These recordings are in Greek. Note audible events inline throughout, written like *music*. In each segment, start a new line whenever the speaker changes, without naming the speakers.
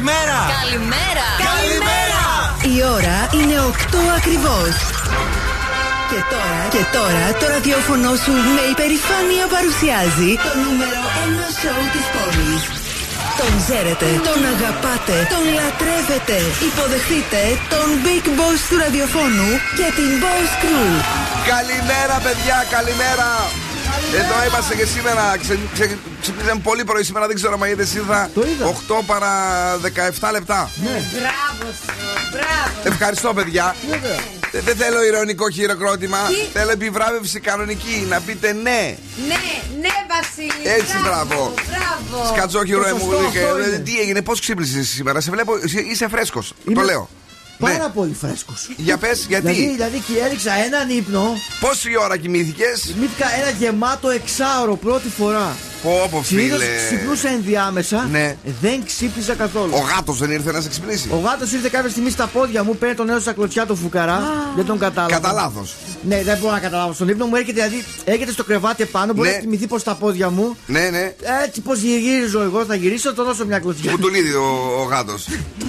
Καλημέρα!
Καλημέρα!
Καλημέρα!
Η ώρα είναι 8 ακριβώς. Και τώρα, και τώρα το ραδιόφωνο σου με υπερηφάνεια παρουσιάζει το νούμερο 1 σοου της πόλης. Τον ξέρετε, τον αγαπάτε, τον λατρεύετε. Υποδεχτείτε τον Big Boss του ραδιοφώνου και την Boss Crew.
Καλημέρα, παιδιά, καλημέρα. Εδώ είμαστε και σήμερα. Ξε, ξε, ξυπνήσαμε πολύ πρωί σήμερα. Δεν ξέρω αν είδες. Είδα
Το είδα.
8 παρα 17 λεπτά.
Μπράβο σου! Μπράβο!
Ευχαριστώ, παιδιά.
Βέβαια.
Δεν δεν θέλω ηρωνικό χειροκρότημα.
Τι;
Θέλω επιβράβευση κανονική. Να πείτε ναι.
Ναι, ναι, Βασίλη!
Έτσι, μπράβο.
Μπράβο!
Σκατζόχυρο
Το
μου.
σωστό αυτό
ε,
είναι.
Τι έγινε, πώς ξύπνησες σήμερα. Σε βλέπω, είσαι- είσαι φρέσκος. Το
Είμαι
λέω.
Πάρα
Ναι.
πολύ φρέσκος.
Για πες,
Δηλαδή,
γιατί;
δηλαδή και έριξα έναν ύπνο.
Πόση ώρα κοιμήθηκες;
Μύθηκα ένα γεμάτο εξάωρο πρώτη φορά.
Πω, πω, φίλε.
ξυπνούσα ενδιάμεσα.
Ναι.
Δεν ξύπνησα καθόλου.
Ο γάτος δεν ήρθε να σε ξυπνήσει.
Ο γάτος ήρθε κάποια στιγμή στα πόδια μου, παίρνει τον νέο στα κλωτσιά του φουκαρά. Ah. Δεν τον κατάλαβα.
Κατά λάθος.
Ναι, δεν μπορώ να καταλάβω. Στον ύπνο μου έρχεται, δηλαδή, έρχεται στο κρεβάτι πάνω, μπορεί
ναι.
να θυμηθεί πως στα πόδια μου.
Ναι, ναι.
Έτσι πως γυρίζω εγώ, θα γυρίσω, το δώσω μια κλωτσιά.
Που τον είδη ο, ο
γάτος.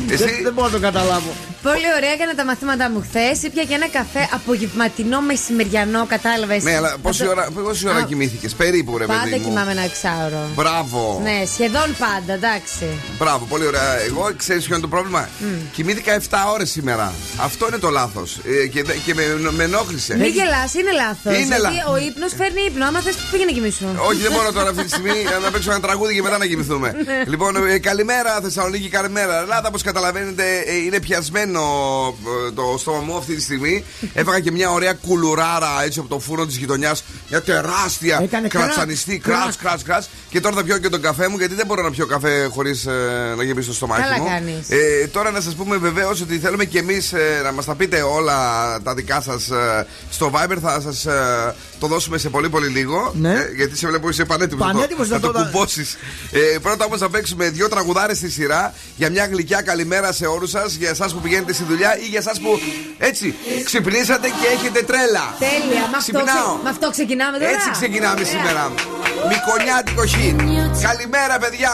Εσύ...
Δεν, δεν μπορώ να τον καταλάβω.
Πολύ ωραία έκανα τα μαθήματά μου χθες. Ήπια και ένα καφέ απογευματινό μεσημεριανό, κατάλαβες;
Ναι, αλλά πόση ώρα, πόση ώρα κοιμήθηκες, περίπου ρε.
Πάντα κοιμάμαι να
Μπράβο.
Ναι, σχεδόν πάντα, εντάξει.
Μπράβο, πολύ ωραία. Εγώ ξέρεις ποιο είναι το πρόβλημα; Mm. Κοιμήθηκα 7 ώρες σήμερα. Αυτό είναι το λάθος. Ε, και, και με, με ενόχλησε.
Μην γελάς, είναι λάθος.
Είναι.
Ο ύπνος φέρνει ύπνο. Άμα θες, πήγαινε να κοιμήσω.
Όχι, δεν μπορώ τώρα αυτή τη στιγμή *laughs* να παίξω ένα τραγούδι και μετά να κοιμηθούμε. Ναι. λοιπόν, ε, καλημέρα Θεσσαλονίκη, καλημέρα Ελλάδα. Όπως καταλαβαίνετε, ε, είναι πιασμένο ε, το στόμα μου αυτή τη στιγμή. Έφαγα και μια ωραία κουλουράρα έτσι από το φούρνο της γειτονιάς. Μια τεράστια.
Έκανε
κρατσανιστή,
κράτς,
κράτς, κράτ, κράτ. Και τώρα θα πιω και τον καφέ μου γιατί δεν μπορώ να πιω καφέ χωρίς να γεμίσει το στομάχι
Καλά
μου.
κάνεις.
Ε, τώρα να σας πούμε βεβαίως ότι θέλουμε και εμείς να μας τα πείτε όλα τα δικά σας στο Viber. Θα σας το δώσουμε σε πολύ πολύ λίγο.
Ναι.
Ε, γιατί σε βλέπω είσαι πανέτοιμος
Πανέτοιμος
να
να
το
το-
κουμπώσεις. Ε, πρώτα όμως θα παίξουμε δύο τραγουδάρες στη σειρά για μια γλυκιά καλημέρα σε όλους σας. Για εσάς που πηγαίνετε στη δουλειά ή για εσάς που έτσι ξυπνήσατε και έχετε τρέλα.
Τέλεια, με αυτό,
Ξυπνάω.
ξε- με αυτό ξεκινάμε τώρα;
Έτσι ξεκινάμε
Ωραία.
σήμερα. Μικονιάτικο χ. Καλημέρα, παιδιά.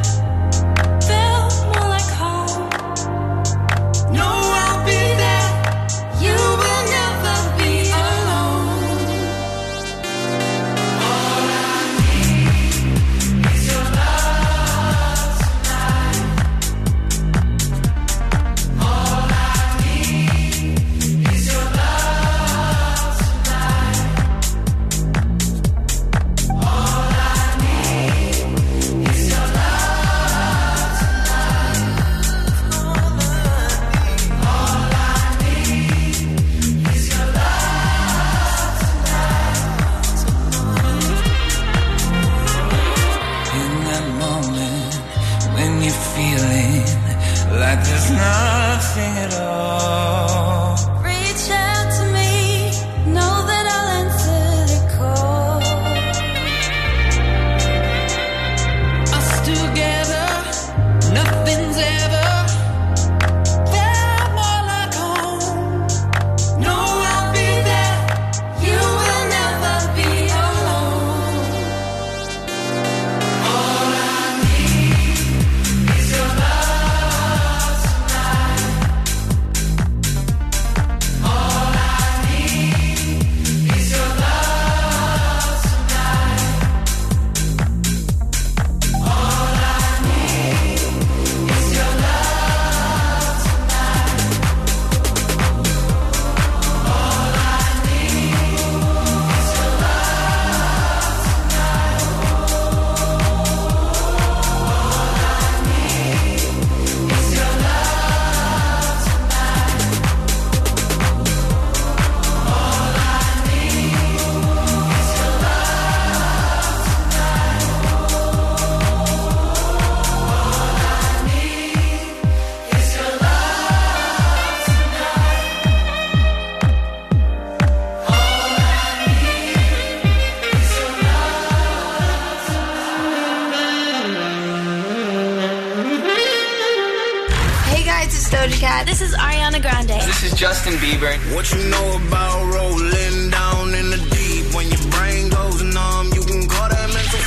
Cat. This is Ariana Grande.
This is Justin Bieber.
What you know about rolling down in the deep? When your brain goes numb, you can call that mental.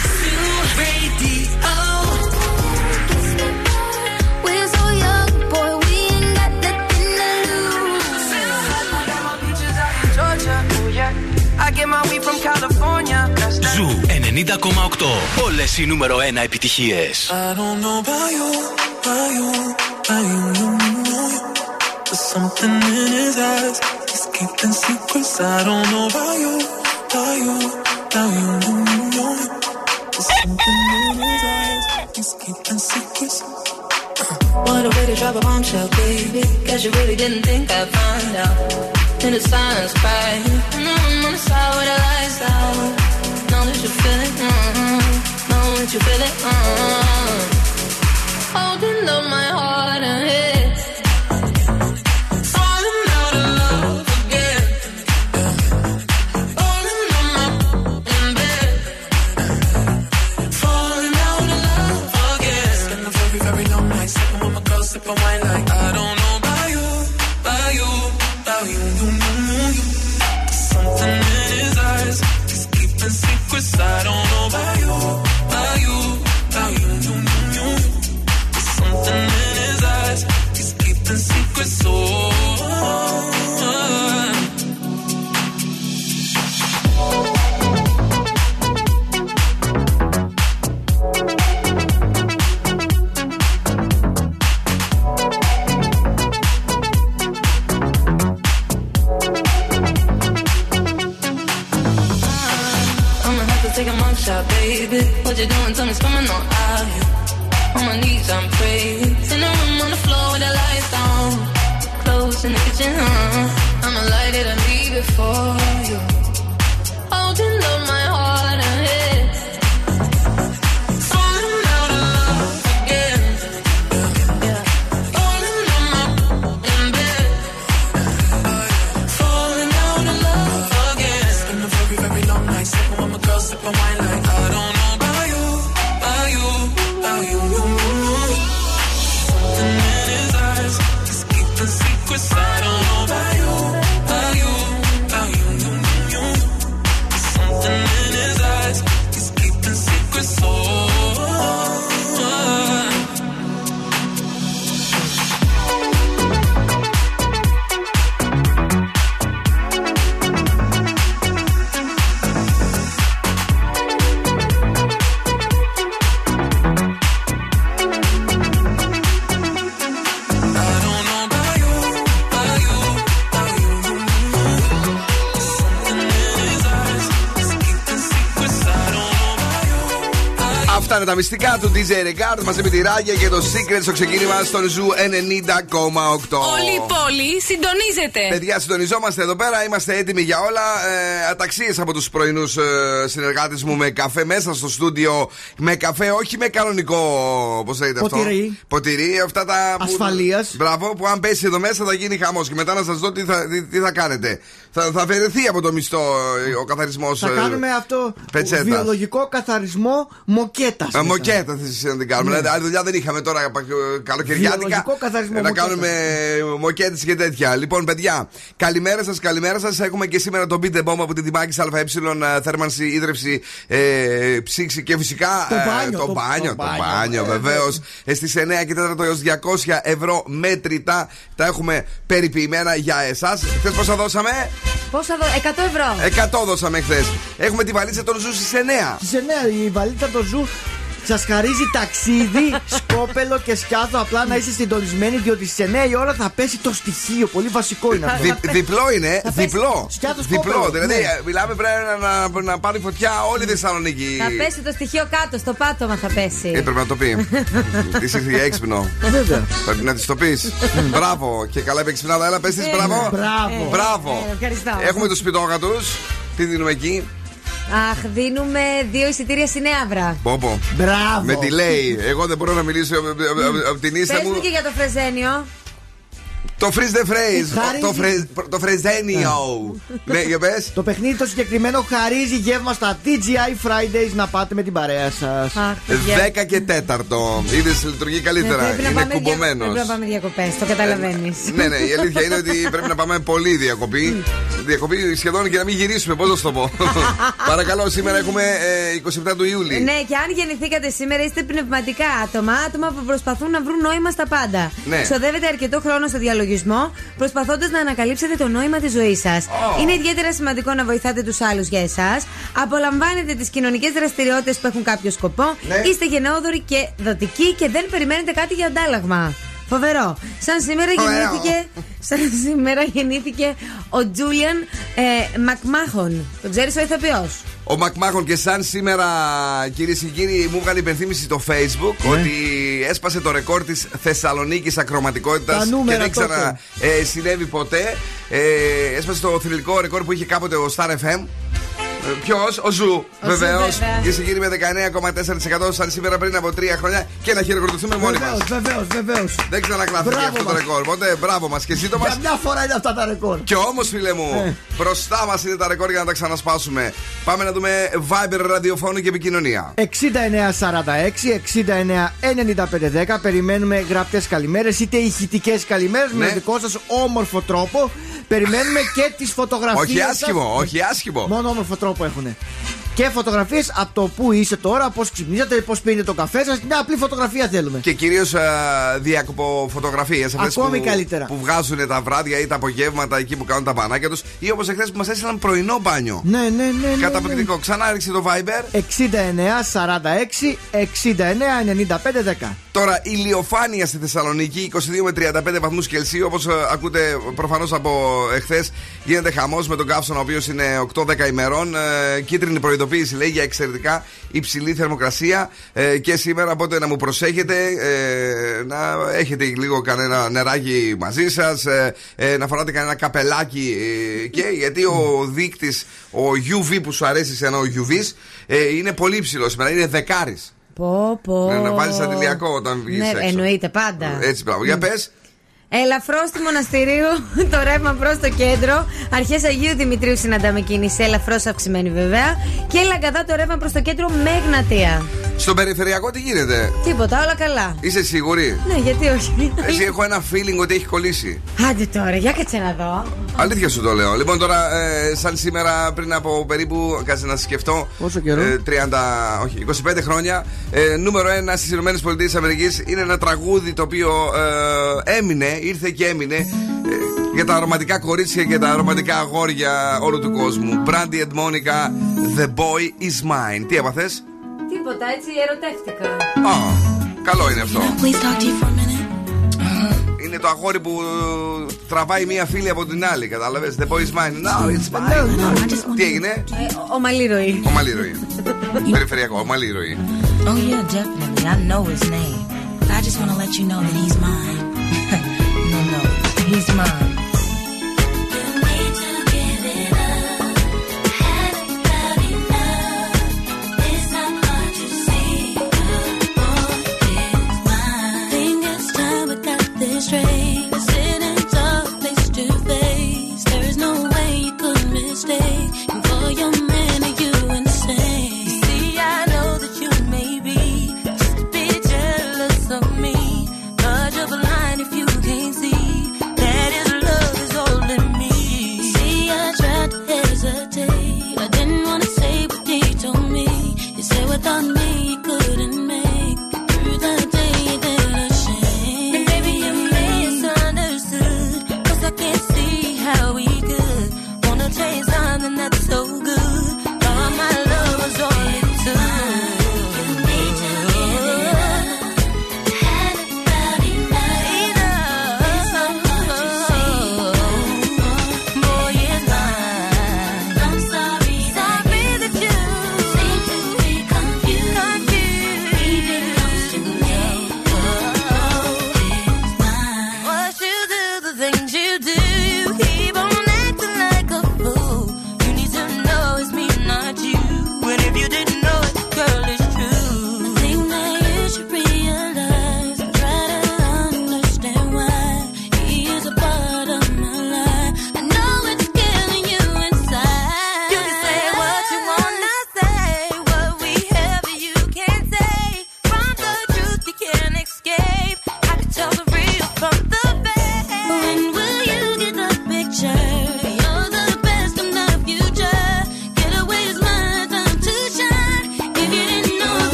Radio.
We're so young, boy, we ain't got nothing to lose.
Georgia, oh yeah. I get my weed from California. That's that.
Ζου 90,8. Όλες οι νούμερο 1 επιτυχίες.
I don't know about you, about you, about you, you, you. There's something in his eyes. He's keeping secrets. I don't know about you, about you, about you, you, you. There's something in his eyes. He's keeping secrets.
What a way to drop a bombshell, baby. Guess you really didn't think I'd find out. In the silence, crying. Mm, on the side where the lights out. Know that you feel it. Mm, know that you feel it. Mm. Holding on my heart and head.
Του DJ Regard μαζί με τη Raye και το Secret στο ξεκίνημα στον Zoo 90,8.
Όλη η πόλη συντονίζεται.
Παιδιά, συντονιζόμαστε εδώ πέρα, είμαστε έτοιμοι για όλα. Ε, Αταξίες από τους πρωινούς ε, συνεργάτες μου με καφέ μέσα στο στούντιο. Με καφέ, όχι με κανονικό. Πώς λέγεται αυτό;
Ποτηρί.
Ποτηρί, αυτά τα. που-
Ασφαλείας.
Μπράβο, που αν πέσει εδώ μέσα θα γίνει χαμός. Και μετά να σας δω τι θα, τι, τι θα κάνετε. Θα, θα αφαιρεθεί από το μισθό ε, ο καθαρισμός.
Θα κάνουμε αυτό.
πετσέτας.
Βιολογικό καθαρισμό μοκέτας.
Α, Μοκέτα θες να την κάνουμε.
Ναι.
Δηλαδή, άλλη δουλειά δεν είχαμε τώρα πα- καλοκαιριάτικα.
Βιολογικό καθαρισμό
Ε, Να
μοκέτας.
κάνουμε μοκέτες και τέτοια. Λοιπόν, παιδιά, καλημέρα σας, καλημέρα σας. Έχουμε και σήμερα τον Beat the Bomb από την Τιμάκη ΑΕ, ε, θέρμανση, ίδρυυση, ε, ψήξη και φυσικά
Το
ε,
μπάνιο,
το
το-
μπάνιο.
το
Το
μπάνιο,
μπάνιο,
βέβαια.
βεβαίω. Στις 9 και 4 έως 200 ευρώ μέτρητα. Τα έχουμε περιποιημένα για εσάς. Χθε πόσα δώσαμε;
Πόσα δω, 100 ευρώ.
100 δώσαμε χθες. Έχουμε τη βαλίτσα του Zoo στις 9.
Στις 9 η βαλίτσα το Zoo σας χαρίζει ταξίδι, *laughs* σκόπελο και σκιάθο. Απλά να είστε συντονισμένοι, διότι στις 9 η ώρα θα πέσει το στοιχείο. Πολύ βασικό είναι αυτό.
Δι- διπλό είναι,
Θα πέσει
διπλό.
σκιάθο
Διπλό.
σκόπελο,
Δηλαδή,
ναι.
ε, μιλάμε πρέπει να, να, να πάρει φωτιά όλη η Θεσσαλονίκη.
Θα πέσει το στοιχείο κάτω, στο πάτωμα θα πέσει.
Ε, πρέπει να το πει. Τη ήρθε για έξυπνο.
Βέβαια.
Πρέπει να της το πεις. μπράβο. Και καλά είπε ξυπνάδα. Έλα, πες της,
Ε,
μπράβο.
Μπράβο.
Μπράβο.
Ε, ευχαριστώ.
Έχουμε τους πιτόγατου. Τι δίνουμε εκεί;
Αχ, δίνουμε δύο εισιτήρια στην Εύρα.
Πόπο.
Μπράβο.
Με delay. Εγώ δεν μπορώ να μιλήσω από- από- από- από την ίστα
Πες
μου.
μου και για το Φρεζένιο.
Το freeze the phrase.
Χαρίζει.
Το, φρε- το φρεζένιο. ναι, για πες.
Το παιχνίδι το συγκεκριμένο χαρίζει γεύμα στα TGI Fridays να πάτε με την παρέα σας.
Αχ, παιδιά.
10 και 4. Είδε, λειτουργεί καλύτερα.
Ναι, πρέπει να
Είναι
πάμε δια-
κουμπωμένος.
Πρέπει να πάμε διακοπές, το καταλαβαίνεις.
Ναι, ναι, η αλήθεια είναι ότι πρέπει να πάμε πολύ διακοπή. Διακοπή σχεδόν και να μην γυρίσουμε, πώς να σου το πω. *laughs* Παρακαλώ, σήμερα έχουμε ε, 27 του Ιούλη.
Ναι, και αν γεννηθήκατε σήμερα, είστε πνευματικά άτομα, άτομα που προσπαθούν να βρουν νόημα στα πάντα.
Ναι.
Ξοδεύετε αρκετό χρόνο στο διαλογισμό, προσπαθώντας να ανακαλύψετε το νόημα της ζωής σας. Είναι ιδιαίτερα σημαντικό να βοηθάτε τους άλλους για εσάς. Απολαμβάνετε τις κοινωνικές δραστηριότητες που έχουν κάποιο σκοπό.
Ναι.
Είστε γενναιόδοροι και δοτικοί και δεν περιμένετε κάτι για αντάλλαγμα. Φοβερό. Σαν σήμερα
Φοβερό.
γεννήθηκε, σαν σήμερα γεννήθηκε ο Τζούλιαν ε, Μακμάχον. Το ξέρεις ο ηθοποιός;
Ο Μακμάχον και σαν σήμερα, κυρίες και κύριοι, μου έβγαλε υπενθύμηση στο Facebook
Ναι.
ότι έσπασε το ρεκόρ της Θεσσαλονίκης ακροαματικότητας
Τα
και
νούμερα
δεν ξανα ε, συνέβη ποτέ. Ε, έσπασε το θρυλικό ρεκόρ που είχε κάποτε ο Star FM. Ποιος, ο Zoo, βεβαίως.
βέβαια.
Και συγκίνη με 19,4% σαν σήμερα πριν από τρία χρόνια και να χειροκροτηθούμε μόνοι
Βεβαίως,
μας.
βεβαίως, βεβαίως.
Δεν ξανακλάθηκε
Μπράβο
αυτό το
μας.
ρεκόρ. Οπότε μπράβο μας και ζήτω μας.
Για μια φορά είναι αυτά τα ρεκόρ.
Και όμως, φίλε μου,
Ε.
μπροστά μας είναι τα ρεκόρ για να τα ξανασπάσουμε. Πάμε να δούμε Viber ραδιοφώνου και επικοινωνία.
6946 69 9510 Περιμένουμε γραπτές καλημέρες είτε ηχητικές καλημέρες
Ναι.
με δικό σας όμορφο τρόπο. Περιμένουμε και τις φωτογραφίες.
Όχι άσχημο, όχι άσχημο.
Μόνο όμορφο τρόπο έχουν. Και φωτογραφίες από το που είσαι τώρα, πώς ξυπνήσατε, πώς πίνετε το καφέ σας. Μια απλή φωτογραφία θέλουμε.
Και κυρίως διακοποφωτογραφίε.
Ακόμη
που,
καλύτερα.
Που βγάζουν τα βράδια ή τα απογεύματα εκεί που κάνουν τα μπανάκια τους. Ή όπως εχθές που μας έστειλαν πρωινό μπάνιο.
Ναι, ναι, ναι. ναι, ναι.
Καταπληκτικό. Ξανά ρίξε το Viber.
69 46 69 95 10.
Τώρα ηλιοφάνεια στη Θεσσαλονίκη 22 με 35 βαθμούς Κελσίου. Όπως ακούτε προφανώς από εχθές, γίνεται χαμός με τον καύσωνα ο οποίος είναι 8-10 ημερών. Ε, κίτρινη προειδοποίηση λέει για εξαιρετικά υψηλή θερμοκρασία. Ε, και σήμερα οπότε να μου προσέχετε ε, να έχετε λίγο κανένα νεράκι μαζί σας, ε, ε, να φοράτε κανένα καπελάκι. ε, και γιατί ο δείκτης, ο UV που σου αρέσει σε ένα ο UV, ε, είναι πολύ ψηλό σήμερα. Είναι δεκάρις.
Πω, πω.
Ναι, να βάλεις αντιλιακό όταν βγεις
Ναι,
έξω.
εννοείται πάντα.
Έτσι, μπράβο. Για πες.
Ελαφρώ στη μοναστηρίου, *laughs* το ρεύμα προς το κέντρο. Αρχές Αγίου Δημητρίου συναντάμε κίνηση, ελαφρώς αυξημένη βέβαια. Και λαγκαδά το ρεύμα προς το κέντρο με Εγνατία.
Στον περιφερειακό τι γίνεται;
Τίποτα, όλα καλά.
Είσαι σίγουρη;
Ναι, γιατί όχι.
Εσύ έχω ένα feeling ότι έχει κολλήσει.
Άντε τώρα, για κάτσε να δω.
Αλήθεια σου το λέω. Λοιπόν, τώρα, ε, σαν σήμερα πριν από περίπου, κάτσε να σκεφτώ.
Πόσο καιρό;
Ε, 30, όχι, 25 χρόνια. Ε, νούμερο 1 στις ΗΠΑ είναι ένα τραγούδι το οποίο ε, έμεινε, ήρθε και έμεινε. ε, για τα αρωματικά κορίτσια και τα αρωματικά αγόρια όλου του κόσμου. Brandy and Monica, The Boy is Mine. Τι έπαθε;
Τίποτα, έτσι ερωτεύτηκα.
Α, καλό είναι αυτό.
Please talk to you for a minute;
Είναι το αγόρι που ε, τραβάει μία φίλη από την άλλη. Κατάλαβες; The boy is mine. No, it's mine. Τι έγινε;
Ε, ομαλή ροή.
Ομαλή ροή. Περιφερειακό, ομαλή ροή.
Oh, yeah, definitely. I know his name. But I just want to let you know that he's mine. *laughs* he's mine.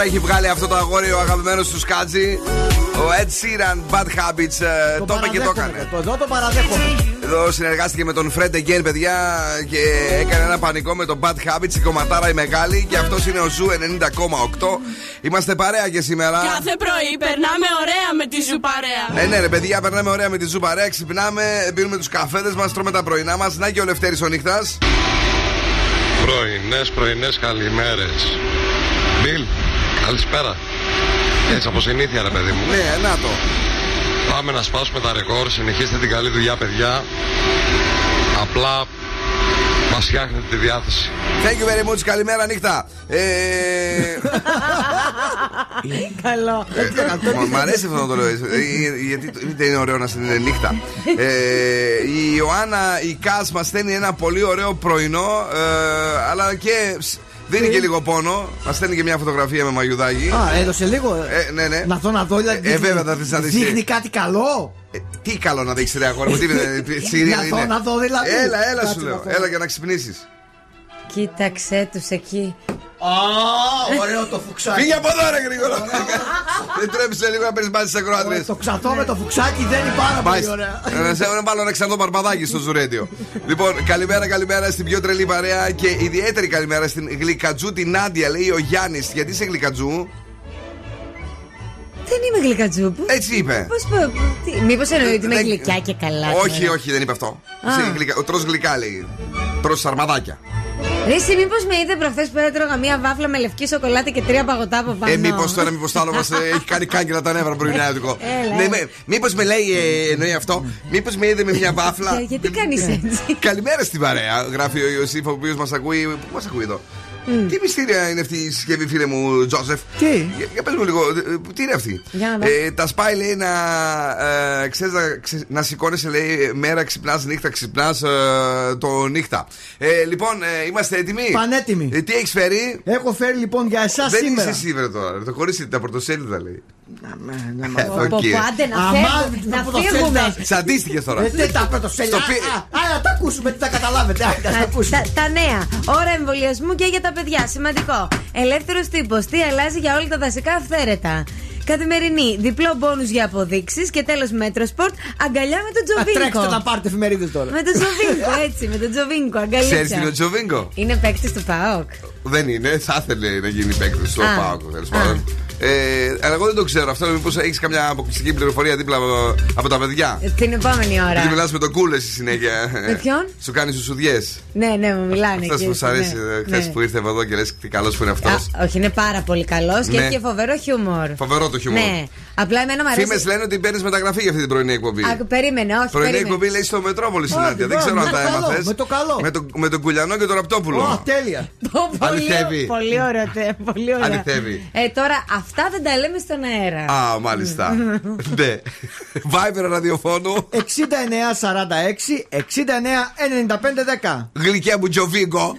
Τι τραγουδάρα έχει βγάλει αυτό το αγόρι, ο αγαπημένος του Σκάτζη. Ο Ed Sheeran, Bad Habits. ε, Το είπε και το έκανε.
Το εδώ το παραδέχομαι.
Εδώ συνεργάστηκε με τον Fred Again, παιδιά, και έκανε ένα πανικό με τον Bad Habits, η κομματάρα η μεγάλη. Και αυτός είναι ο Zoo 90,8. Είμαστε παρέα και σήμερα.
Κάθε πρωί περνάμε ωραία με τη Zoo παρέα.
Ε, ναι, ρε παιδιά, περνάμε ωραία με τη Zoo παρέα. Ξυπνάμε, πίνουμε τους καφέδες μας, τρώμε τα πρωινά μας. Να και ο Λευτέρης ο νύχτας.
Πρωινές, πρωινές καλημέρες. Μπιλ, καλησπέρα. Έτσι από συνήθεια, ρε παιδί μου.
Ναι, να το.
Πάμε να σπάσουμε τα ρεκόρ. Συνεχίστε την καλή δουλειά, παιδιά. Απλά μας φτιάχνετε τη διάθεση.
Thank you very much, καλημέρα νύχτα. Ε,
Καλό.
Μ' μ' αρέσει αυτό να το λέω. ε, Γιατί είτε είναι ωραίο να είναι νύχτα. Ε, η Ιωάννα, η Κάς μας στέλνει ένα πολύ ωραίο πρωινό, ε, αλλά και σ, δίνει και λίγο πόνο. Μας στέλνει και μια φωτογραφία με μαγιουδάκι.
Α, έδωσε λίγο.
Ε, ναι, ναι.
Να δω, να δω. δηλαδή,
Ε, βέβαια, θα θες να δεις.
Δείχνει κάτι καλό.
Ε, τι καλό να δείξει, ρε αγόρι μου, τι *laughs* είναι, Σιρία
Να δω,
είναι.
να δω, δηλαδή.
Έλα, έλα
Κάτσε
σου
να
λέω.
δω.
Έλα για να ξυπνήσεις.
Κοίταξε τους εκεί.
Α, ωραίο το φουξάκι.
Φύγε από εδώ, ρε γρήγορα. Δεν τρέψει λίγο να παίρνει μπάτσι σε ακροάτριε.
Το ξαθό με το φουξάκι δεν είναι πάρα πολύ ωραία.
Να σε να βάλω ένα ξανό παρπαδάκι στο Ζουρέντιο. λοιπόν, καλημέρα, καλημέρα στην πιο τρελή παρέα και ιδιαίτερη καλημέρα στην γλυκατζού την Νάντια, λέει ο Γιάννης. Γιατί είσαι γλυκατζού,
Δεν είμαι γλυκατζούπ.
Έτσι είπε.
Πώς πω. Μήπως εννοεί ότι είμαι
Δεν-
γλυκιά και καλά.
Όχι, όχι, δεν είπε αυτό.
Α.
Εσύ γλυκά- Ο τρως γλυκά λέει. Τρως αρμαδάκια.
Ρε, εσύ μήπως με είδε προχθές που έτρωγα μία βάφλα με λευκή σοκολάτα και τρία παγωτά από πάνω.
Ε, μήπως τώρα, μήπως το άλλο μας έχει κάνει κάγκελα τα νεύρα πρωινάτικο.
Έλα,
ναι,
έλα.
με, μήπως με λέει, ε, εννοεί αυτό, μήπως με είδε με μια βάφλα.
Ε, Γιατί κάνεις *laughs* έτσι;
Καλημέρα στην παρέα, γράφει ο Ιωσήφ, ο οποίος μας ακούει. Πού μας ακούει εδώ; Τι μυστήρια είναι αυτή η συσκευή, φίλε μου, Τζόσεφ;
Τι;
Για, για πες μου λίγο, ε, τι είναι αυτή;
Για να δω.
Ε, τα σπάει, λέει, να, ε, ξέρεις, να, ξε- να σηκώνεσαι, λέει, μέρα ξυπνάς, νύχτα ξυπνάς, το νύχτα. Ε, λοιπόν, ε, είμαστε έτοιμοι;
Πανέτοιμοι.
Ε, τι έχεις φέρει;
Έχω φέρει λοιπόν για εσάς
Δεν
σήμερα.
είσαι εσύ, βρε τώρα. Το χωρίς τα πρωτοσέλιδα, λέει.
Ναι,
Ε,
Πω,
οκ.
πω, άντε να
Αμά,
φεύγουμε.
τα
Να
πρωτοσέλιδα.
φύγουμε.
Τσαντίστηκε τώρα.
Ε, δεν τα πρωτοσέλιδα.
Στο πι-
Α, α, α, τα ακούσουμε, τι θα καταλάβετε. Α, τα
Τα,
ακούσουμε.
τα, τα νέα. Ώρα εμβολιασμού και για τα παιδιά. Σημαντικό. Ελεύθερος τύπος. Τι αλλάζει για όλα τα δασικά αυθαίρετα. Καθημερινή. Διπλό μπόνους για αποδείξεις. Και τέλος Metrosport. Αγκαλιά με τον
Α, Τρέξτε να
Τζοβίνκο.
πάρετε εφημερίδες τώρα.
Με τον Τζοβίνκο, έτσι. Με τον Τζοβίνκο.
Ξέρεις τι είναι ο
Αγκαλιά.
Τζοβίνκο;
Είναι παίκτης του ΠΑΟΚ.
Δεν είναι, θα ήθελε να γίνει παίκτης στο
Α.
Πάοκ, τέλο πάντων. Ε, αλλά εγώ δεν το ξέρω αυτό. Μήπως έχεις καμιά αποκλειστική πληροφορία δίπλα από, από τα παιδιά;
Την επόμενη ώρα.
Γιατί μιλάς με τον Κούλε στη συνέχεια.
Με ποιον;
Σου κάνει σουσουδιέ.
Ναι, ναι, μου μιλάνε.
Αυτός
εκεί,
που σου αρέσει
ναι,
χθες
ναι.
που ήρθε εδώ και λες τι καλός που είναι αυτός.
Α, όχι, είναι πάρα πολύ καλός και
Ναι.
έχει και φοβερό χιούμορ.
Φοβερό το χιούμορ.
Ναι. Απλά εμένα μου αρέσει.
Φήμες λένε ότι παίρνεις μεταγραφή για αυτή την πρωινή εκπομπή.
Α, περίμενε, όχι.
Πρωινή
περίμενε.
εκπομπή λέει στο Μετρόπολη στην
Όχι,
Άντια. Δεν
με
ξέρω
το
αν τα
καλό,
έμαθες.
με το καλό.
Με, το, με τον Κουλιανό και τον Ραπτόπουλο.
Ω, τέλεια. *laughs*
Πω, πολύ,
Αληθεύει.
πολύ ωραία. τε- Πολύ ωραία.
Αληθεύει.
Ε, τώρα αυτά δεν τα λέμε στον αέρα.
Α, μάλιστα. *laughs* ναι. Viber ραδιοφώνου.
69 46 69 95 10.
Γλυκιά μου Τζοβίγκο.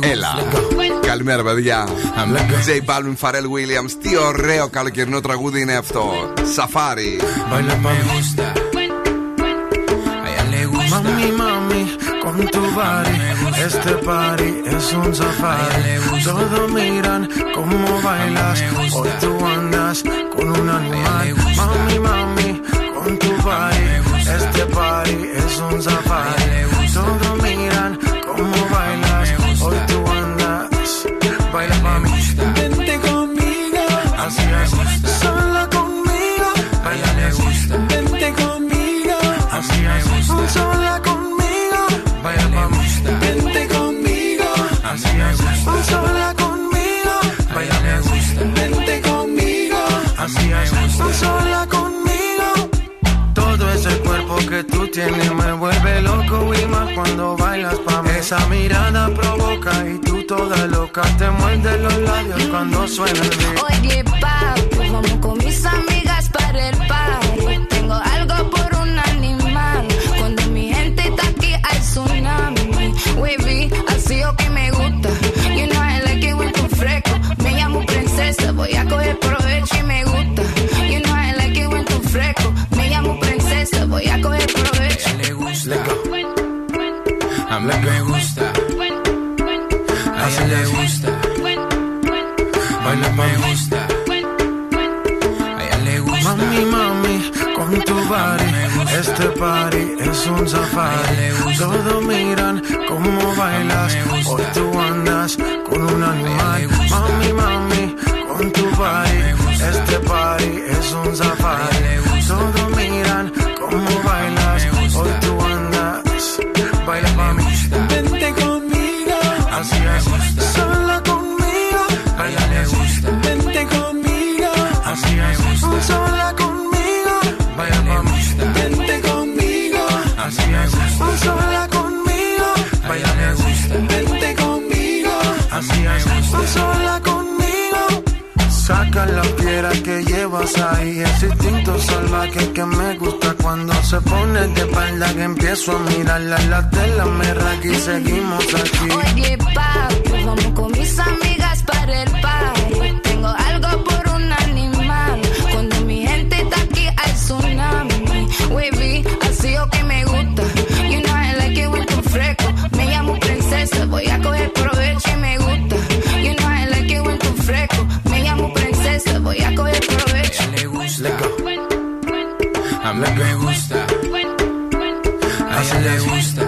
Έλα. Καλημέρα, παιδιά. J Balvin, Pharrell Williams. Τι ωραίο καλοκαιρινό τραγούδι είναι αυτό. Σαφάρι.
Mami, mami, con tu body, este party es un safari. Todos miran cómo bailas, hoy tú andas con un animal. Mami, mami, con tu body, este party es un safari. Todos miran cómo bailas, hoy tú andas. Baila mami, vente conmigo, así es, sola conmigo. Baila me gusta, vente conmigo, así es, sola conmigo. Baila mami, vente conmigo, así es, sola conmigo. Baila me gusta, vente conmigo, así es, sola conmigo. Todo ese cuerpo que tú tienes me vuelve loco y más cuando bailas pa' mí. Esa mirada provoca y toda loca te muerdes los labios cuando suena el beat.
Oye, papi, vamos con mis amigas para el party. Tengo algo por un animal. Cuando mi gente está aquí hay tsunami. Wavy, así o que me gusta. You know I like it when tú fresco. Me llamo princesa, voy a coger provecho y me gusta. You know I like it when tú fresco. Me llamo princesa, voy a coger provecho.
le gusta. A mí me gusta. Así le gusta. Baila me gusta. A ella le gusta. Mami, mami, con tu body. Este party es un safari. Todos miran cómo bailas. Hoy tú andas con un animal. Mami, mami, con tu body. Este party es un safari. Todos miran cómo bailas. Hoy tú andas. Baila mami, Sola conmigo. Saca la piedra que llevas ahí, ese instinto salvaje que me gusta cuando se pone de espalda que empiezo a mirarla la tela me raca y seguimos aquí.
Oye, papi, vamos con mis amigas la que gusta. A ella
le gusta.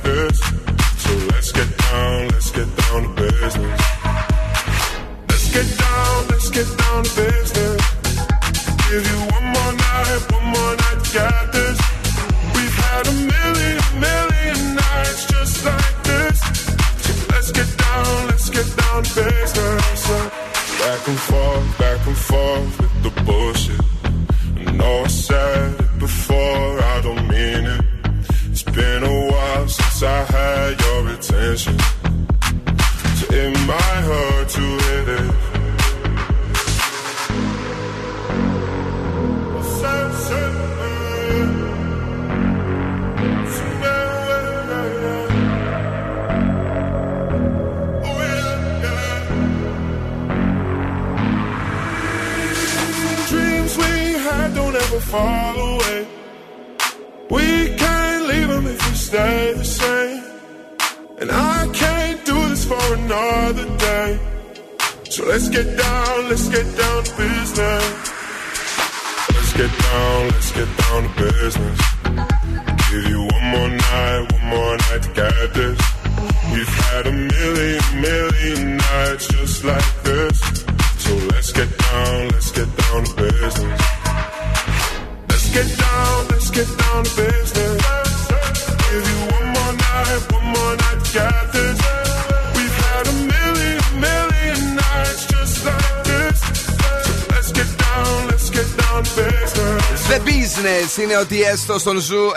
είναι ότι έστω στον Zoo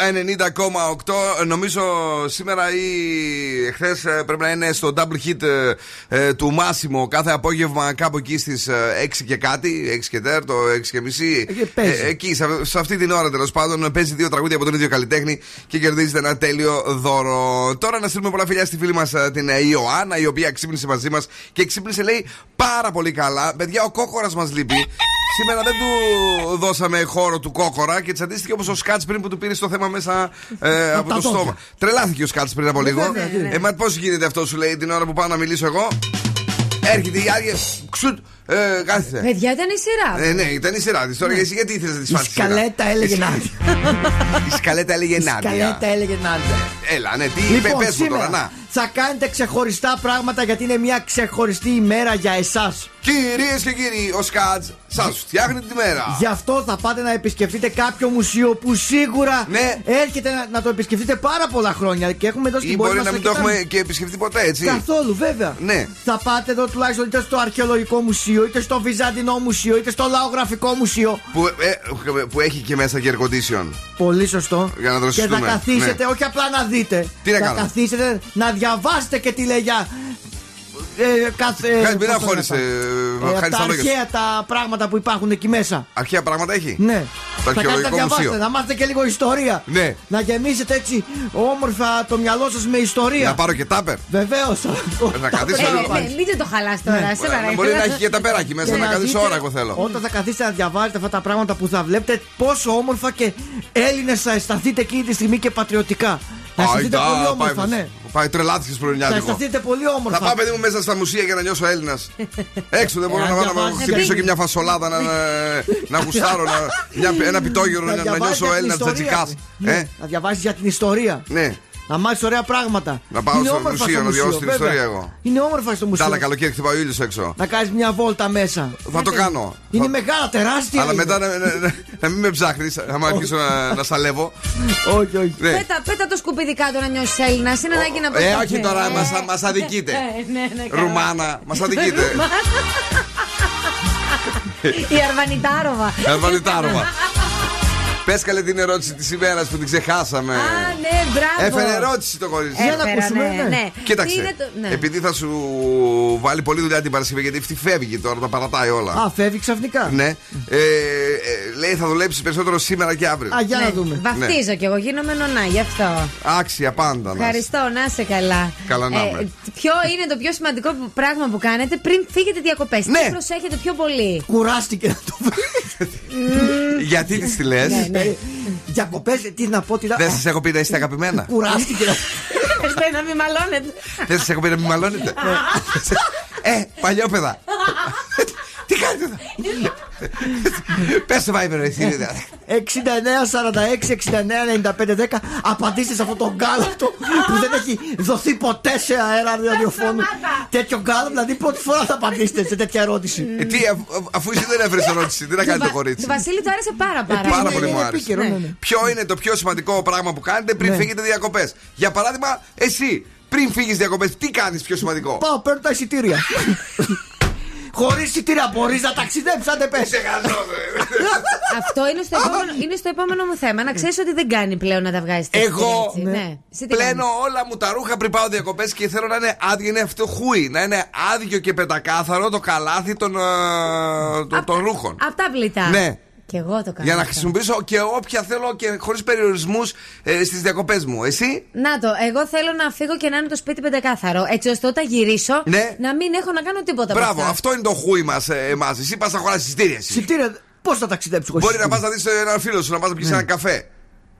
90,8. Νομίζω σήμερα ή χθες πρέπει να είναι στο double hit ε, ε, του Μάσιμο κάθε απόγευμα κάπου εκεί στις 6 και κάτι, 6 και τέρ, το 6 και μισή.
παίζει.
Ε, εκεί, σε, σε αυτή την ώρα τέλος πάντων, παίζει δύο τραγούδια από τον ίδιο καλλιτέχνη και κερδίζετε ένα τέλειο δώρο. Τώρα να στείλουμε πολλά φιλιά στη φίλη μας την ε, Ιωάννα, η οποία ξύπνησε μαζί μας και ξύπνησε λέει πάρα πολύ καλά. Παιδιά, ο κόκορας μας λείπει. Σήμερα δεν του δώσαμε χώρο του κόκορα και τσαντίστηκε όπως ο Σκάτς πριν που του πήρε το θέμα μέσα ε, από
τα
το
δόντια.
στόμα. Τρελάθηκε ο Σκάτς πριν από λίγο.
βέβαια, ναι.
Ε, μα πώς γίνεται αυτό, σου λέει την ώρα που πάω να μιλήσω εγώ. Έρχεται η άδεια. Ξουτ. Ε, κάθισε.
Παιδιά, ήταν η σειρά.
Ε, ναι, ήταν η σειρά της. Τώρα
Ναι.
εσύ γιατί ήθελες να τη
Η
φάσεις.
σκαλέτα έλεγε Νάντια.
Η σκαλέτα έλεγε
Η
Νάντια.
σκαλέτα έλεγε Νάντια.
Έλα, ναι, τι
Λοιπόν,
πες μου
σήμερα
τώρα, να.
Θα κάνετε ξεχωριστά πράγματα γιατί είναι μια ξεχωριστή ημέρα για εσάς.
Κυρίες και κύριοι, ο Σκάτς σας φτιάχνει τη μέρα.
Γι' αυτό θα πάτε να επισκεφτείτε κάποιο μουσείο που σίγουρα
Ναι.
έρχεται να, να το επισκεφτείτε πάρα πολλά χρόνια και έχουμε δώσει
Ή
την
μπορεί
πόρτα
να μην το έχουμε και επισκεφτεί ποτέ, έτσι;
Καθόλου, βέβαια.
Ναι.
Θα πάτε εδώ τουλάχιστον είτε στο Αρχαιολογικό Μουσείο, είτε στο Βυζαντινό Μουσείο, είτε στο Λαογραφικό Μουσείο.
Που, ε, που έχει και μέσα και air condition.
Πολύ σωστό.
Για να
και θα
δροσιστούμε.
καθίσετε,
Ναι.
όχι απλά να δείτε.
Τι να
θα
κάνω;
καθίσετε να διαβάσετε και τι λέει για. Ε, κάθε,
Χάρη,
πώς
μην
το λένε
αγχώνεσαι,
αυτά.
ε, χάρη
τα
στα λόγια σου.
αρχαία τα πράγματα που υπάρχουν εκεί μέσα.
Αρχαία πράγματα έχει;
Ναι.
Το
θα κάνετε να
αρχαιολογικό
διαβάσετε,
μουσείο.
να μάθετε και λίγο ιστορία.
Ναι.
Να γεμίσετε έτσι όμορφα το μυαλό σας με ιστορία.
Να πάρω και τάπερ.
Βεβαίως.
Να κρατήσω
Ε,
λίγο.
ναι, μην το χαλάς τώρα,
Ναι.
σε παρακαλώ.
Μπορεί να έχει και ταπεράκι μέσα, να κρατήσω ώρα, εγώ θέλω.
Όταν θα καθίσετε να διαβάζετε αυτά τα πράγματα που θα βλέπετε, πόσο όμορφα και Έλληνες θα αισθανθείτε εκείνη τη στιγμή και πατριωτικά. Θα αισθανθείτε
Άιντα,
πολύ όμορφα,
πάει-
ναι.
Πάει τρελάθηκε
Θα
πρωινιάτικο.
αισθανθείτε πολύ όμορφα.
Θα πάω παιδί μου μέσα στα μουσεία για να νιώσω Έλληνας. *laughs* Έξω δεν μπορώ
Ε,
να
να
πάω να
διαβάζεις
χτυπήσω
γιατί-
και μια φασολάδα να, να, να γουστάρω, να, μια, ένα πιτόγυρο να, να
διαβάζεις
νιώσω
για την
Έλληνα
ιστορία.
τσατσικά.
Ναι,
Ε,
Να διαβάσει για την ιστορία.
ναι.
Να μάθεις ωραία πράγματα.
Να πάω
Είναι
στο
όμορφα
μουσείο, να διαβάσω την
βέβαια.
ιστορία εγώ.
Είναι όμορφα στο
Τα
μουσείο.
άλλα καλοκαίρι χτυπάει ο ήλιος έξω.
Να κάνεις μια βόλτα μέσα.
Θα το κάνω.
Είναι μεγάλα, τεράστια.
Αλλά
είναι.
μετά να, να, να- να μην με ψάχνεις, άμα αρχίσω να, να σαλεύω.
Όχι, όχι.
Ναι.
Πέτα, πέτα το σκουπίδι κάτω να νιώσεις Έλληνας. Είναι ανάγκη να
Ε,
πας-
όχι τώρα,
Ε,
μας, μας αδικείτε.
ε, ναι, ναι, καλά.
Ρουμάνα, μας αδικείτε. *laughs*
Η Αρβανιτάροβα.
Εβαλιτάροβα. Πες καλέ την ερώτηση της ημέρας που την ξεχάσαμε.
Α, ναι, μπράβο.
Έφερε ερώτηση το κορίτσι.
Έφερα, ναι, ναι. Τι
Κοίταξε.
είναι το- ναι.
Επειδή θα σου βάλει πολλή δουλειά την Παρασκευή, γιατί αυτή φεύγει τώρα, τα παρατάει όλα.
Α, φεύγει ξαφνικά.
Ναι. Ε, ε, λέει θα δουλέψεις περισσότερο σήμερα και αύριο.
Α, για να
Ναι,
δούμε.
Βαφτίζω κι εγώ, γίνομαι νονά, γι' αυτό.
Άξια πάντα. να είσαι.
Ευχαριστώ, να είσαι καλά.
Καλά να είμαι.
ποιο είναι το πιο σημαντικό που- πράγμα που κάνετε πριν φύγετε διακοπές;
Ναι.
Τι προσέχετε πιο πολύ;
Κουράστηκε να το
Γιατί της τη λες;
Ναι, ναι. *laughs*
Διακοπές, τι να πω, τι να.
Δεν σας έχω πει να είστε αγαπημένα.
Κουράστηκε να.
Ευχαριστώ να μην μαλώνετε.
Δεν σας έχω πει να μην μαλώνετε. ε, παλιόπαιδα. *laughs* Τι κάνετε εδώ; Πες το Viber, εσύ.
69, 46, 69, 95, 10. Απαντήστε σε αυτό το γκάλατο που δεν έχει δοθεί ποτέ σε αέρα ραδιοφώνου. Τέτοιο γκάλατο, δηλαδή πρώτη φορά θα απαντήσετε σε τέτοια ερώτηση.
Ε, Τι, αφού- αφού εσύ δεν έφερες ερώτηση, τι να κάνει το
Του
κορίτσι.
Βασίλη του άρεσε πάρα πάρα.
Πάρα
πολύ.
πολύ μου
είναι
άρεσε.
επίκαιρο, ναι, ναι.
Ποιο είναι το πιο σημαντικό πράγμα που κάνετε πριν
Ναι.
φύγετε διακοπές; Για παράδειγμα, εσύ πριν φύγεις διακοπές, τι κάνεις πιο σημαντικό;
Πάω, παίρνω τα εισιτήρια. *laughs* Χωρίς εισιτήρια μπορείς να ταξιδέψεις, αν δεν πες.
Αυτό είναι στο, επόμενο, είναι στο επόμενο μου θέμα. Να ξέρεις ότι δεν κάνει πλέον να τα βγάζει.
Εγώ
Ναι. Εσύ τι
πλένω
κάνεις;
όλα μου τα ρούχα πριν πάω διακοπές και θέλω να είναι άδειο. Είναι αυτό χούι. Να είναι άδειο και πεντακάθαρο το καλάθι των, ε, των, των ρούχων.
Απ' τα πλητά.
Ναι.
Και εγώ το κάνω.
Για να
αυτό.
χρησιμοποιήσω και όποια θέλω και χωρίς περιορισμούς ε, στις διακοπές μου. Εσύ;
Να το, εγώ θέλω να φύγω και να είναι το σπίτι πεντακάθαρο. Έτσι ώστε όταν γυρίσω
Ναι.
να μην έχω να κάνω τίποτα από
Μπράβο,
αυτά.
αυτό είναι το χούι μας εμάς. Εσύ πας να χωρά εισιτήρια. εσύ.
Εισιτήρια, πώς θα ταξιδέψει χωρίς
Μπορεί να πας να δεις έναν φίλο σου, να πας να πιεις έναν καφέ.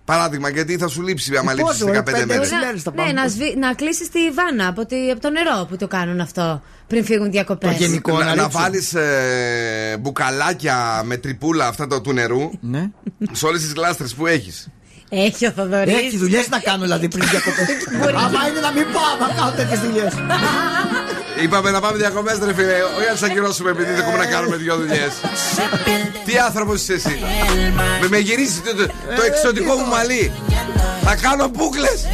Παράδειγμα, γιατί θα σου λείψει άμα
Ε,
λείψεις
πόσο, ρε,
15
πέντε
μέρες.
έξι μέρες θα
Ναι,
πάμε.
να, σβη, να κλείσεις τη βάνα από, τη, από το νερό που το κάνουν αυτό πριν φύγουν διακοπές.
Το γενικό.
Να,
να
να
ρίξω.
βάλεις ε, μπουκαλάκια με τρυπούλα αυτά το, του νερού
Ναι.
σε όλες τις γλάστρες που έχεις.
Έχει ο Θοδωρής.
Έχει δουλειές να κάνω δηλαδή πριν διακοπές. Άμα είναι να μην πάω, να κάνω τέτοιες δουλειές. *laughs*
Είπαμε να πάμε διακοπές, ρε φίλε. Όχι να σα ακυρώσουμε επειδή δεν έχουμε να κάνουμε δύο δουλειές. Τι άνθρωπος είσαι εσύ. Με, με γυρίσει το, το, το εξωτικό μου μαλλί. Θα κάνω μπουκλες.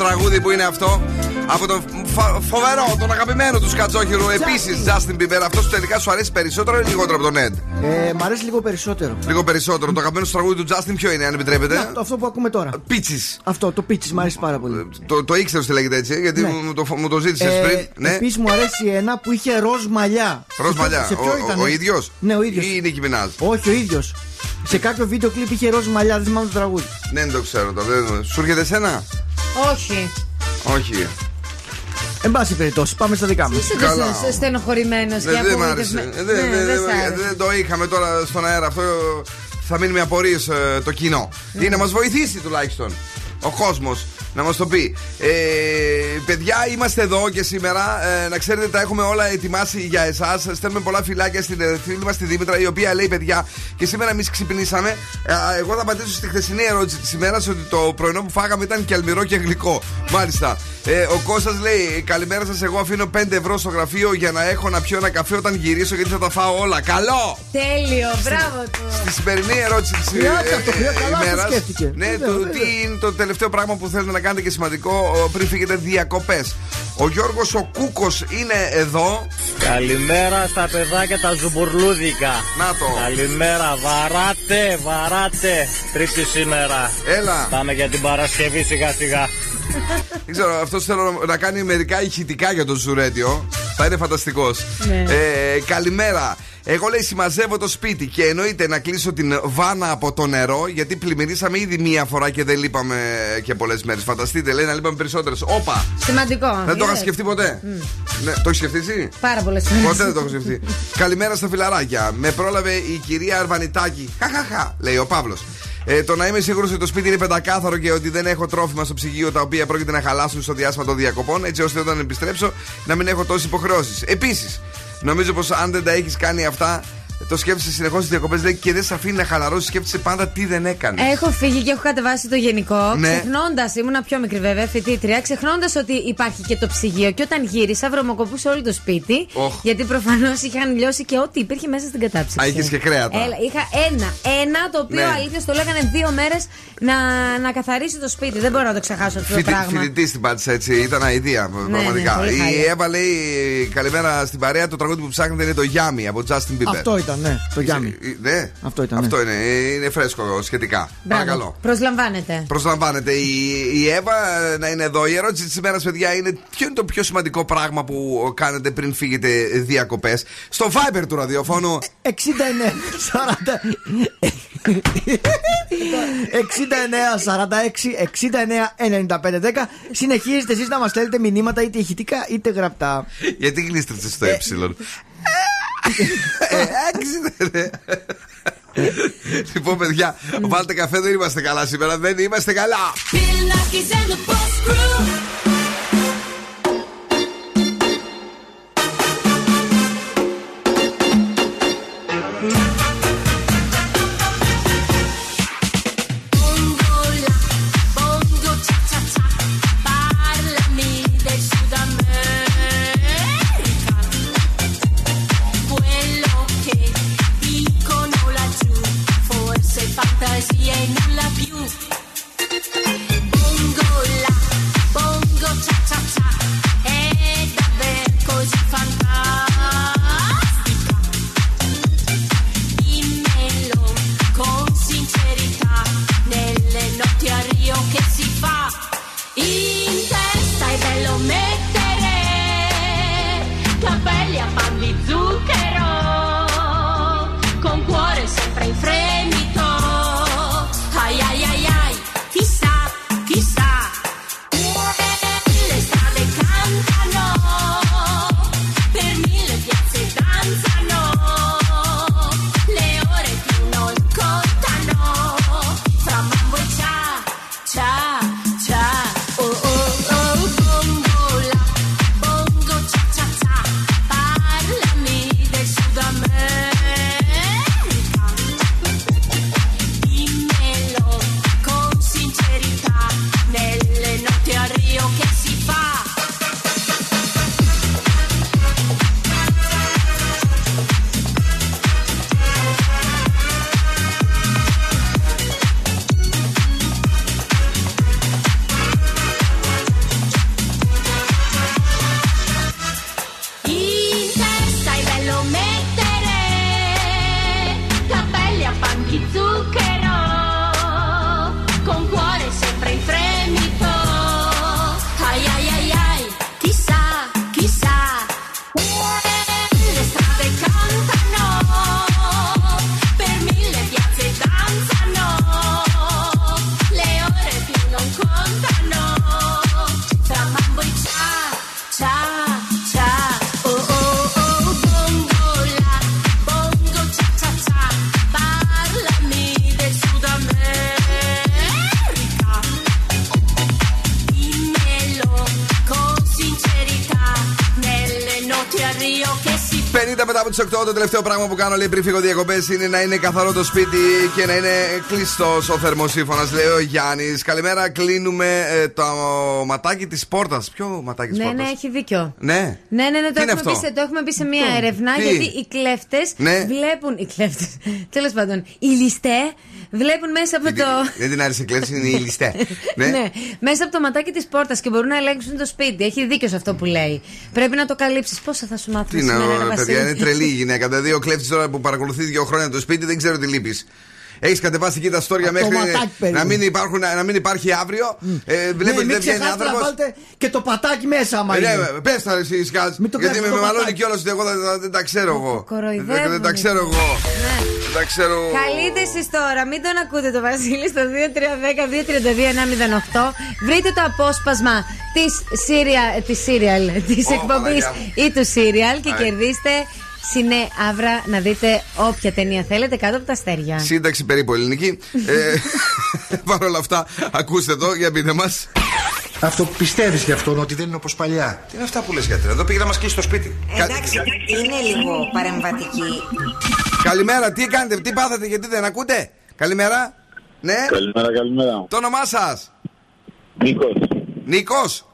Ωραίο τραγούδι που είναι αυτό. Από τον φα- φοβερό, τον αγαπημένο του Σκατζόχυρου. Επίσης, Justin Bieber. Αυτός τελικά σου αρέσει περισσότερο ή λιγότερο από τον Ed;
Ε, μ' αρέσει λίγο περισσότερο.
Λίγο περισσότερο. Το αγαπημένο σου τραγούδι του Justin ποιο είναι, αν επιτρέπετε;
Να, το- αυτό που ακούμε τώρα.
Πίτσι.
Αυτό, το πίτσι μ' αρέσει πάρα πολύ.
Το, το ήξερες ότι λέγεται έτσι, γιατί
Ναι.
μου, το, μου το ζήτησες πριν. Ναι.
Επίσης μου αρέσει ένα που είχε ροζ μαλλιά.
Ροζ
Σε ποιο-
μαλλιά.
Σε ποιο
Ο-
ήταν.
ο ίδιος;
Ναι, ο ίδιος.
Ή η Νίκη Μινάζ.
Όχι, ο ίδιος. Σε κάποιο βίντεο κλειπ είχε ροζ μαλλιά, δεν θυμάμαι το τραγούδι.
Ναι, δεν το ξέρω τώρα. δεν- Σου έρχεται εσένα.
Όχι.
Όχι.
Εν πάση περιπτώσει, πάμε στα δικά μας.
Είσαι
Καλά.
τόσο στενοχωρημένος και
Δεν δεν μ' άρεσε.
απογοητευμένος.
Ε, Δεν
Ναι,
δεν-
δεν σ'
δεν-
άρεσε.
δεν το είχαμε τώρα στον αέρα. Αυτό θα μείνει με απορίε το κοινό. Ή να μας βοηθήσει τουλάχιστον ο κόσμος να μας το πει. Ε, παιδιά, είμαστε εδώ και σήμερα. Ε, να ξέρετε, τα έχουμε όλα ετοιμάσει για εσάς. Στέλνουμε πολλά φυλάκια στην ε, φίλη μας τη Δήμητρα, η οποία λέει: Παιδιά, και σήμερα εμείς ξυπνήσαμε. Ε, α, εγώ θα απαντήσω στη χθεσινή ερώτηση της ημέρας ότι το πρωινό που φάγαμε ήταν και αλμυρό και γλυκό. Μάλιστα. Ε, ο Κώστας λέει: Καλημέρα σας. Εγώ αφήνω 5 ευρώ στο γραφείο για να έχω να πιω ένα καφέ όταν γυρίσω γιατί θα τα φάω όλα. Καλό!
Τέλειο, μπράβο του.
Στη σημερινή ερώτηση της
Χρειάζεται αυτό, χρειάζεται, καλά το σκέφτηκε.
Ναι,
Βέβαια,
το,
βέβαια.
τι είναι το τελευταίο πράγμα που θέλετε να κάνετε και σημαντικό ο, πριν φύγετε διακοπές. Ο Γιώργος ο Κούκος είναι εδώ.
Καλημέρα στα παιδάκια τα ζουμπουρλούδικα.
Να το.
Καλημέρα, βαράτε, βαράτε. Τρίτη σήμερα.
Έλα.
Πάμε για την Παρασκευή σιγά σιγά.
Δεν ξέρω, αυτός θέλω να- να κάνει μερικά ηχητικά για το Ζουρέντιο. Θα είναι φανταστικός.
Ναι.
Ε, καλημέρα. Εγώ λέει συμμαζεύω το σπίτι και εννοείται να κλείσω την βάνα από το νερό γιατί πλημμυρίσαμε ήδη μία φορά και δεν λείπαμε και πολλές μέρες. Φανταστείτε, λέει να λείπαμε περισσότερες. Όπα!
Σημαντικό.
Δεν το είχα
Είδες.
σκεφτεί ποτέ. Ναι, το έχεις σκεφτεί εσύ;
Πάρα πολλές φορές.
Ποτέ δεν το έχω σκεφτεί. *laughs* Καλημέρα στα φιλαράκια. Με πρόλαβε η κυρία Αρβανιτάκη. Χαχαχα, λέει ο Παύλος.
Ε, το να είμαι σίγουρος ότι το σπίτι είναι πεντακάθαρο και ότι δεν έχω τρόφιμα στο ψυγείο τα οποία πρόκειται να χαλάσουν στο διάστημα των διακοπών, έτσι ώστε όταν επιστρέψω να μην έχω τόσες υποχρεώσεις. Επίσης, νομίζω πως αν δεν τα έχεις κάνει αυτά, το σκέφτεσαι συνεχώς στις διακοπές και δεν σε αφήνει να χαλαρώσεις. Σκέφτεσαι πάντα τι δεν έκανες.
Έχω φύγει και έχω κατεβάσει το γενικό.
Ναι.
Ξεχνώντας, ήμουν πιο μικρή βέβαια, φοιτήτρια, ξεχνώντας ότι υπάρχει και το ψυγείο. Και όταν γύρισα, βρωμοκοπούσε όλο το σπίτι.
Οχ.
Γιατί προφανώς είχαν λιώσει και ό,τι υπήρχε μέσα στην κατάψυξη.
Α, είχες και κρέατα.
Έλα, είχα ένα. Ένα το οποίο
Ναι.
αλήθεια το λέγανε δύο μέρες να, να καθαρίσει το σπίτι. Δεν μπορώ να το ξεχάσω αυτό το πράγμα.
Φοιτητή την πάτησε έτσι, ήταν αηδία πραγματικά.
ναι, πολύ
η
χάλια.
Εύα λέει καλημέρα στην παρέα. Το τραγούδι που ψάχνετε είναι το Γιάμι από Justin Bieber.
Αυτό ήταν, ναι. Το Γιάννη.
Ε, Ναι,
Αυτό ήταν.
αυτό
ναι.
είναι, είναι φρέσκο σχετικά.
Μπράβο.
Παρακαλώ.
Προσλαμβάνετε.
Προσλαμβάνεται η, η Εύα ε, να είναι εδώ. Η ερώτηση της ημέρας, παιδιά, είναι ποιο είναι το πιο σημαντικό πράγμα που κάνετε πριν φύγετε διακοπές; Στο Viber του ραδιοφώνου.
69, 40. 69, 46, 69, 95, 10. Συνεχίζετε εσείς να μας στέλνετε μηνύματα είτε ηχητικά είτε γραπτά.
Γιατί γλίστρεψες στο ε. Ε, έξι, Λοιπόν, παιδιά, βάλτε καφέ, δεν είμαστε καλά σήμερα. Δεν είμαστε καλά. Τελευταίο πράγμα που κάνω λέει πριν φύγω διακοπές είναι να είναι καθαρό το σπίτι και να είναι κλειστός ο θερμοσύφωνα, λέει ο Γιάννης. Καλημέρα, κλείνουμε ε, το ματάκι της πόρτας. Ποιο ματάκι της
Ναι,
πόρτας;
ναι, έχει δίκιο.
Ναι.
Ναι, ναι, ναι,
Τι
το
είναι
έχουμε, πει
αυτό;
σε, το έχουμε πει σε μία
Τι;
έρευνα.
Τι;
Γιατί οι κλέφτες
Ναι.
βλέπουν. Οι κλέφτες. *laughs* Τέλος πάντων, οι ληστέ βλέπουν μέσα από το.
Δεν την άρεσε η κλέψη, είναι η ληστέ. *laughs* ναι.
Ναι, μέσα από το ματάκι της πόρτας και μπορούν να ελέγξουν το σπίτι. Έχει δίκιο σε αυτό που λέει. Πρέπει να το καλύψεις. Πόσα θα σου μάθουν
Τι να,
σήμερα, ρε
παιδιά,
Βασίλη;
είναι τρελή η γυναίκα. Δηλαδή, ο κλέφτη τώρα που παρακολουθείς δύο χρόνια το σπίτι δεν ξέρω τι λείπεις. Έχεις κατεβάσει εκεί τα στόρια
Από το
μέχρι
ματάκι,
να
περίπου.
μην, υπάρχουν, να μην υπάρχει αύριο. Ε, βλέπετε
ναι,
ότι
μην
δεν βγαίνει
ξεχάσετε να
άνθρωπος.
βάλετε και το πατάκι μέσα, άμα
Ε,
είναι.
ναι, πες τα ρε εσύ Σκάτς,
Μην το
Γιατί με,
κάνεις
με
το
μαλώνει
πατάκι.
κιόλας ότι εγώ δεν, δεν- δεν τα ξέρω εγώ.
κοροϊδεύουνε.
Δεν, δεν τα ξέρω εγώ. Δεν τα ξέρω.
Καλείτε εσείς τώρα, μην τον ακούτε το Βασίλη στο 2310-232-908. Βρείτε το απόσπασμα της serial, της serial, της
Ω,
εκπομπής
Παναγιά μου.
ή του serial και
Α,
κερδίστε Σινέ Αύρα να δείτε όποια ταινία θέλετε κάτω από τα αστέρια.
Σύνταξη περίπου ελληνική. ε, *laughs* Παρ' όλα αυτά, ακούστε εδώ για πείτε μας.
Αυτό πιστεύεις γι' αυτόν ότι δεν είναι όπως παλιά;
Τι είναι αυτά που λες, γιατρέ; Εδώ πήγε να μας κλείσει το σπίτι.
Εντάξει, είναι λίγο παρεμβατική.
Καλημέρα, τι κάνετε, τι πάθατε, γιατί δεν ακούτε; Καλημέρα. Ναι.
Καλημέρα, καλημέρα.
Το όνομά σας.
Νίκος.
Νίκος.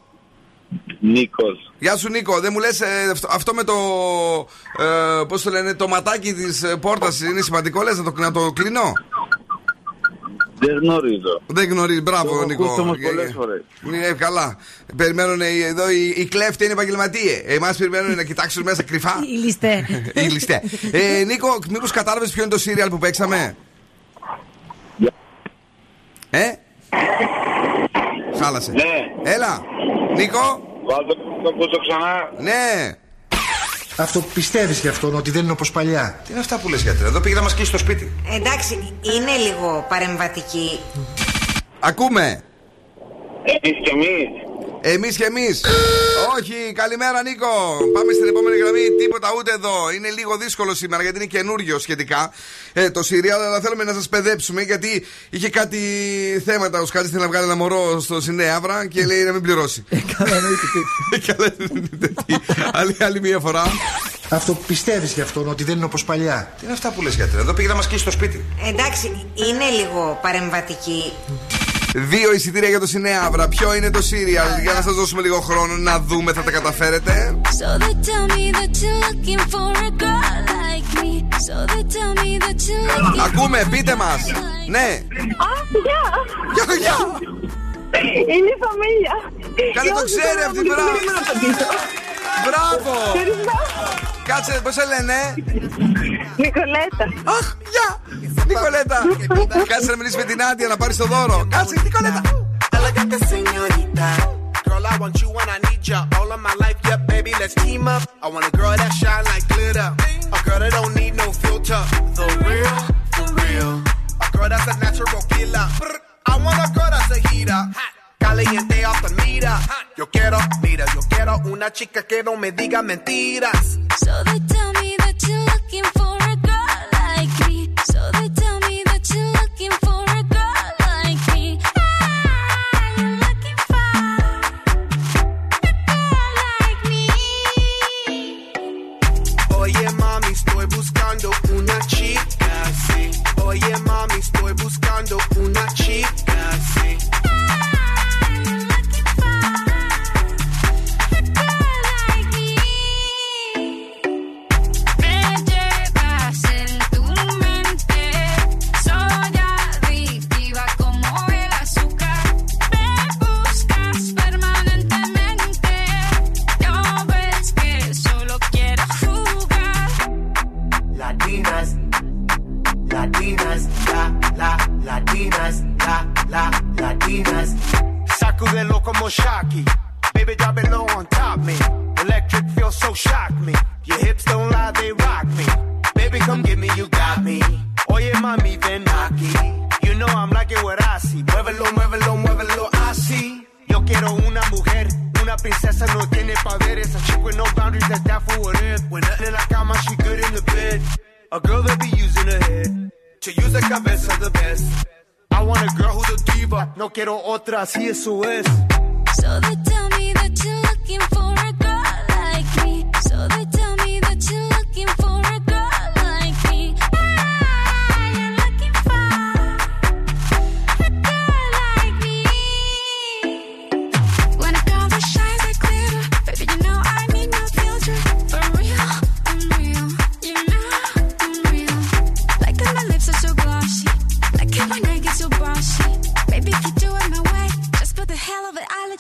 Νίκος.
Γεια σου Νίκο, δεν μου λες αυτό με το. Ε, Πώς το λένε, το ματάκι της πόρτας είναι σημαντικό, λες να το, να το κλείνω;
Δεν γνωρίζω.
Δεν γνωρίζει, μπράβο
Το έχω
Νίκο.
ακούσει όμως
Ε,
πολλές φορές.
Ε, καλά. Περιμένουν ε, εδώ οι, οι κλέφτε είναι επαγγελματίε. Εμάς περιμένουν να κοιτάξουν μέσα κρυφά.
Οι ληστέ.
οι ληστέ. Ε, Νίκο, μήπως κατάλαβες ποιο είναι το σύριαλ που παίξαμε; Ε; Χάλασες.
Ναι.
Έλα. Νίκο.
Βάλτε το ακούσω ξανά.
Ναι.
Αυτό πιστεύεις γι' αυτόν ότι δεν είναι όπως παλιά;
Τι είναι αυτά που λες, γιατρέ; Εδώ πήγε να μας κλείσει το σπίτι.
Εντάξει, είναι λίγο παρεμβατική.
Ακούμε.
Εμείς και εμείς.
Εμείς και εμείς. Όχι, καλημέρα Νίκο. Πάμε στην επόμενη γραμμή. Τίποτα ούτε εδώ. Είναι λίγο δύσκολο σήμερα γιατί είναι καινούριο σχετικά ε, το Συρία. Αλλά θέλουμε να σας παιδέψουμε γιατί είχε κάτι θέματα. Ο Σκάτζη θέλει να βγάλει ένα μωρό στο Σινέαβρα και λέει να μην πληρώσει.
Καλά, εννοείται τι. *laughs*
Καλά, εννοείται τι. άλλη, άλλη μία φορά.
Αυτό πιστεύεις γι' αυτόν ότι δεν είναι όπως παλιά;
Τι είναι αυτά που λες, γιατρέ. Εδώ πήγε να μας κλείσει το σπίτι.
Εντάξει, είναι λίγο παρεμβατική.
Δύο εισιτήρια για το Σινέαβρα. Ποιο είναι το σύριαλ. Για να σας δώσουμε λίγο χρόνο να δούμε, θα τα καταφέρετε.
So they tell me that you're looking for a girl like me. So they tell me that you're looking
Ακούμε, πείτε μας. Ναι. Γεια, γεια.
Είναι η φαμίλια.
Καλή το ξέρει αυτή, μπράβο. Μπράβο. Κάτσε, πώ σε λένε.
Νικολέτα.
Αχ, γεια. Νικολέτα. Κάτσε να μιλήσει με την Άντια να πάρει το δώρο. Κάτσε, Νικολέτα.
Elegante señorita. Girl, I want you when I need ya. All of my life, yeah, baby, let's team up. I want a girl that shine like glitter. A girl that don't need no filter. The real, for real. A girl that's a natural killer. Brr. I want a girl that's a heater. Caliente the meter. Yo quiero, mira, yo quiero una chica que no me diga mentiras.
So they tell me that you're looking for a girl like me. So they tell me that you're looking for a girl like me. Ah, you're looking for a girl like me.
Oye mami, estoy buscando una chica así. Oye mami, estoy buscando una chica Latinas, Latinas, la, la, Latinas, la, la, Latinas. Sacudelo como Shocky. Baby, drop it low on top me. Electric feels so shock me. Your hips don't lie, they rock me. Baby, come get me, you got me. Oye, mami, ven aquí. You know I'm like it what I see. Muévelo, muévelo, muévelo, así. Yo quiero una mujer, una princesa no tiene poderes. A chick with no boundaries, that's that for what it. When nothing in la cama, she good in the bed. A girl that be using her head to use the cabeza the best. I want a girl who's a diva. No quiero otra, así eso es.
So they tell me that you're looking for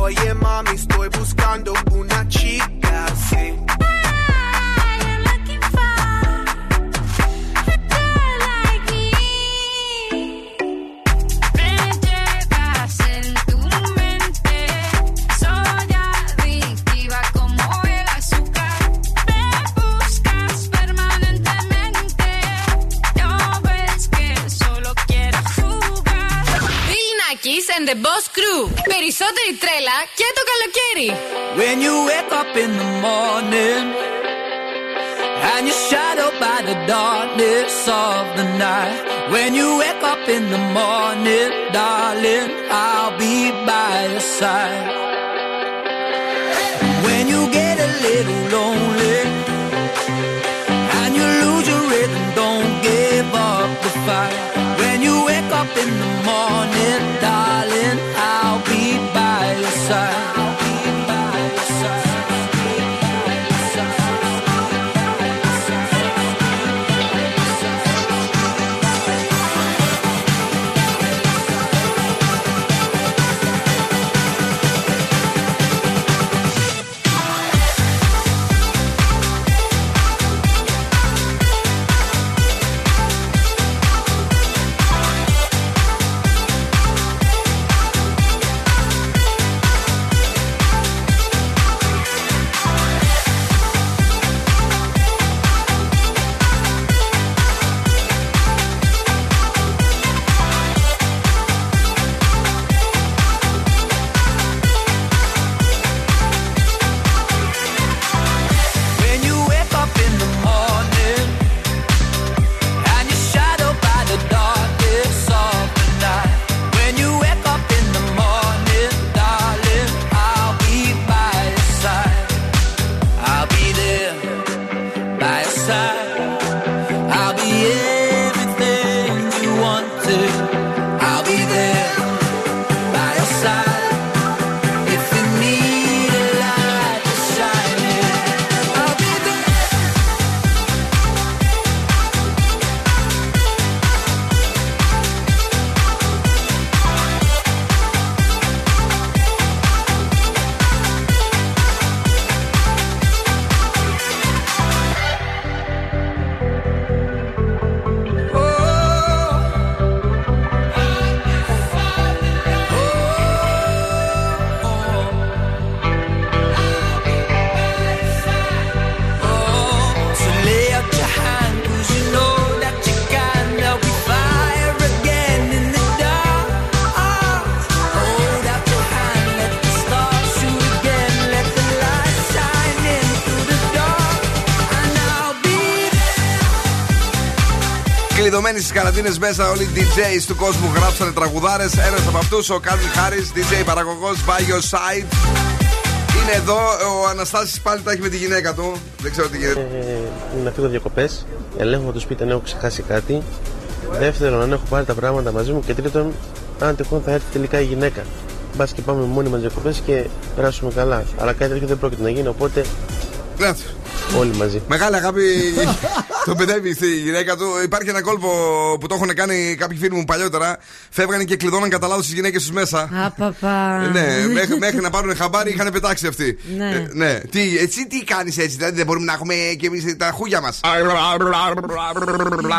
Oye mami, estoy buscando una chica.
and the Boss Crew. Περισσότερη τρέλα και το καλοκαίρι.
When you wake up in the morning and you're shadowed by the darkness of the night. When you wake up in the morning, darling, I'll be by your side.
Κλειδωμένοι στις καραντίνες μέσα, όλοι οι DJs του κόσμου γράψανε τραγουδάρες. Ένας από αυτούς, ο Κάρλ Χάρη, DJ παραγωγός by your side. Είναι εδώ, ο Αναστάσης πάλι τα έχει με τη γυναίκα του. Δεν ξέρω τι γίνεται.
Ε, να φύγω διακοπές. Ελέγχω το σπίτι αν έχω ξεχάσει κάτι. Δεύτερον, αν έχω πάρει τα πράγματα μαζί μου. Και τρίτον, αν τυχόν θα έρθει τελικά η γυναίκα. Μπας και πάμε μόνοι μας διακοπές και περάσουμε καλά. Αλλά κάτι τέτοιο δεν πρόκειται να γίνει, οπότε.
Ναι.
Όλοι μαζί.
Μεγάλη αγάπη *laughs* τον παιδεύει στη γυναίκα του. Υπάρχει ένα κόλπο που το έχουν κάνει κάποιοι φίλοι μου παλιότερα. Φεύγανε και κλειδώναν κατά λάθος τι γυναίκες τους μέσα.
Απαπα.
Ε, ναι, μέχρι, μέχρι να πάρουν χαμπάρι είχαν πετάξει αυτοί.
Ναι.
Ε, ναι. Τι, εσύ τι κάνεις έτσι, δηλαδή δεν μπορούμε να έχουμε και εμείς τα χούγια μας.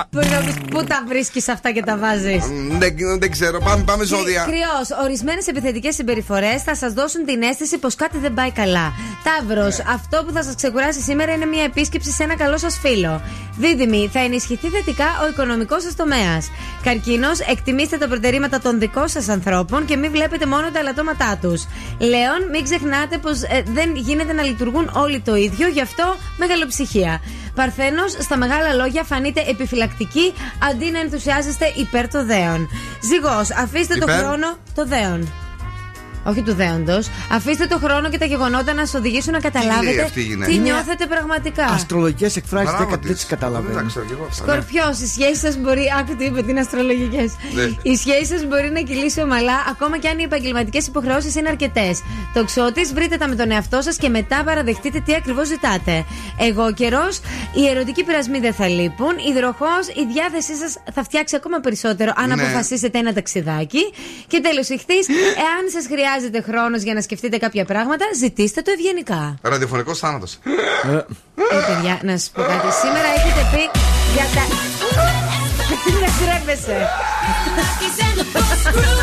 Πού να πεις, Πού τα βρίσκεις αυτά και τα βάζεις;
δεν, δεν ξέρω, πάμε, πάμε ζώδια.
Κρυός, ορισμένες επιθετικές συμπεριφορές θα σας δώσουν την αίσθηση πως κάτι δεν πάει καλά. Ταύρος, αυτό που θα σας ξεκουράσει σήμερα είναι μια επίσκεψη σε ένα καλό σας φίλο. Δίδυμη, θα ενισχυθεί θετικά ο οικονομικός σας τομέας. Καρκίνος, εκτιμήστε τα προτερήματα των δικών σας ανθρώπων και μην βλέπετε μόνο τα ελαττώματά τους. Λέων, μην ξεχνάτε πως δεν γίνεται να λειτουργούν όλοι το ίδιο, γι' αυτό μεγαλοψυχία. Παρθένος, στα μεγάλα λόγια φανείτε επιφυλακτικοί αντί να ενθουσιάζεστε υπέρ το δέον. Ζυγός, αφήστε το
Υπέρ;
χρόνο το δέον. Όχι του δέοντος. Αφήστε το χρόνο και τα γεγονότα να σας οδηγήσουν να καταλάβετε
αυτή η γυναίκα;
τι
Είναι
νιώθετε πραγματικά.
Αστρολογικές εκφράσεις
Μπράβο
δεν
της.
τι καταλαβαίνω.
Δεν τα ξέρω κι εγώ αυτά, ναι.
Σκορπιός, οι σχέσεις σας μπορεί. Άκου τι είπε, τι είναι αστρολογικές.
Ναι.
Οι σχέσεις σας μπορεί να κυλήσει ομαλά, ακόμα και αν οι επαγγελματικές υποχρεώσεις είναι αρκετές. Το ξώτη, βρείτε τα με τον εαυτό σας και μετά παραδεχτείτε τι ακριβώς ζητάτε. Εγώ καιρός, οι ερωτικοί πειρασμοί δεν θα λείπουν. Υδροχό, η διάθεσή σας θα φτιάξει ακόμα περισσότερο αν
Ναι.
αποφασίσετε ένα ταξιδάκι. Και τέλος, ηχθείς, εάν σας χρειάζεται χρόνος για να σκεφτείτε κάποια πράγματα, ζητήστε το ευγενικά.
Ραδιοφωνικός θάνατος.
Ε, παιδιά, να σας πω κάτι. Σήμερα έχετε πει για τα. *laughs* Δεν τρέπεσαι.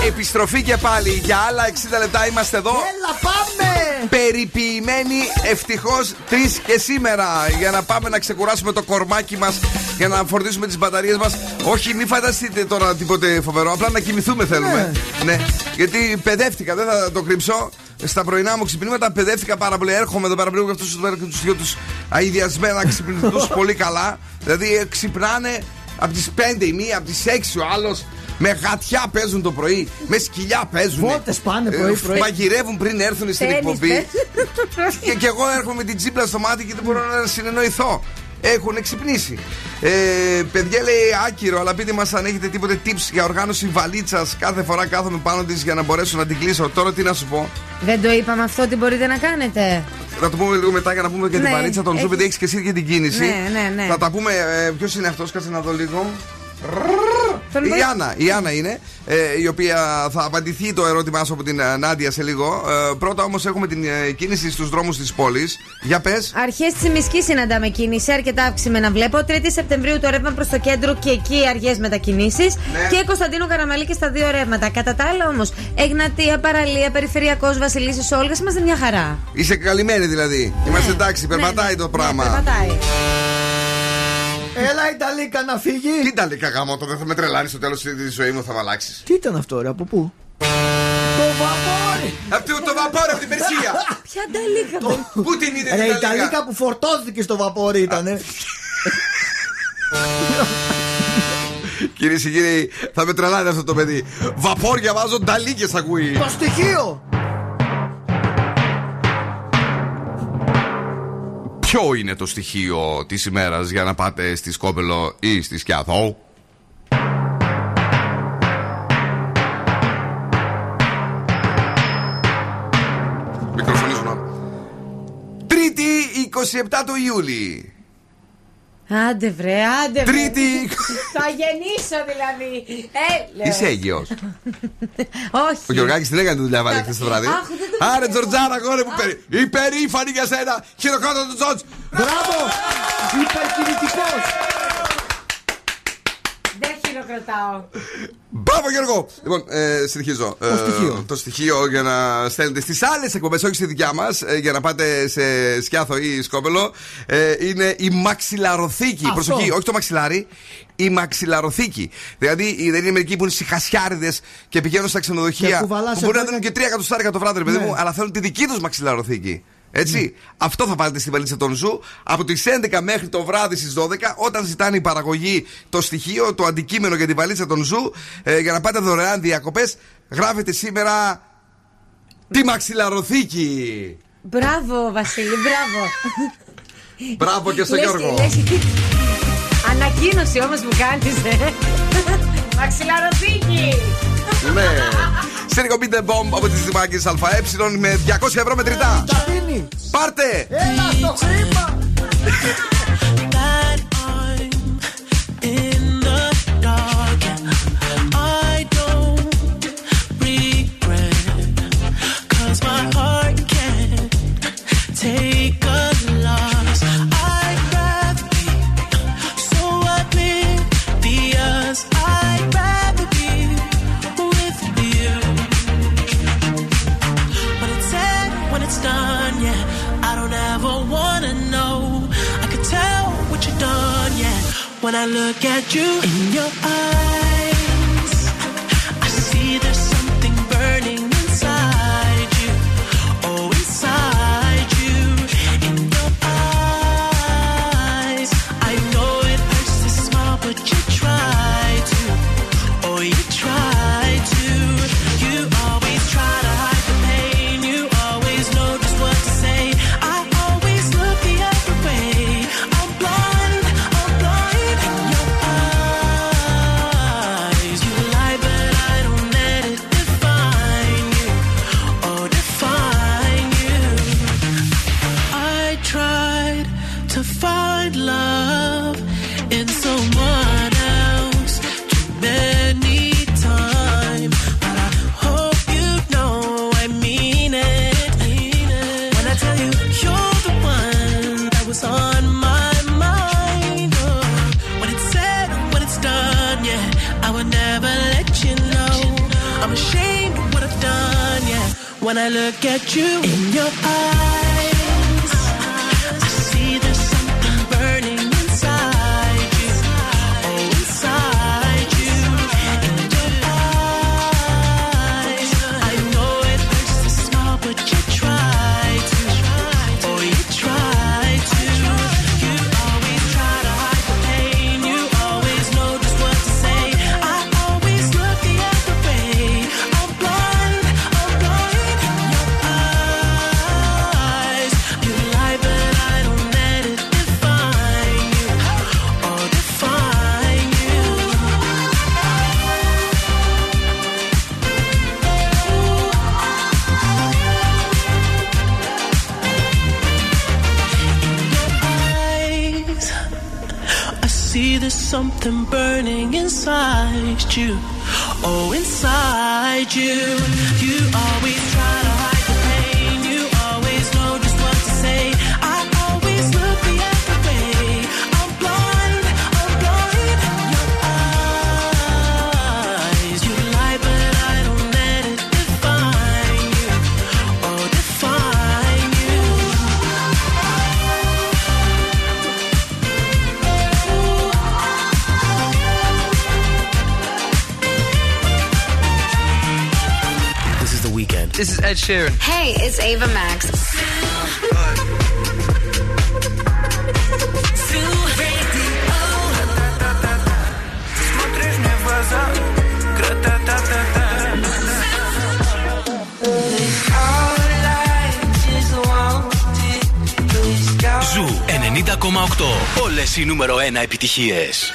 Επιστροφή και πάλι για άλλα 60 λεπτά είμαστε εδώ.
Έλα, πάμε!
Περιποιημένοι ευτυχώς τρεις και σήμερα για να πάμε να ξεκουράσουμε το κορμάκι μας για να φορτίσουμε τις μπαταρίες μας. Όχι, μην φανταστείτε τώρα τίποτε φοβερό. Απλά να κοιμηθούμε θέλουμε. Ναι. Γιατί παιδεύτηκα, δεν θα το κρύψω. Στα πρωινά μου ξυπνήματα παιδεύτηκα πάρα πολύ. Έρχομαι εδώ πέρα πριν αυτού τους δυο τους αειδιασμένα ξυπνητούς *laughs* πολύ καλά. Δηλαδή ε, ξυπνάνε από τις 5 η μία, από τις 6 ο άλλος. Με γατιά παίζουν το πρωί, με σκυλιά παίζουν.
Βόλτες πάνε πρωί-πρωί.
Μαγειρεύουν πριν έρθουν στην
Τένις
εκπομπή.
παίζουν.
και, και εγώ έρχομαι με την τσίπλα στο μάτι και δεν μπορώ να συνεννοηθώ. Έχουν ξυπνήσει. Ε, παιδιά λέει άκυρο, αλλά πείτε μας αν έχετε τίποτε tips για οργάνωση βαλίτσας. Κάθε φορά κάθομαι πάνω της για να μπορέσω να την κλείσω. Τώρα τι να σου πω;
Δεν το είπαμε αυτό τι μπορείτε να κάνετε;
Θα το πούμε λίγο μετά για να πούμε και την
Ναι,
βαλίτσα του Zoo,
έχεις-
επειδή έχεις και εσύ και την κίνηση.
Ναι, ναι, ναι.
Θα τα πούμε. Ε, Ποιος είναι αυτός, κάτσε να δω λίγο.
Τον
Η
βοηθ-
Άννα, η Άννα είναι, ε, η οποία θα απαντηθεί το ερώτημά σου από την ε, Νάντια σε λίγο. Ε, πρώτα όμως έχουμε την ε, κίνηση στους δρόμους της πόλης. Για πες.
Αρχές της Μισκής συναντάμε κίνηση, αρκετά αυξημένα βλέπω. 3η Σεπτεμβρίου το ρεύμα προς το κέντρο και εκεί αργές μετακινήσεις.
Ναι.
Και Κωνσταντίνο Καραμαλή και στα δύο ρεύματα. Κατά τα άλλα όμως, Εγνατία, Παραλία, Περιφερειακός, Βασιλίση, Όλγας είμαστε μια χαρά.
Είσαι καλυμμένη δηλαδή. Είμαστε εντάξει, περπατάει το πράγμα.
Ναι, περπατάει.
Έλα η Ιταλίκα να φύγει.
Τι ήταν λίγα γάμο, δεν θα με τρελάνεις στο τέλος της ζωής μου, θα με αλλάξεις.
Τι ήταν αυτό, ρε, από πού; Το βαπόρι.
Αυτό το βαπόρι από την Περσία.
Ποια νταλίκα,
Πού την είδε
Ρε, η
την Ιταλία.
Ιταλίκα που φορτώθηκε στο βαπόρι ήταν.
Κυρίες και κύριοι, θα με τρελάνει αυτό το παιδί. Βαπόρια βάζω, νταλίκες ακούει.
Το στοιχείο.
Ποιο είναι το στοιχείο της ημέρας για να πάτε στη Σκόπελο ή στη Σκιάθο; Μικροφωνίζουν. Τρίτη 27 του Ιούλη.
Άντε βρε, άντε βρε.
Τρίτη.
Θα γεννήσω δηλαδή. Ε, λέω.
Είσαι έγκυος.
Όχι.
Ο Γιωργάκης την έκανε τη δουλειά βάλει χθες το βράδυ.
Αχ, δεν το
Άρε,
ξέρω.
Τζορτζάρα, γόρε μου περί. Υπερήφανη για σένα. Χειροκρότημα του Τζορτζ.
Μπράβο. Υπερκινητικός.
Δεν χειροκροτάω.
Μπράβο Γιώργο! Λοιπόν, ε, συνεχίζω. Το
στοιχείο.
το στοιχείο για να στέλνετε στις άλλες εκπομπές, όχι στη δικιά μας, για να πάτε σε σκιάθο ή σκόπελο. Ε, είναι η μαξιλαροθήκη.
Αυτό.
Προσοχή, όχι το μαξιλάρι, η μαξιλαροθήκη. Δηλαδή η- δεν είναι μερικοί που είναι σιχασιάρηδες και πηγαίνουν στα ξενοδοχεία.
Και
Που
κουβαλάς
μπορεί να
εδώ
δίνουν
και-
και τρία εκατοστάρικα το βράδυ, ρε παιδί
Ναι.
μου, αλλά θέλουν τη δική τους μαξιλαροθήκη. Έτσι. Αυτό θα πάρετε στη βαλίτσα του Zoo από τις 11 μέχρι το βράδυ στις 12, όταν ζητάνε η παραγωγή το στοιχείο, το αντικείμενο για τη βαλίτσα του Zoo, ε, για να πάτε δωρεάν διακοπές. Γράφετε σήμερα τη μαξιλαροθήκη.
Μπράβο, Βασίλη, μπράβο.
Μπράβο και στο
Λες-
Γιώργο.
λες- Ανακοίνωση όμως που κάνεις, ε. Μαξιλαροθήκη.
ναι. Στην εκπομπή The Bomb από τις Δημάκη ΑΕ με 200 ευρώ μετρητά.
Τα δίνει.
Πάρτε!
Έλα στο χρήμα.
Sheeran.
Hey, it's Ava Max.
Ζου 90,8. Όλες οι νούμερο 1 επιτυχίες.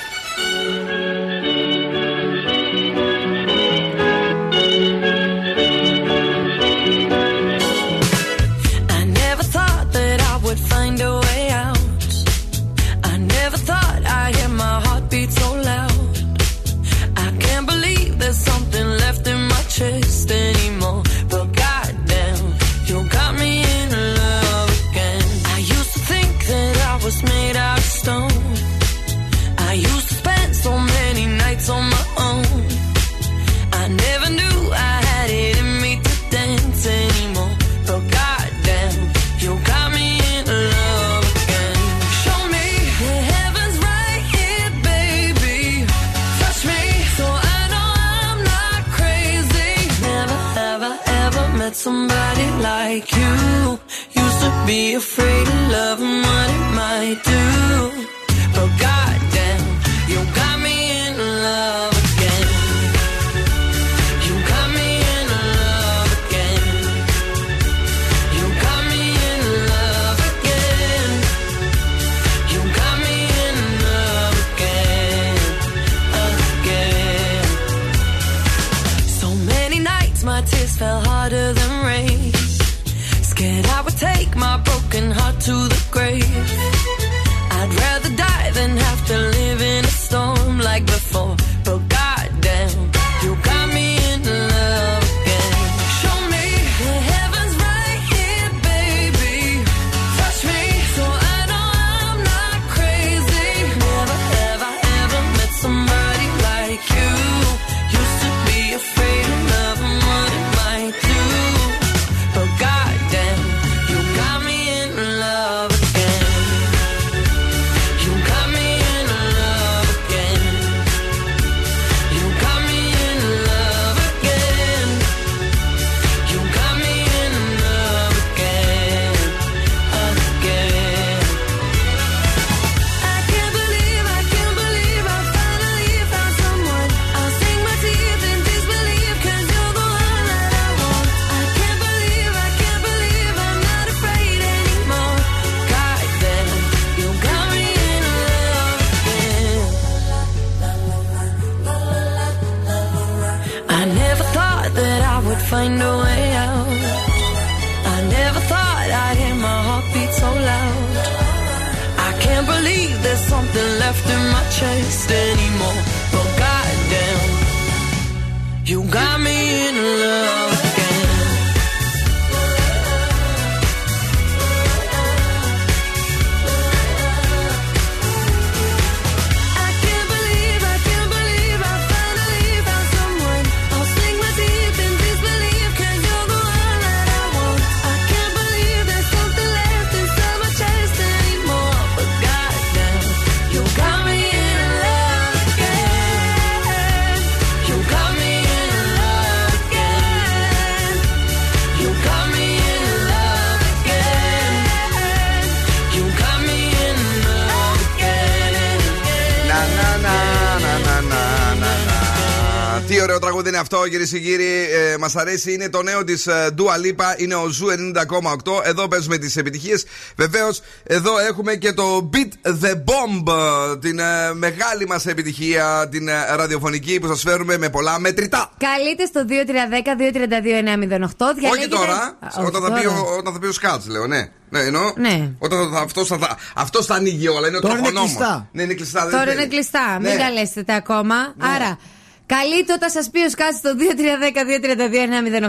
Αυτό, κυρίες και κύριοι. Ε, Μας αρέσει. Είναι το νέο της Dua Lipa. Είναι ο Zoo 90,8. Εδώ παίζουμε τις επιτυχίες. Βεβαίως, εδώ έχουμε και το Beat the Bomb. ε, Την ε, μεγάλη μας επιτυχία, την ε, ραδιοφωνική που σας φέρουμε με πολλά μετρητά.
Καλείτε στο 2310-232-908.
Όχι τώρα, όταν θα, πει, ο- όταν θα πει ο Σκάτς, λέω, ναι. Ναι, εννοώ.
Ναι.
Όταν θα, αυτός, θα, αυτός θα ανοίγει όλα. Είναι ο
Τώρα είναι
τροχονόμος.
κλειστά.
Ναι, είναι κλειστά. δεν
Τώρα
θέλει.
είναι κλειστά. Μην
Ναι.
καλέσετε τα ακόμα. Άρα, καλείτε όταν σας πει ο Σκάτ στο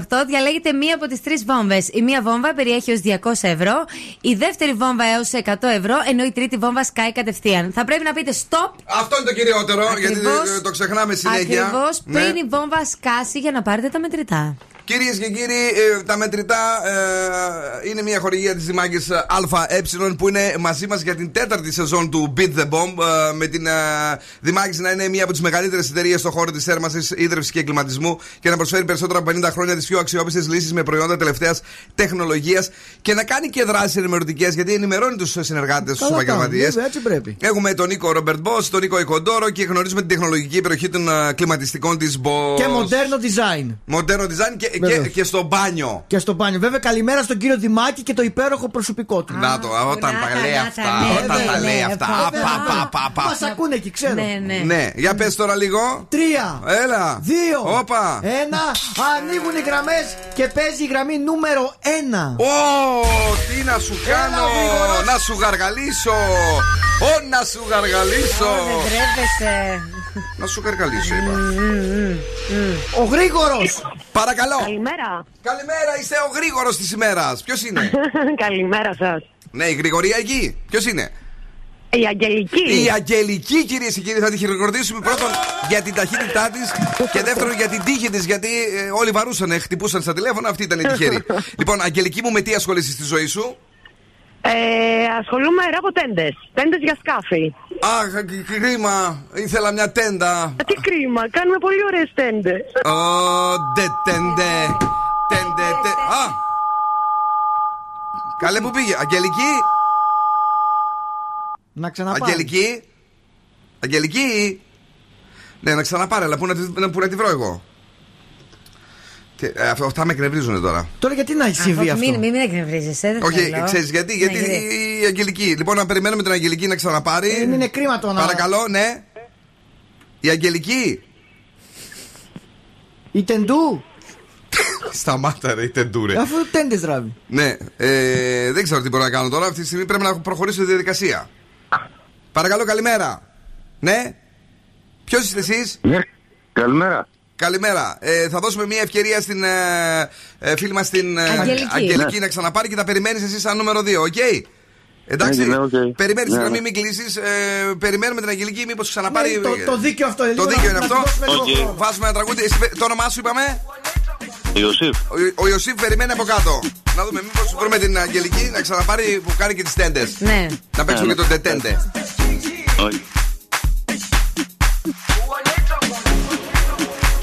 2310-232-908. Διαλέγετε μία από τις τρεις βόμβες. Η μία βόμβα περιέχει ως 200 ευρώ. Η δεύτερη βόμβα έως 100 ευρώ. Ενώ η τρίτη βόμβα σκάει κατευθείαν. Θα πρέπει να πείτε stop.
Αυτό είναι το κυριότερο, γιατί
Ακριβώς.
ε, το ξεχνάμε συνέχεια.
Ακριβώς
Ναι.
πριν η βόμβα σκάσει για να πάρετε τα μετρητά.
Κυρίες και κύριοι, ε, τα μετρητά ε, είναι μια χορηγία της Δημάκη ΑΕ που είναι μαζί μας για την τέταρτη σεζόν του Beat the Bomb. ε, με την ε, Δημάκη να είναι μια από τις μεγαλύτερες εταιρείες στον χώρο της θέρμανσης, ίδρυυσης και εγκληματισμού και να προσφέρει περισσότερα από 50 χρόνια τις πιο αξιόπιστες λύσεις με προϊόντα τελευταίας τεχνολογίας και να κάνει και δράσεις ενημερωτικές γιατί ενημερώνει τους συνεργάτες, τους
Καλά κάνει,
επαγγελματίες.
βέβαια, έτσι πρέπει.
Έχουμε τον Νίκο Ρόμπερτ Μπό, τον Νίκο Εκοντόρο και γνωρίζουμε την τεχνολογική περιοχή των ε, κλιματιστικών της Μπό.
Και μοντέρνο design.
Μοντέρνο design και, και,
Βεβαίως.
και στο μπάνιο.
Και στο μπάνιο. Βέβαια, καλημέρα στον κύριο Δημάκη και το υπέροχο προσωπικό του.
Να το, όταν τα λέει αυτά,
ναι,
όταν
ναι,
τα
ναι,
λέει
ναι,
αυτά.
βέβαια.
Πα, πα, πα, πα.
Μας ακούνε εκεί, ξέρω.
Ναι, για πες τώρα λίγο.
Τρία.
Έλα.
Δύο.
Όπα.
Ένα. Ανοίγουν οι γραμμές και παίζει η γραμμή νούμερο ένα.
Ω, τι να σου κάνω,
γρήγορος.
να σου γαργαλίσω. Ω, να σου γαργαλίσω.
Δεν τρέπεσαι.
Να σου γαργαλίσω, είπα.
Ο γρήγορος.
Παρακαλώ.
Καλημέρα.
Καλημέρα, είστε ο γρήγορος της ημέρας. Ποιος είναι; *laughs*
Καλημέρα σας.
Ναι, η Γρηγορία εκεί. Ποιος είναι;
Η Αγγελική.
Η Αγγελική, κυρίες και κύριοι, θα τη χειροκροτήσουμε πρώτον για την ταχύτητά της και δεύτερον για την τύχη της. Γιατί ε, όλοι βαρούσαν, χτυπούσαν στα τηλέφωνα, αυτή ήταν η τυχερή. *laughs* λοιπόν, Αγγελική μου, με τι ασχολείσαι στη ζωή σου;
Ε, ασχολούμαι από τέντε. Τέντες για σκάφη.
Αχ, κ- κρίμα. Ήθελα μια τέντα.
Τι κρίμα, κάνουμε πολύ ωραίες τέντες.
Ω, ντε, τέντε. Τέντε, τε. Α! Καλέ που πήγε. Αγγελική.
Να ξαναπάρει.
Αγγελική. Αγγελική. Ναι, να ξαναπάρε, αλλά πού να, τη- να- πού να τη βρω εγώ; Τι, ε, αυτά- αυτά με εκνευρίζουν τώρα.
Τώρα γιατί να έχει συμβεί αυτό;
Μην, μην, μην εκνευρίζεσαι, δεν
Όχι,
θέλω.
ξέρεις γιατί, γιατί
Ναι,
η Αγγελική. Λοιπόν, να περιμένουμε την Αγγελική να ξαναπάρει.
Ε, είναι κρίμα το να.
Παρακαλώ, ναι. Η Αγγελική.
Η τεντού. *laughs*
Σταμάτα, ρε, η τεντού ρε.
Αφού τέντες ράβει.
Ναι, ε, δεν ξέρω τι μπορώ να κάνω τώρα. Αυτή τη στιγμή πρέπει να προχωρήσω τη διαδικασία. Παρακαλώ, καλημέρα. Ναι. Ποιος είστε εσείς,
Ναι, καλημέρα.
Καλημέρα. Ε, θα δώσουμε μια ευκαιρία στην ε, ε, φίλη μας την ε,
Αγγελική. Ναι.
να ξαναπάρει και θα περιμένεις εσύ σαν νούμερο 2, οκ; Εντάξει,
Έγινε, οκ.
περιμένεις
Ναι,
να
ναι.
μην, μην κλείσεις. Ε, περιμένουμε την Αγγελική, μήπως ξαναπάρει.
Ναι, το- το δίκαιο αυτό,
Το
λίγο
δίκαιο
να-
είναι
να
αυτό.
του δώσουμε λίγο
Οκ.
χρόνο.
Βάζουμε ένα τραγούδι. Εσύ, το όνομά σου είπαμε;
Ιωσήφ.
Ο, ο Ιωσήφ περιμένει από κάτω. Να δούμε, μήπως βρούμε την Αγγελική να ξαναπάρει που κάνει και τις τέντες.
Ναι.
Να παίξουμε
Ναι,
και τον τετέντε.
Όχι.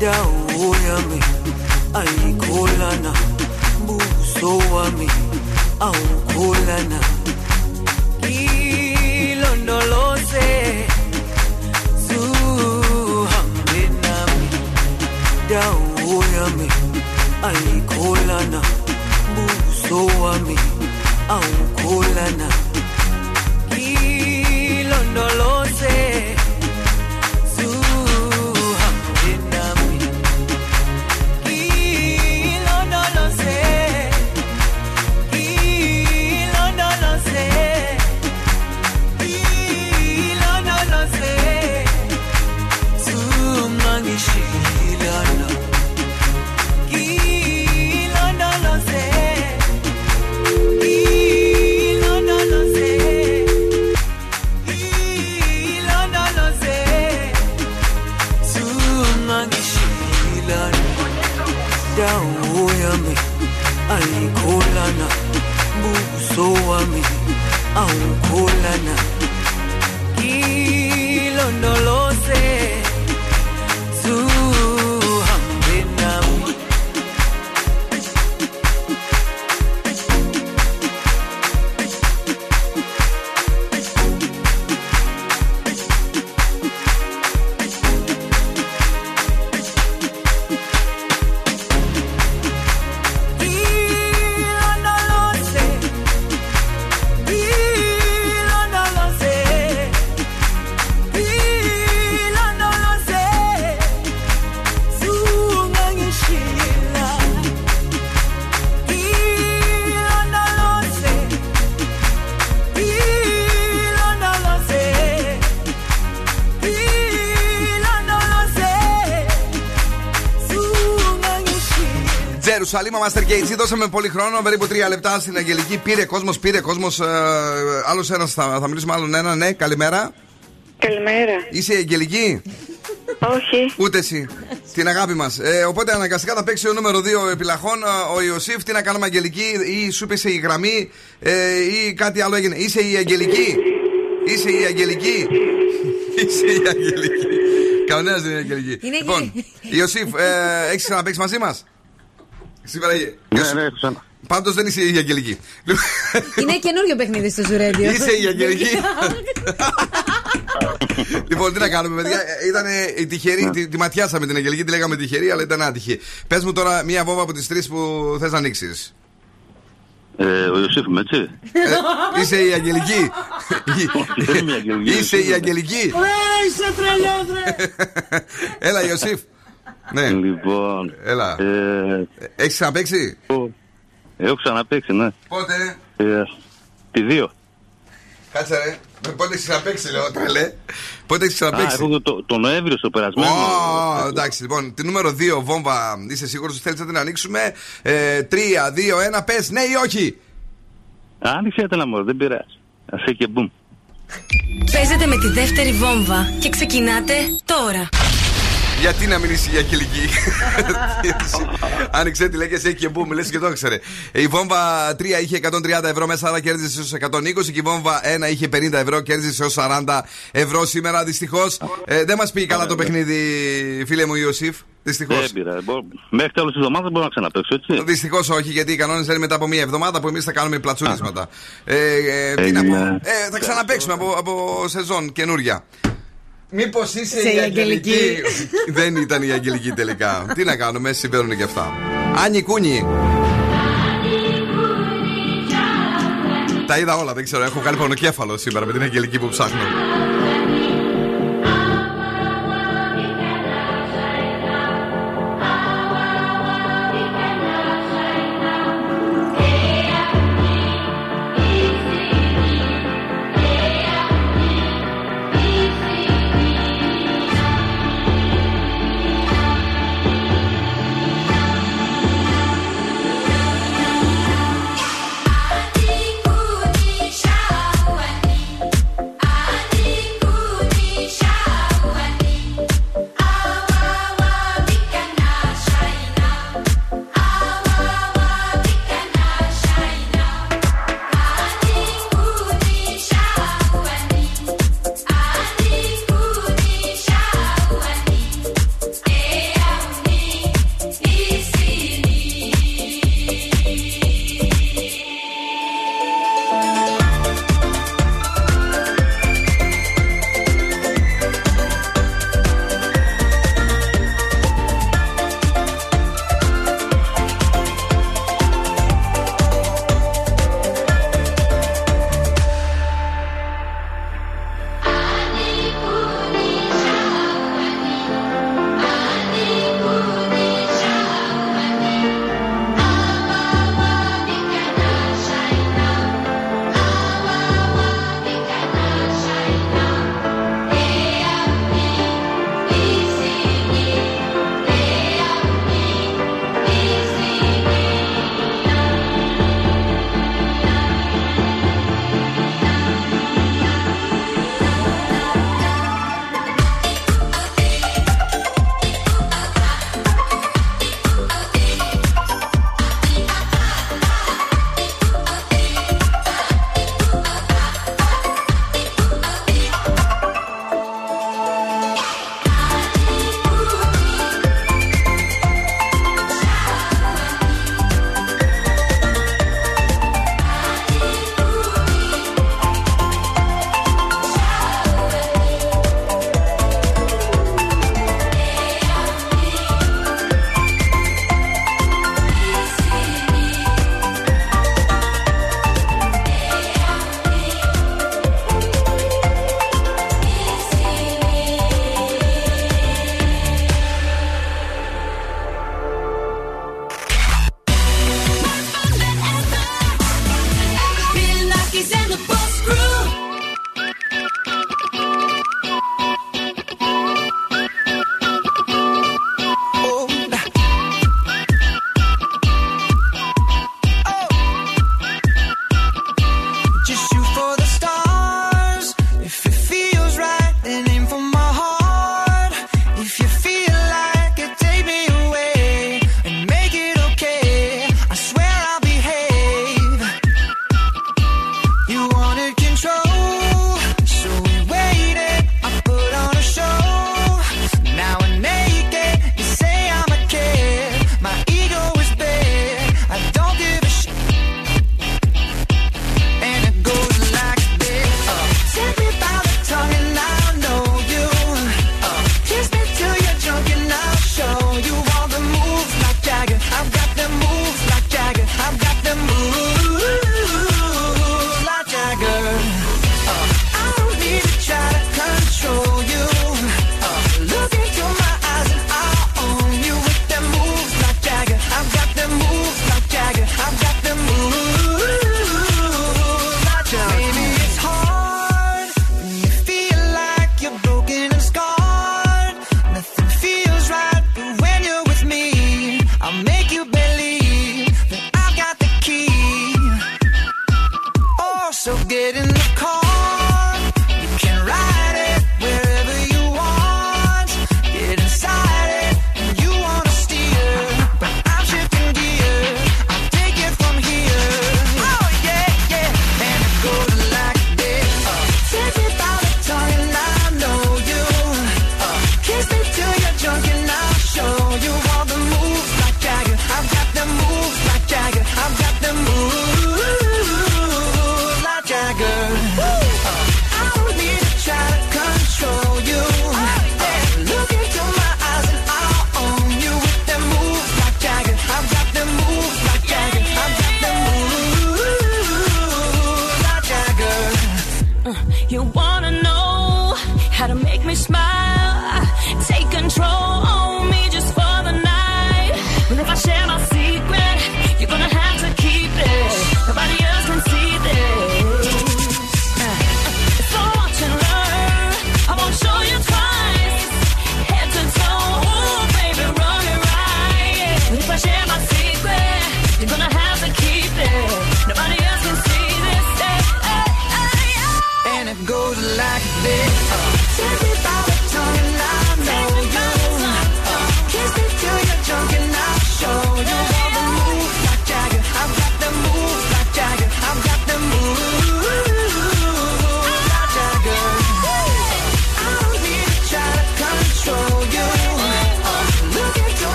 dawo yami ayikholana buso wami awukholana. Ilondoloze zuhambe nami. Dawo yami ayikholana buso wami awukholana
zungangishila
Τζερουσαλήμα Master Gates. Δώσαμε πολύ χρόνο, περίπου τρία λεπτά στην Αγγελική. Πήρε κόσμος, πήρε κόσμος. Ε, Άλλος ένας θα, θα μιλήσουμε, άλλον ένα. Ναι, καλημέρα.
Καλημέρα.
Είσαι η Αγγελική;
Όχι.
Ούτε εσύ. Την αγάπη μας. Ε, οπότε αναγκαστικά θα παίξει ο νούμερο 2 επιλαχών. ε, Ο Ιωσήφ, τι να κάνουμε Αγγελική, ή σου είπε η γραμμή, ε, ή κάτι άλλο έγινε. Είσαι η Αγγελική; Είσαι η Αγγελική; Είσαι η Αγγελική. Κανένας δεν είναι η Αγγελική.
Είναι
λοιπόν, Ιωσήφ, ε, έχεις ξαναπέξει μαζί μας; Σήμερα
Ναι, ναι, έχω ξανά.
Πάντως δεν είσαι η Αγγελική.
Είναι καινούριο παιχνίδι στο Ζουρέντιο.
Είσαι η Αγγελική. *laughs* λοιπόν, τι να κάνουμε, παιδιά. Ήταν η τυχερή. Τη, τη ματιάσαμε την Αγγελική, τη λέγαμε τυχερή, αλλά ήταν άτυχη. Πες μου τώρα μία βόμβα από τις τρεις που θες να ανοίξεις.
Ε, ο Ιωσήφ είμαι, έτσι.
Ε, είσαι η Αγγελική;
δεν είμαι η Αγγελική.
Είσαι η Αγγελική;
είσαι τρελός ρε
Έλα, Ιωσήφ. Ναι.
Λοιπόν.
Έλα.
Ε,
Έχεις ξαναπέξει.
έχω ξαναπέξει, ναι.
Πότε;
Ε, τη δύο.
Κάτσε ρε. Με πότε έχεις ξαναπέξει, λέω τρελέ. Πότε έχεις
Α,
ξαναπέξει.
έχω το, το Νοέμβριο στο περασμένο.
Ω, εντάξει, λοιπόν, την νούμερο 2 βόμβα, είσαι σίγουρος ότι θέλεις να την ανοίξουμε. Ε, 3, 2, 1, πες ναι ή όχι.
Άνοιξε ένα μωρό, δεν πειράζει. Αφέ και μπουμ.
Παίζετε με τη δεύτερη βόμβα και ξεκινάτε τώρα.
Γιατί να μην είσαι η Αγγελική. Άνοιξε τη λέγε έχει και μπούμ, λε και το ήξερε. Η βόμβα 3 είχε 130 ευρώ μέσα, άρα κέρδισε ω 120. Και η βόμβα 1 είχε 50 ευρώ, κέρδισε ω 40 ευρώ σήμερα. Δυστυχώς ε, δεν μας πήγε καλά το παιχνίδι, φίλε μου Ιωσήφ. Δυστυχώς.
Δεν πειράζει. Μπο- Μέχρι τέλος της εβδομάδας μπορώ να ξαναπέξω, έτσι.
Δυστυχώς όχι, γιατί οι κανόνες είναι μετά από μία εβδομάδα που εμείς θα κάνουμε πλατσούρισματα. Ε, ε, τι να
Έγινε.
πω. Ε, θα ξαναπέξουμε από, από σεζόν καινούρια. Μήπως είσαι
Είσαι
η
η
Αγγελική;
Αγγελική. *laughs*
Δεν ήταν η Αγγελική τελικά. Τι να κάνουμε, συμβαίνουν και αυτά. Άννη Κούνι. Τα είδα όλα, δεν ξέρω. Έχω κάνει πονοκέφαλο σήμερα με την Αγγελική που ψάχνω.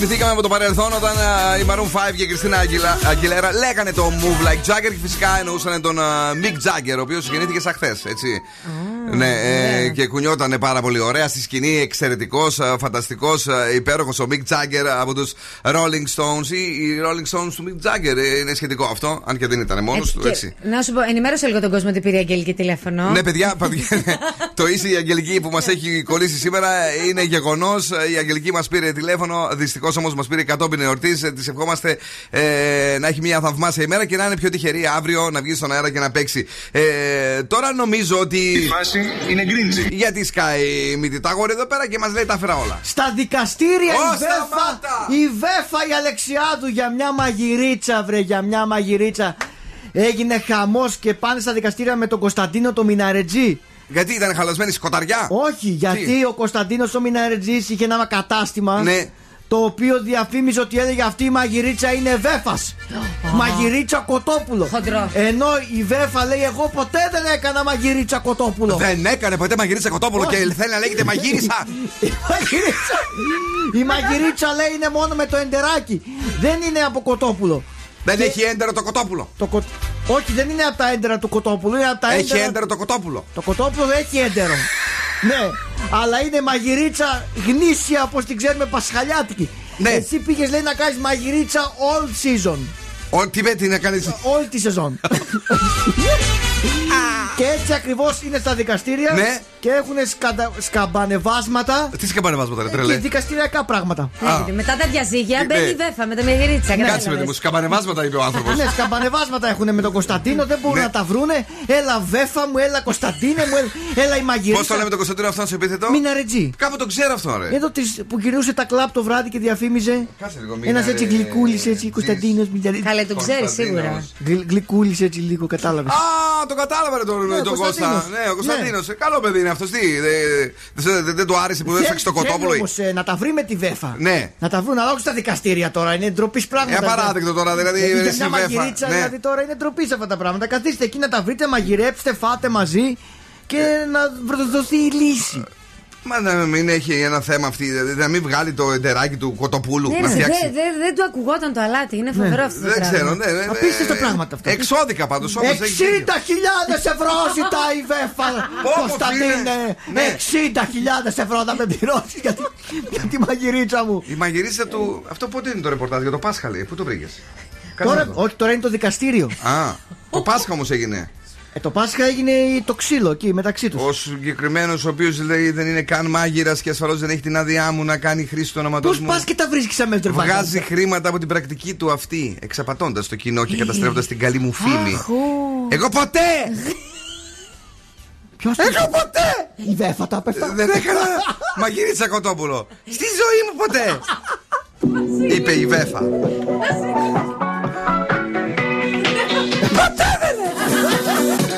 Θυμηθήκαμε από το παρελθόν όταν α, η Maroon 5 και η Κριστίνα Αγγιλα- Αγγιλέρα λέγανε το Move Like Jagger και φυσικά εννοούσαν τον α, Mick Jagger, ο οποίος γεννήθηκε σαν χθες, έτσι. Ναι, ε, και κουνιότανε πάρα πολύ ωραία στη σκηνή, εξαιρετικός, φανταστικός, υπέροχος ο Mick Jagger από τους Rolling Stones. Οι, οι Rolling Stones του Mick Jagger ε, είναι σχετικό αυτό, αν και δεν ήταν μόνος του,
Και
έτσι.
Να σου πω, ενημέρωσε λίγο τον κόσμο ότι πήρε η Αγγελική τηλέφωνο.
Ναι, παιδιά, παιδιά, το ίση η Αγγελική που μας έχει κολλήσει σήμερα είναι γεγονός. Η Αγγελική μας πήρε τηλέφωνο. Δυστυχώς όμως μας πήρε κατόπιν εορτής. Της ευχόμαστε ε, να έχει μια θαυμάσια ημέρα και να είναι πιο τυχερή αύριο να βγει στον αέρα και να παίξει. Ε, τώρα νομίζω ότι. Η
φάση είναι γκριντζι.
Γιατί σκάει η Μητιτάγορη εδώ πέρα και μας λέει τα φέρα όλα.
Στα δικαστήρια
Ω,
η Βέφα,
σταμάτα!
η Βέφα η Αλεξιάδου για μια μαγειρίτσα βρε για μια μαγειρίτσα Έγινε χαμός και πάνε στα δικαστήρια με τον Κωνσταντίνο το Μιναρετζή
Γιατί ήταν χαλασμένη σκοταριά;
Όχι, γιατί ο Κωνσταντίνος ο Μιναρετζής είχε ένα κατάστημα
Ναι.
Το οποίο διαφήμιζε ότι έλεγε αυτή η μαγειρίτσα είναι Βέφας. Μαγειρίτσα κοτόπουλο.
Χοντρός.
Ενώ η Βέφα λέει: Εγώ ποτέ δεν έκανα μαγειρίτσα κοτόπουλο.
Δεν έκανε ποτέ μαγειρίτσα κοτόπουλο και
Όχι.
θέλει να λέγεται μαγείρισα. *laughs*
Η μαγειρίτσα, η μαγειρίτσα λέει είναι μόνο με το εντεράκι. Δεν είναι από κοτόπουλο.
Δεν
Και-
έχει έντερο το κοτόπουλο.
Το κο... Όχι, δεν είναι από τα έντερα του κοτόπουλου. Είναι από τα
Έχει
έντερα...
έντερο το κοτόπουλο.
Το κοτόπουλο δεν έχει έντερο. *laughs* ναι, αλλά είναι μαγειρίτσα γνήσια όπως την ξέρουμε πασχαλιάτικη.
Ναι.
Εσύ πήγες λέει να κάνεις μαγειρίτσα all season.
Ο, τι με τι να κάνει.
Όλη τη σεζόν. *laughs* και έτσι ακριβώς είναι στα δικαστήρια
Ναι.
και έχουν σκαντα... σκαμπανεβάσματα
Τι σκαμπανεβάσματα, ρε
και
τρελέ.
δικαστηριακά πράγματα.
Ναι, Μετά τα διαζύγια
Ναι.
μπαίνει η Βέφα με τα μαγειρίτσα.
Κάτσε με
κατάλαβες.
τη μου, σκαμπανεβάσματα είπε ο άνθρωπος.
Ναι, σκαμπανεβάσματα έχουν με τον Κωνσταντίνο, δεν μπορούν
Ναι.
να τα βρούνε. Έλα, βέφα μου, έλα, Κωνσταντίνε μου, έλα, έλα η μαγειρίτσα.
Πώς το λέμε τον Κωνσταντίνο αυτό σε επίθετο;
Μιναρετζή.
Κάπου το ξέρω αυτό, ρε.
Εδώ της, που γυρνούσε τα κλαπ το βράδυ και διαφήμιζε.
Κάτσε λίγο,
Ένας έτσι
Μιναρετζής.
γλυκούλης έτσι, Κωνσταντίνος Μιναρετζή.
Καλέ, το ξέρεις σίγουρα.
Γλυκούλη έτσι λίγο, κατάλαβες.
Α, το κατάλαβα ρε τον,
Ναι, ο
τον Κώστα.
Κωνσταντίνος.
Ναι, ο Κωνσταντίνος. Καλό παιδί είναι αυτός. Τι, δεν δεν- δεν- δεν του άρεσε που έσφαξε το κοτόπουλο.
Όμως να τα βρει με τη βέφα.
Ναι.
Να τα βρουν, αλλά όχι στα δικαστήρια τώρα. Είναι ντροπής πράγματα.
Ε, απαράδεκτο τώρα, δηλαδή,
Για
εσύ,
μια
Βέφα,
μαγειρίτσα,
ναι.
δηλαδή τώρα είναι ντροπής σε αυτά τα πράγματα. Καθίστε εκεί να τα βρείτε, μαγειρέψτε, φάτε μαζί και να δοθεί η λύση.
Μα να μην έχει ένα θέμα αυτή, δηλαδή να μην βγάλει το εντεράκι του κοτοπούλου
Ναι,
να
ρε,
φτιάξει.
δεν δε, δεν του ακουγόταν το αλάτι. Είναι φοβερό αυτό το
Δεν
πράγμα.
ξέρω, ναι. ναι, ναι.
Απίστευτα πράγματα αυτά.
Εξώδικα πάντως όμω.
60.000 ευρώ ζητάει η Βέφα *laughs*
Πω, πω,
Κωνσταντίνε
φίλε. Ναι.
60.000 ευρώ θα με πληρώσεις για, τη- για τη μαγειρίτσα μου
Η μαγειρίτσα του. Αυτό πότε είναι το ρεπορτάζ για το Πάσχα λέει. Πού το βρήκες;
Τώρα, όχι, τώρα είναι το δικαστήριο
Α, το Πάσχα όμως έγινε.
Ε, Το Πάσχα έγινε το ξύλο εκεί μεταξύ τους.
Ο συγκεκριμένος ο οποίος λέει δεν είναι καν μάγειρας και ασφαλώς δεν έχει την άδειά μου να κάνει χρήση του
Πώς
ονοματός μου.
πας και τα βρίσκεις αμέσω
Βγάζει χρήματα από την πρακτική του αυτή, εξαπατώντας το κοινό και καταστρέφοντας την καλή μου φήμη. Εγώ ποτέ! *laughs*
Ποιος
Εγώ ποτέ!
Η Βέφα τα έπεφτα.
Δεν έκανα μαγειρίτσα κοτόπουλο. Στη ζωή μου ποτέ! Είπε η Βέφα.
Música *laughs*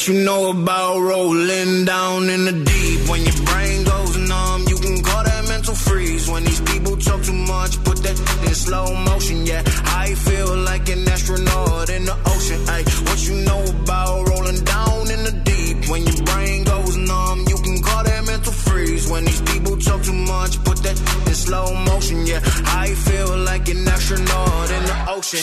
What you know about rolling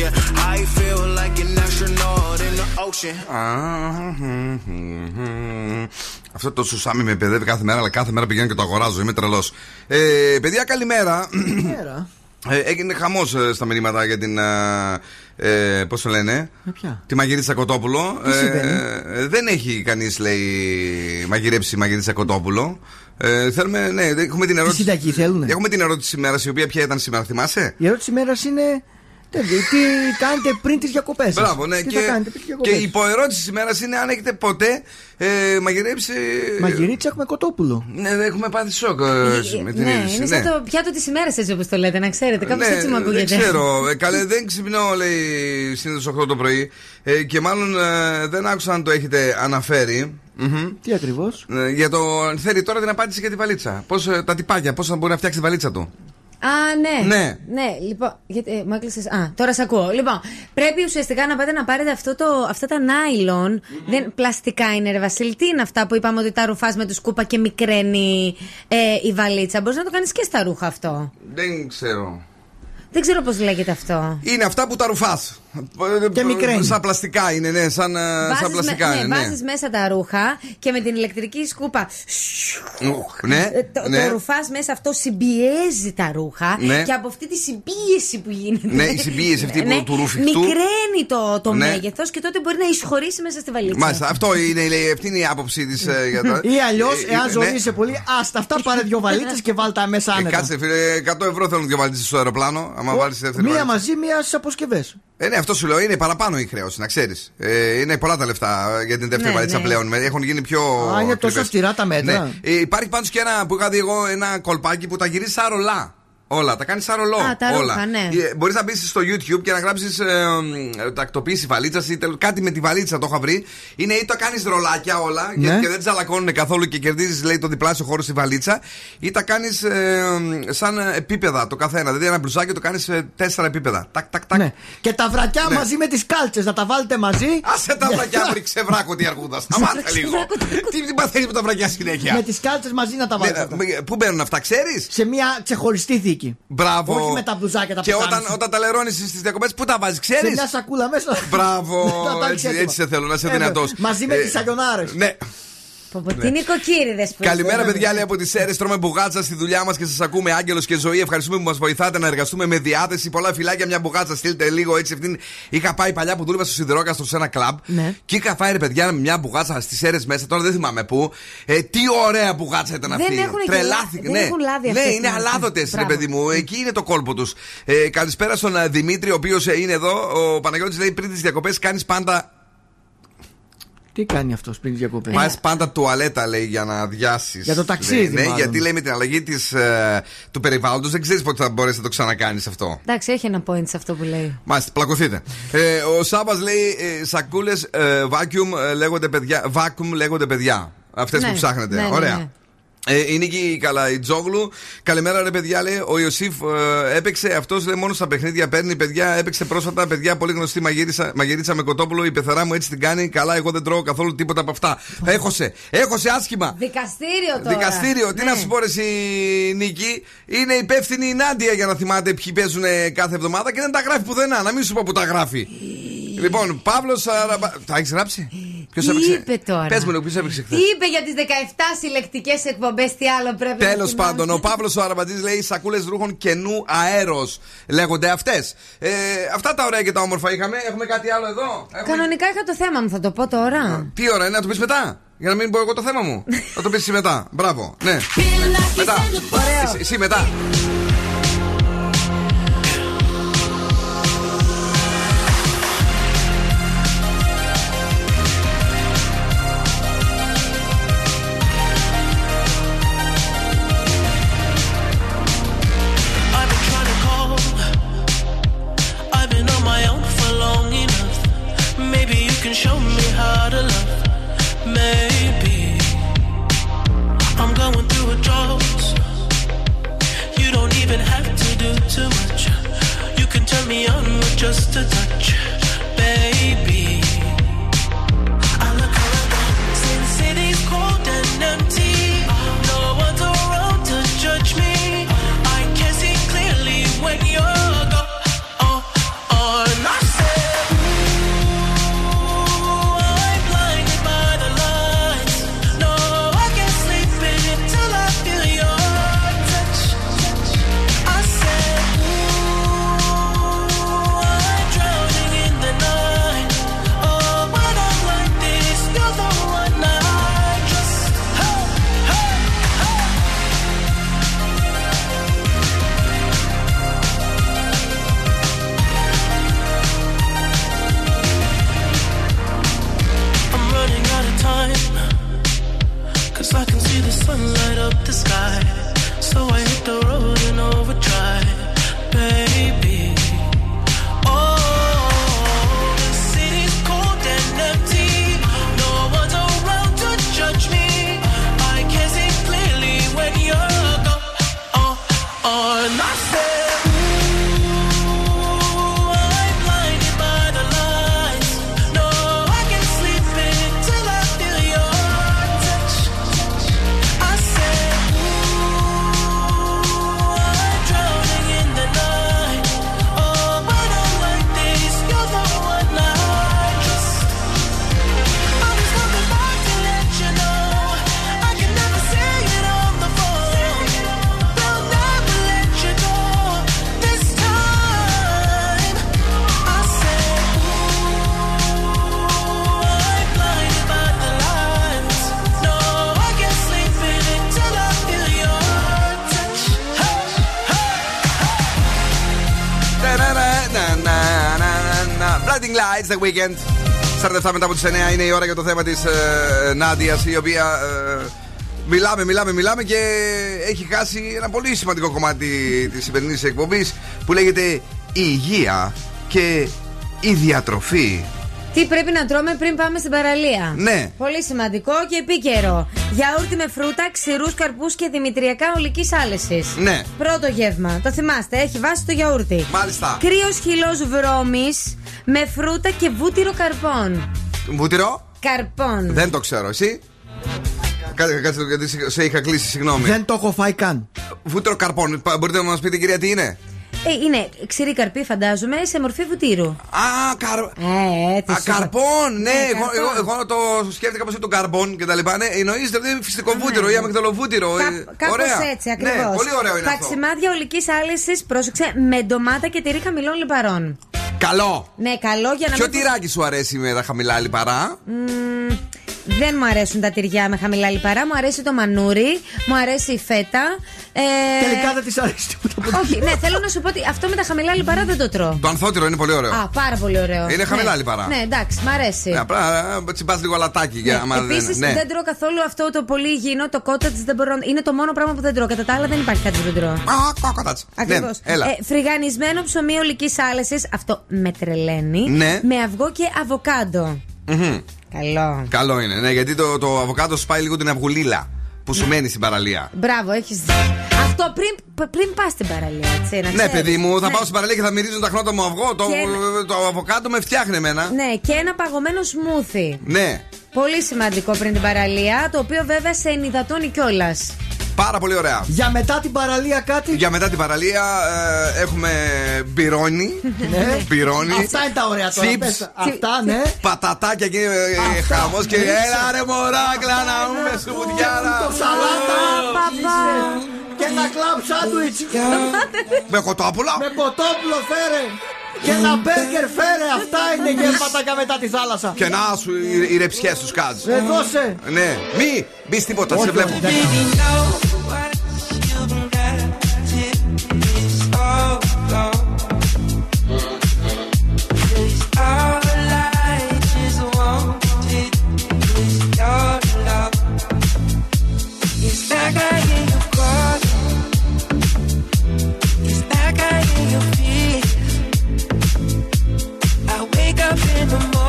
Yeah, I feel like an astronaut in the ocean;
Α, μ, μ, μ. Αυτό το σουσάμι με παιδεύει κάθε μέρα, αλλά κάθε μέρα πηγαίνω και το αγοράζω. Είμαι τρελός. Ε, παιδιά, καλημέρα.
Καλημέρα.
Ε, έγινε χαμός στα μηνύματα για την. Ε, Πώς το λένε,
Με ποια;
Τη Μαγειρίτσα Κοτόπουλο.
Τι συμβαίνει;
ε, δεν έχει κανείς, λέει, μαγειρέψει Μαγειρίτσα Κοτόπουλο. Ε, θέλουμε, ναι, έχουμε την
Τι
ερώτηση.
συνταγή θέλουνε;
Έχουμε την ερώτηση ημέρας, η οποία ποια ήταν σήμερα, θυμάσαι;
Η ερώτηση ημέρας είναι. Τι τι κάνετε πριν τις διακοπές σας;
Μπράβο, ναι.
Τι
και,
θα κάνετε πριν τις
και
διακοπές;
η υποερώτηση σήμερα είναι αν έχετε ποτέ ε, μαγειρέψει.
Μαγειρίτσα έχουμε κοτόπουλο.
Ναι, δεν έχουμε πάθει σοκ ε, με την
ναι,
είδηση.
είναι σαν το πιάτο της ημέρας έτσι όπως το λέτε, να ξέρετε. Κάπως
Ναι,
έτσι μου ακούγεται.
Δεν ξέρω. Ε, καλέ, δεν ξυπνώ, λέει, συνήθως 8 το πρωί. Ε, και μάλλον ε, δεν άκουσα αν το έχετε αναφέρει. Μμμ.
Τι ακριβώς;
Ε, για το. Θέλει τώρα την απάντηση για τη βαλίτσα. Πώς, ε, τα τυπάκια, πώς θα μπορεί να φτιάξει τη βαλίτσα του;
Α, ναι.
Ναι.
Ναι, λοιπόν. Γιατί, ε, μου έκλεισες- Α, τώρα σε ακούω. Λοιπόν, πρέπει ουσιαστικά να πάτε να πάρετε αυτό το, αυτά τα νάιλον. Δεν, πλαστικά είναι, ρε Βασίλη. Τι είναι αυτά που είπαμε ότι τα ρουφάς με του σκούπα και μικραίνει ε, η βαλίτσα. Μπορείς να το κάνεις και στα ρούχα αυτό.
Δεν ξέρω.
Δεν ξέρω πώς λέγεται αυτό.
Είναι αυτά που τα ρουφάς.
Και μικραίνει.
Σαν πλαστικά είναι, ναι, σαν, ε, σαν
Βάζεις
πλαστικά
με,
είναι.
ναι,
Ναι.
βάζεις μέσα τα ρούχα και με την ηλεκτρική σκούπα
Ουχ, ναι,
ε, το,
ναι.
το ρουφάς μέσα αυτό συμπιέζει τα ρούχα
Ναι.
και από αυτή τη συμπίεση που γίνεται.
Ναι, η συμπίεση αυτή *laughs* που- του ρουφιχτού.
Μικραίνει το, το
Ναι.
μέγεθος και τότε μπορεί να εισχωρήσει μέσα στη βαλίτσα.
Μάλιστα, αυτό είναι, λέει, αυτή είναι η άποψη της. για τα...
Ή αλλιώς,
Ε,
εάν
ναι.
ζωρίζεσαι πολύ, άστα αυτά πάρε δύο βαλίτσε και βάλ τα μέσα
Ε,
άνετα.
κάτσε, φίλε, 100 ευρώ θέλουν δύο βαλίτσε στο αεροπλάνο. Άμα βάλεις δεύτερη
Μία
βαλίτσα.
μαζί, μία στις αποσκευές.
Ε, ναι, αυτό σου λέω είναι παραπάνω η χρέωση, να ξέρεις. Ε, είναι πολλά τα λεφτά για την δεύτερη
Ναι,
βαλίτσα
ναι.
πλέον. Με- Έχουν γίνει πιο.
Α, είναι τόσο
ακριβές.
αυστηρά τα μέτρα.
Ναι. Ε, υπάρχει πάντως και ένα που είχα δει εγώ ένα κολπάκι που τα γυρίζει σαν ρολά. Όλα, τα κάνεις σαν ρολό.
Α, τα
όλα.
ρούχα, ναι.
Μπορείς να μπεις στο YouTube και να γράψεις ε, ε, τακτοποίηση βαλίτσας ή τελ- κάτι με τη βαλίτσα το είχα βρει. Είναι ή το κάνεις ρολάκια όλα
Ναι.
και, και δεν τσαλακώνουν καθόλου και κερδίζεις λέει το διπλάσιο χώρο στη βαλίτσα. Ή τα κάνεις σαν επίπεδα το καθένα. Δηλαδή ένα μπλουζάκι το κάνεις σε τέσσερα επίπεδα. Τάκ, τάκ, τάκ.
Ναι. Και τα βρακιά
Ναι.
μαζί με τις κάλτσες να τα βάλετε μαζί.
Άσε τα βρακιά μου, ξεβράκω τι αργούδα. *laughs* Σταμάτα λίγο. Τι τι παθαίνεις με τα βρακιά συνέχεια;
Με τις κάλτσες μαζί να τα
Ναι,
βάλετε.
ε, Πού μπαίνουν αυτά, ξέρεις;
Σε μια ξεχωριστή θήκη.
Μπράβο.
Όχι με τα μπλουζάκια τα
Και
που
όταν,
κάνεις.
όταν τα λερώνεις στις διακοπές, πού τα βάζεις,
Σε
ξέρεις;
μια σακούλα μέσα.
Μπράβο.
Να τα
έτσι,
έχεις έτοιμα.
έτσι σε θέλω, να είσαι
Ε,
δυνατός.
Μαζί με τις αγιονάρες.
Ναι.
Πω, πω, Τι νοικοκύριδε που
Καλημέρα,
είστε.
παιδιά, λέει από τι αίρε. Τρώμε μπουγάτσα στη δουλειά μας και σας ακούμε, Άγγελος και Ζωή. Ευχαριστούμε που μας βοηθάτε να εργαστούμε με διάθεση. Πολλά φυλάκια, μια μπουγάτσα. Στείλτε λίγο έτσι. Αυτήν είχα πάει παλιά που δούλευα στο Σιδηρόκαστρο σε ένα κλαμπ.
Ναι.
Και είχα φάει ρε παιδιά μια μπουγάτσα στις αίρε μέσα. Τώρα δεν θυμάμαι πού. Ε, τι ωραία μπουγάτσα ήταν
Δεν
αυτή.
έχουνε και
Τρελάθηκα.
λα- δεν έχουν λάδι
ναι,
αυτές
είναι
τις
αλάδοτε, ρε
Μπράβο.
παιδί μου. Εκεί είναι το κόλπο τους. Ε, καλησπέρα στον ε, Δημήτρη, ο οποίος είναι εδώ. Ο Παναγιώτης λέει πριν τις διακοπές κάνεις πάντα
Τι κάνει αυτός πριν τι διακοπές;
Πα πάντα τουαλέτα, λέει, για να αδειάσεις.
Για το ταξίδι,
Ναι,
μάλλον.
γιατί λέει με την αλλαγή της, ε, του περιβάλλοντος δεν ξέρεις πότε θα μπορέσει να το ξανακάνεις αυτό.
Εντάξει, έχει ένα point σε αυτό που λέει.
Μάλιστα, πλακωθείτε. Ε, ο Σάμπας λέει ε, σακούλες ε, vacuum, ε, λέγονται παιδιά. Vacuum λέγονται παιδιά. Αυτές
Ναι,
που ψάχνετε.
ναι, ναι,
Ωραία.
ναι.
Ε, η Νίκη Καλαϊτζόγλου. Καλημέρα, ρε παιδιά, λέει. Ο Ιωσήφ ε, έπαιξε. Αυτός λέει μόνος στα παιχνίδια παίρνει. Παιδιά, έπαιξε πρόσφατα. Παιδιά, πολύ γνωστή μαγείρισα, μαγειρίτσα με κοτόπουλο. Η πεθαρά μου έτσι την κάνει. Καλά, εγώ δεν τρώω καθόλου τίποτα από αυτά. Έχωσε. Έχωσε άσχημα.
Δικαστήριο τώρα.
Δικαστήριο, τι
Ναι.
να σου πω, ρε, εσύ, Νίκη. Είναι υπεύθυνη η Νάντια για να θυμάται ποιοι παίζουν ε, κάθε εβδομάδα και δεν τα γράφει πουθενά. Να μην σου πω που τα γράφει. Λοιπόν, Παύλος Αραμπα. Τα έχεις γράψει. Ποιος
Τι
έπαιξε;
είπε τώρα;
Πες μου, λίγο, ποιος έπαιξε χθες;
Τι είπε για τις 17 συλλεκτικές εκπομπές, τι άλλο πρέπει να
Τέλος
θυμάμαι.
πάντων, ο Παύλος ο Αραμπατζής λέει σακούλες ρούχων καινού αέρος. Λέγονται αυτές. Ε, αυτά τα ωραία και τα όμορφα είχαμε. Έχουμε κάτι άλλο εδώ; Έχουμε...
Κανονικά είχα το θέμα μου, θα το πω τώρα.
Τι ώρα είναι να το πεις μετά. Για να μην πω εγώ το θέμα μου. *laughs* θα το πεις εσύ μετά. Μπράβο. Ναι. μετά. Εσύ, εσύ μετά.
Just a touch, The
Weekend. 47 μετά από τις 9 είναι η ώρα για το θέμα της ε, Νάντιας, η οποία ε, μιλάμε, μιλάμε, μιλάμε και έχει χάσει ένα πολύ σημαντικό κομμάτι της σημερινής εκπομπής που λέγεται Η υγεία και η διατροφή.
Τι πρέπει να τρώμε πριν πάμε στην παραλία.
Ναι.
Πολύ σημαντικό και επίκαιρο. Γιαούρτι με φρούτα, ξηρούς καρπούς και δημητριακά ολικής άλεσης.
Ναι.
Πρώτο γεύμα. Το θυμάστε, έχει βάση το γιαούρτι.
Μάλιστα.
Κρύος χυλός βρώμης με φρούτα και βούτυρο καρπών.
Βούτυρο,
Καρπών.
δεν το ξέρω, εσύ; Κάτσε, κάτσε, γιατί σε- σε είχα κλείσει, συγγνώμη.
Δεν το έχω φάει καν.
Βούτυρο καρπών. Πα- Μπορείτε να μας πείτε, κυρία, τι είναι;
Ε, είναι ξηρή καρπή, φαντάζομαι, σε μορφή βουτύρου.
Α, καρ...
Ε, έτσι
Α,
σου είπα.
καρπών, ναι, εγώ,
καρπών.
εγώ, εγώ το σκέφτηκα πως είναι το καρπών και τα λοιπά. Ναι, εννοείται ότι είναι φυσικό βούτυρο ή αμυγδαλοβούτυρο. ε,
Κάπως
ωραία.
έτσι ακριβώς.
Ναι, πολύ ωραίο είναι αυτό.
Παξιμάδια ολικής άλυσης, πρόσεξε, με ντομάτα και τυρί χαμηλών λιπαρών.
Καλό.
Ναι, καλό για να
Ποιο
μην.
τυράκι σου αρέσει με τα χαμηλά λιπαρά;
Μμμ, δεν μου αρέσουν τα τυριά με χαμηλά λιπαρά. Μου αρέσει το μανούρι, μου αρέσει η φέτα. Ε,
Τελικά δεν της αρέσει τίποτα.
Όχι, ναι, θέλω να σου πω ότι αυτό με τα χαμηλά λιπαρά δεν το τρώω.
Το ανθότυρο είναι πολύ ωραίο.
Α, πάρα πολύ ωραίο.
Είναι χαμηλά
ναι.
λιπαρά.
Ναι, εντάξει, μ' αρέσει.
Ναι, απλά ε, τσιμπάς λίγο αλατάκι. για άμα δεν-
Επίσης
ναι.
δεν τρώω καθόλου αυτό το πολύ υγιεινό, το κότατ δεν μπορώ. Είναι το μόνο πράγμα που δεν τρώω. Κατά τα άλλα δεν υπάρχει κάτι που δεν τρώω.
Α, κόκοτατς.
Ακριβώ.
Ναι, έλα.
φρυγανισμένο ψωμί ολικής άλεσης, αυτό με τρελαίνει.
Ναι.
Με αυγό και αβοκάντο.
Μμμ.
Καλό.
Καλό είναι, ναι, γιατί το, το αβοκάντο σπάει λίγο την αυγουλίλα που σου μένει στην παραλία.
Μπράβο, έχεις Αυτό πριν, πριν πας στην παραλία, έτσι. Να
Ναι,
ξέρεις.
παιδί μου, θα
Ναι.
πάω στην παραλία και θα μυρίζουν τα χνότα μου αυγό. Το,
Και-
το αβοκάντο με φτιάχνει εμένα.
Ναι, και ένα παγωμένο σμούθι.
Ναι,
Πολύ σημαντικό πριν την παραλία, το οποίο βέβαια σε ενυδατώνει κιόλας.
Πάρα πολύ ωραία.
Για μετά την παραλία κάτι;
Για μετά την παραλία ε, έχουμε μπυρόνι.
Ναι.
Μπυρόνι.
Αυτά είναι τα ωραία τώρα.
Chips.
πες. Αυτά, ναι.
Πατατάκια και ε, χαμός και έλα ρε μωράκλα να πούμε σου μπουτιάρα.
Το σαλάτα. Και ένα κλαμπ σάντουιτς.
Με κοτόπουλο.
Με κοτόπουλο φέρε. Και ένα μπέργκερ φέρε. Αυτά είναι γεύματα για μετά τη θάλασσα.
Και να σου οι, οι ρεψιές τους κάτς.
Ε, δώσε.
Ναι, μη μπεις τίποτα,
Όχι,
σε βλέπω.
Όχι, δεν κάνω.
In the morning,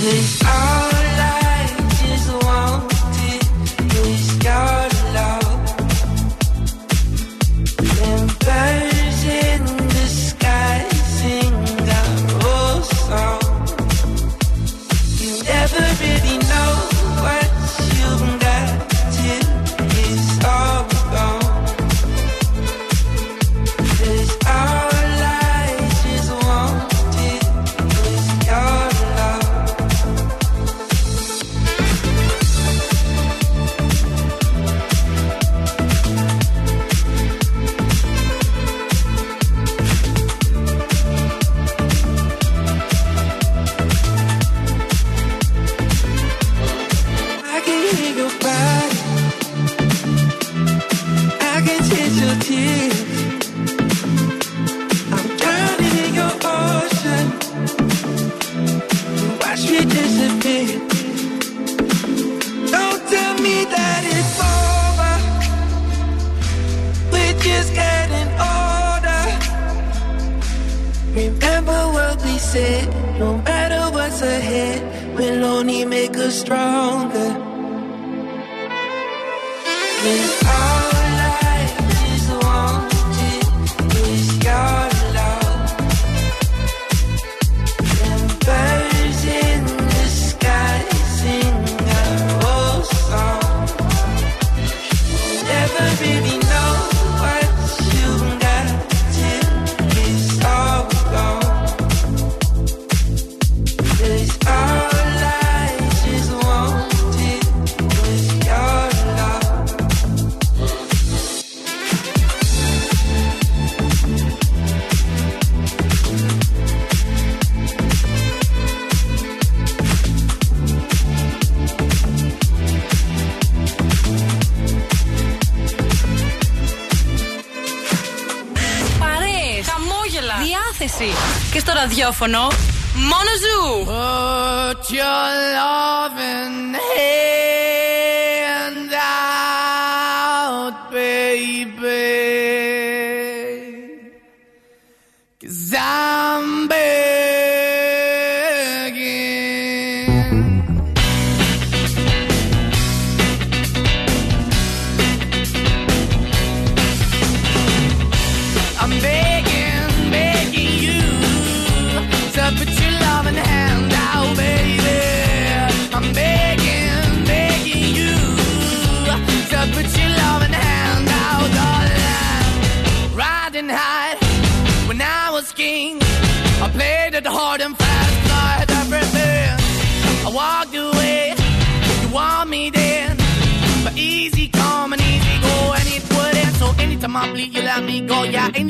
This hour make us stronger. And I
ραδιόφωνο μόνο ζου.
Put your loving hand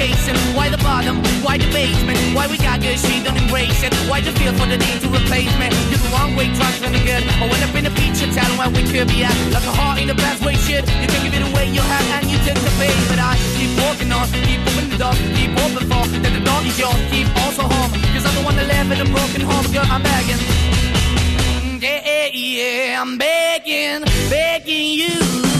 chasing, why the bottom, why the basement, why we got good, she don't embrace it. Why the feel for the need to replace me? You're the wrong way, trying to good. I went up in a feature town where we could be at. Like a heart in the best way, shit. You can give it away, you have, and you take the bait. But I keep walking on, keep opening the door, keep open for. That the door is yours, keep also home. Cause I'm the one that live in a broken home, girl, I'm begging. Yeah, yeah, yeah, I'm begging, begging you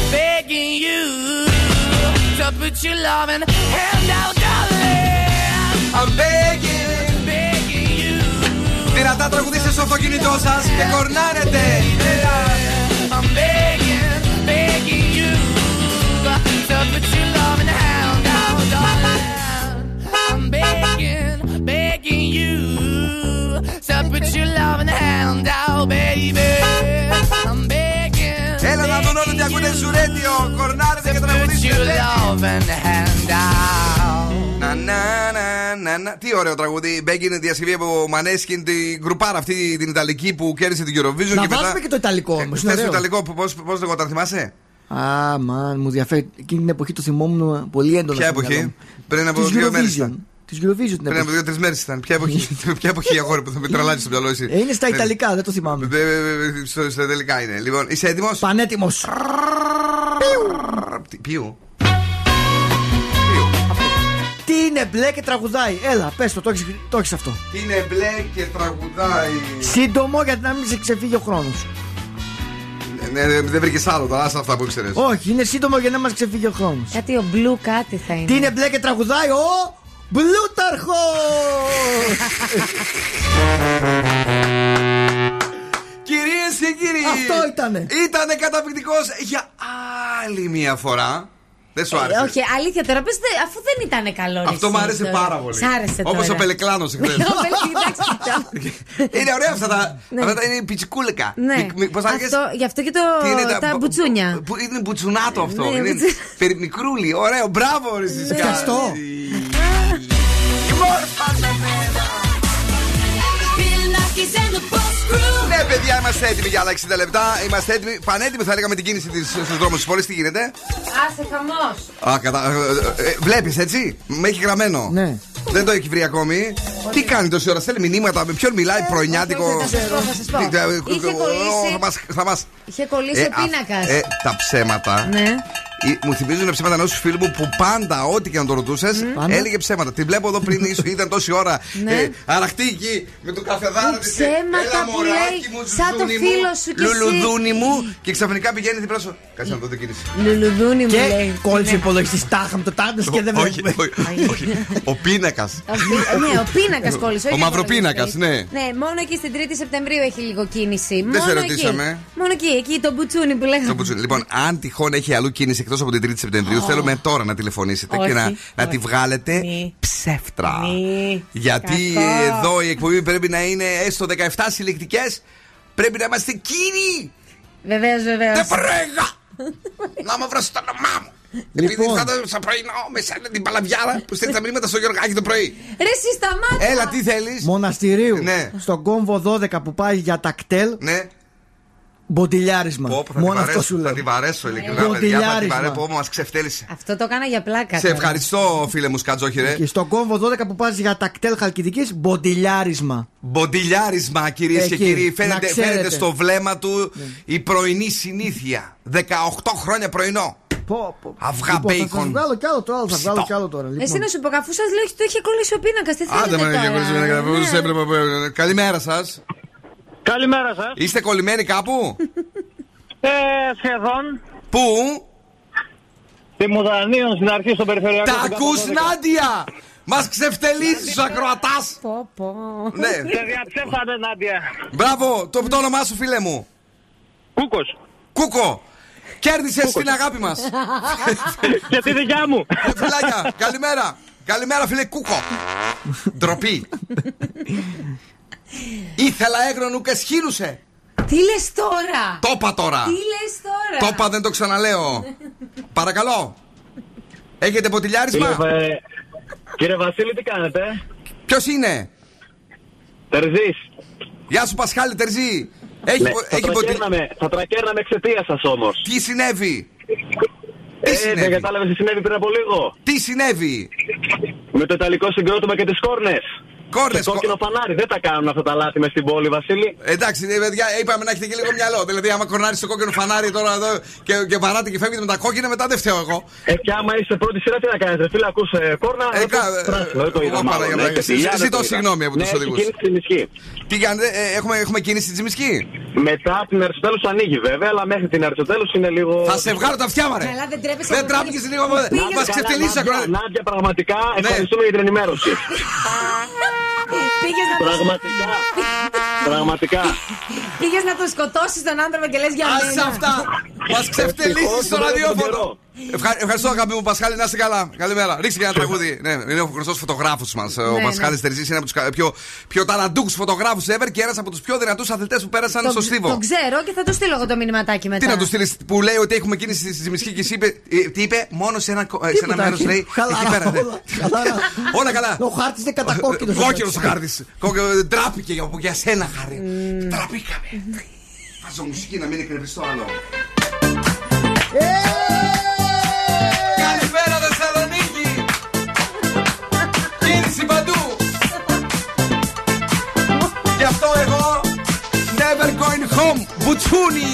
begging you. To put your loving hand out, darling.
I'm begging,
begging you.
Δυνατά τραγουδίστε στο αυτοκίνητό σα και κορνάρετε.
I'm begging, begging you. To put your loving hand out, darling. I'm begging, begging you. To put your loving hand out, baby.
Δουν όλοι ότι ακούτε ζουρέντιο. Κορνάρετε και
Put your
τραγουδίστε.
loving hand out.
Να, να, να, να, να. Τι ωραίο τραγούδι. Μπέγκινε διασκευή από Μανέσκιν, την γκρουπάρα αυτή την Ιταλική που κέρδισε την Eurovision.
Να
και
βάζουμε
μετά...
και το Ιταλικό όμως.
Θες το Ιταλικό, πώς λεγόταν, θυμάσαι;
Α, μαν, μου διαφέρει. Εκείνη την εποχή το θυμόμουν πολύ έντονα.
Ποια
στο μυαλό
εποχή,
μου.
πριν από
Της
δύο μέρες
Eurovision.
ήταν.
Της Eurovision την
Πριν από
εποχή.
δύο-τρεις μέρες ήταν. Ποια εποχή, *laughs* ποια εποχή αγόρι που θα με τραλάει στο μυαλό εσύ;
Ε, Είναι στα
Δεν-
Ιταλικά, δεν το θυμάμαι.
δεν- δεν- στο- Στα τελικά είναι. Λοιπόν, είσαι έτοιμος;
Πανέτοιμος.
Ποιου.
Τι είναι μπλε και τραγουδάει. Έλα, πες το, το έχεις- το έχεις αυτό.
Τι είναι μπλε και τραγουδάει.
Σύντομο γιατί να μην σε ξεφύγει ο χρόνος.
Ναι, ναι, δεν βρήκες άλλο τώρα, άστα αυτά που ήξερες.
Όχι, είναι σύντομο για να μας ξεφύγει ο χρόνος.
Κάτι ο Blue κάτι θα είναι.
Τι είναι μπλε και τραγουδάει ο Μπλούταρχο!
Κυρίες και κύριοι.
Αυτό ήτανε.
Ήτανε καταπληκτικός για άλλη μια φορά. Δεν σου άρεσε.
Ε, όχι, αλήθεια τώρα πες, δε- αφού δεν ήταν καλό. ρε
Αυτό
εσύ
μου άρεσε
τώρα.
πάρα πολύ.
Σ' άρεσε
Όπως
τώρα.
ο Πελεκλάνος εχθέ.
Ο Πελε- εντάξει, κοιτάω. *laughs*
Είναι ωραία αυτά τα.
Ναι.
Αυτά τα είναι πιτσικούλικα.
Ναι,
Μικ- μικ- πώς τα λέγες;
αυτό, γι' αυτό και το,
Τι είναι
τα, μπουτσούνια.
Που είναι μπουτσουνάτο αυτό.
Ναι,
είναι
μπουτσου-
περι- μικρούλι, ωραίο, μπράβο, ρε Ζησικά.
Ευχαριστώ.
Ναι, παιδιά, είμαστε έτοιμοι για άλλα 60 λεπτά. Είμαστε έτοιμοι, πανέτοιμοι θα έλεγα με την κίνηση στους δρόμους της πόλης. Τι γίνεται;
Άσε χαμός.
Α, κατα... ε, Βλέπεις έτσι; Με έχει γραμμένο.
Ναι.
Δεν το έχει βρει ακόμη. Τι κάνει τόση ώρα, στέλνει μηνύματα, με ποιον μιλάει, πρωινιάτικο.
όχι, θα σας πω, θα σας πω.
Τι, ε,
Είχε
ε,
κολλήσει-
θα μας- Θα μας
Είχε κολλήσει
Ε,
ο
α-
πίνακας.
ε, τα ψέματα.
Ναι.
Ε, Μου θυμίζουν ψέματα ενός φίλου μου που πάντα, ό,τι και να το ρωτούσες,
Πάντα.
έλεγε ψέματα. Τη βλέπω εδώ πριν, *laughs* ίσως ήταν τόση ώρα.
Ναι.
Ε, αραχτή εκεί με το καφεδάρο της, ε,
Ψέματα
«Έλα,
που
μωράκι
λέει,
μου,
σαν το
ζουζούνι μου,
φίλο σου κι εσύ».
Λουλουδούνι μου και ξαφνικά πηγαίνει δίπλα σου. Κάτσε να δω την κίνηση.
Λουλουδούνι μου
Και
λέει.
κόλλησε
Ναι.
υπολογιστής τάχα με το τάντο και δεν
Όχι,
βλέπουμε.
όχι, όχι. Ο πίνακας.
Ο πι- Ναι, ο πίνακας κόλλησε. όχι
Ο μαυροπίνακας,
υπολογιστής.
ναι.
Ναι, μόνο εκεί στην 3η Σεπτεμβρίου έχει λίγο κίνηση.
Δεν σε
Μόνο
ρωτήσαμε.
Εκεί. Μόνο εκεί, εκεί το μπουτσούνι που λέγαμε.
Το μπουτσούνι. Λοιπόν, αν τυχόν έχει αλλού κίνηση εκτός εκτό από την 3η Σεπτεμβρίου,
Ω.
θέλουμε τώρα να τηλεφωνήσετε και
Όχι,
να, να τη
όχι.
βγάλετε
Μη.
ψεύτρα.
Μη.
Γιατί
Κακό.
εδώ η εκπομπή πρέπει να είναι έστω 17 συλλεκτικές. Πρέπει να είμαστε κύριοι.
Βεβαίως, βεβαίως.
Δεν πρέγα! να με βρω στο όνομά μου. Επειδή
Λοιπόν.
θα το στο πρωινό με σαν την παλαβιάρα που στέλνεις τα μηνύματα στο Γιωργάκι το πρωί.
Ρε, εσύ σταμάτα.
Έλα, τι θέλεις;
Μοναστηρίου.
Ναι.
Στον κόμβο 12 που πάει για τα κτέλ.
Ναι.
Μποντιλιάρισμα.
Πω, πω, θα,
Μόνο
τη
αυτό
βαρέσω,
σου
θα
λέω.
τη βαρέσω ειλικρινά, παιδιά. Θα τη
Μποντιλιάρισμα.
βαρέσω. Πω, μας ξεφτέλησε.
Αυτό το έκανα για πλάκα.
Σε
τώρα.
ευχαριστώ, φίλε μου Σκατζόχυρε.
Και στον κόμβο 12 που πας για τα κτέλ χαλκιδικής, μποντιλιάρισμα.
Μποντιλιάρισμα, κυρίες και
Εκεί,
κύριοι.
να
Φαίνεται,
ξέρετε. Ναι.
φαίνεται στο βλέμμα του η πρωινή συνήθεια. 18 χρόνια πρωινό.
Πω, πω.
Αυγά
Λοιπόν, θα σας
μπέικον.
βγάλω κι άλλο το άλλο, θα βγάλω κι άλλο τώρα. Λοιπόν.
Εσύ να σου πω, αφού σας λέω ότι το είχε κολλήσει ο πίνακας. Τι
Άντε
θέλετε
με
τώρα;
να
Ναι.
Καλημέρα σας.
Καλημέρα σας.
Είστε κολλημένοι κάπου;
Ε, σχεδόν.
Πού;
Τη Μουδανίων στην αρχή στο περιφερειακό.
Τα
στην
ακούς
Καπαδόκητα.
Νάντια! Μας ξεφτελίζεις ο ακροατάς!
Πω, πω.
Ναι.
Σε διαψεύσατε, Νάντια.
Μπράβο, το, το όνομά σου φίλε μου.
Κούκος.
Κούκο. Κέρδισες την αγάπη μας.
Και τη δικιά μου.
Ε, Φιλάκια, καλημέρα. Καλημέρα φίλε Κούκο. Ντροπή. Ήθελα έγρονου και σχήνουσε.
Τι λες τώρα;
Το είπα τώρα.
Τι λες τώρα;
Το είπα, δεν το ξαναλέω. Παρακαλώ. Έχετε ποτηλιάρισμα;
Κύριε, ε, κύριε Βασίλη, τι κάνετε;
Ποιος είναι;
Τερζής.
Γεια σου Πασχάλη Τερζή. Έχει,
Ναι,
πο-
θα,
έχει ποτι-
τρακέρναμε, θα τρακέρναμε εξαιτίας σας όμως.
Τι συνέβη;
Ε,
συνέβη;
δεν κατάλαβες τι συνέβη πριν από λίγο.
Τι συνέβη;
Με το ιταλικό συγκρότημα και τις κόρνες.
Κόρνες,
Και κόκκινο φανάρι. Δεν τα κάνουν αυτά τα λάθη μες στην πόλη, Βασίλη.
Εντάξει, ε, παιδιά, είπαμε να έχετε και λίγο μυαλό. Δηλαδή, άμα κορνάρεις το κόκκινο φανάρι τώρα εδώ και, και βαράτε και φεύγετε με τα κόκκινα, μετά δεν φταίω εγώ.
Ε, και άμα είσαι πρώτη σειρά, τι να κάνετε. Φίλε, ακούσε κόρνα.
Ε,
δεν το-
κα- ε,
πράσινο, δεν το είδα.
εγώ
μάλλον,
παραγγελώ.
ναι, και
Ζη-
φιλιά, δεν
ζητώ
το είδα.
συγγνώμη από τους
Ναι, έχει
οδηγούς.
κίνηση στην ισχύ.
Τι κάνετε, ε, έχουμε, έχουμε κίνηση στη Τζιμισκή.
Μετά από την Αριστοτέλους ανοίγει βέβαια, αλλά μέχρι την Αριστοτέλους είναι λίγο.
Θα σε βγάλω τα αυτιά, μαρε.
Καλά, δεν τρέπεσαι.
Δεν
από
τράπηκε
πήγες-
λίγο.
που πήγες-
Μας ξεφτελίσει
Νάντια,
ακόμα.
Νάντια, πραγματικά
Ναι.
ευχαριστούμε για την ενημέρωση. *laughs*
Πήγες να το-
Πραγματικά. Πραγματικά.
Πήγες να τον σκοτώσεις τον άνθρωπο και λες για
Άσε
μένα.
αυτά. Μας ξεφτελίσει
Ευτυχώς
στο
που δεν
ραδιόφωνο.
Τον
Ευχα- Ευχαριστώ, αγαπητοί μου Πασχάλη, να είστε καλά. Καλημέρα. Ρίξτε και ένα τραγούδι. Ναι, είναι ο γνωστός φωτογράφος μας. Ο
Ναι,
Πασχάλης
ναι.
Τερζής είναι από τους πιο, πιο ταλαντούχου φωτογράφους ever και ένας από τους πιο δυνατούς αθλητές που πέρασαν
Το-
στο στίβο.
Το ξέρω και θα το στείλω εγώ το μηνυματάκι μετά.
Τι να του στείλεις που λέει ότι έχουμε κίνηση στη Τζιμισκή και εσύ είπε, ε, τι είπε, μόνο σε ένα, κο- ε, σε ένα
Τίποτα,
μέρος
εκεί.
λέει.
Χαλαρά,
εκεί πέρα. ναι.
όλα, χαλαρά.
Όλα καλά.
Ο χάρτης είναι κατακόκκινος.
Κόκκινος ο χάρτης. Τράπηκε για, για σένα, χάρη. Τραπήκαμε. Βάζω μουσική να μην εκνευριστώ άλλο. Καλημέρα Θεσσαλονίκη. Κίνηση παντού. Γι' αυτό εγώ never going home. Μπουτσούνι.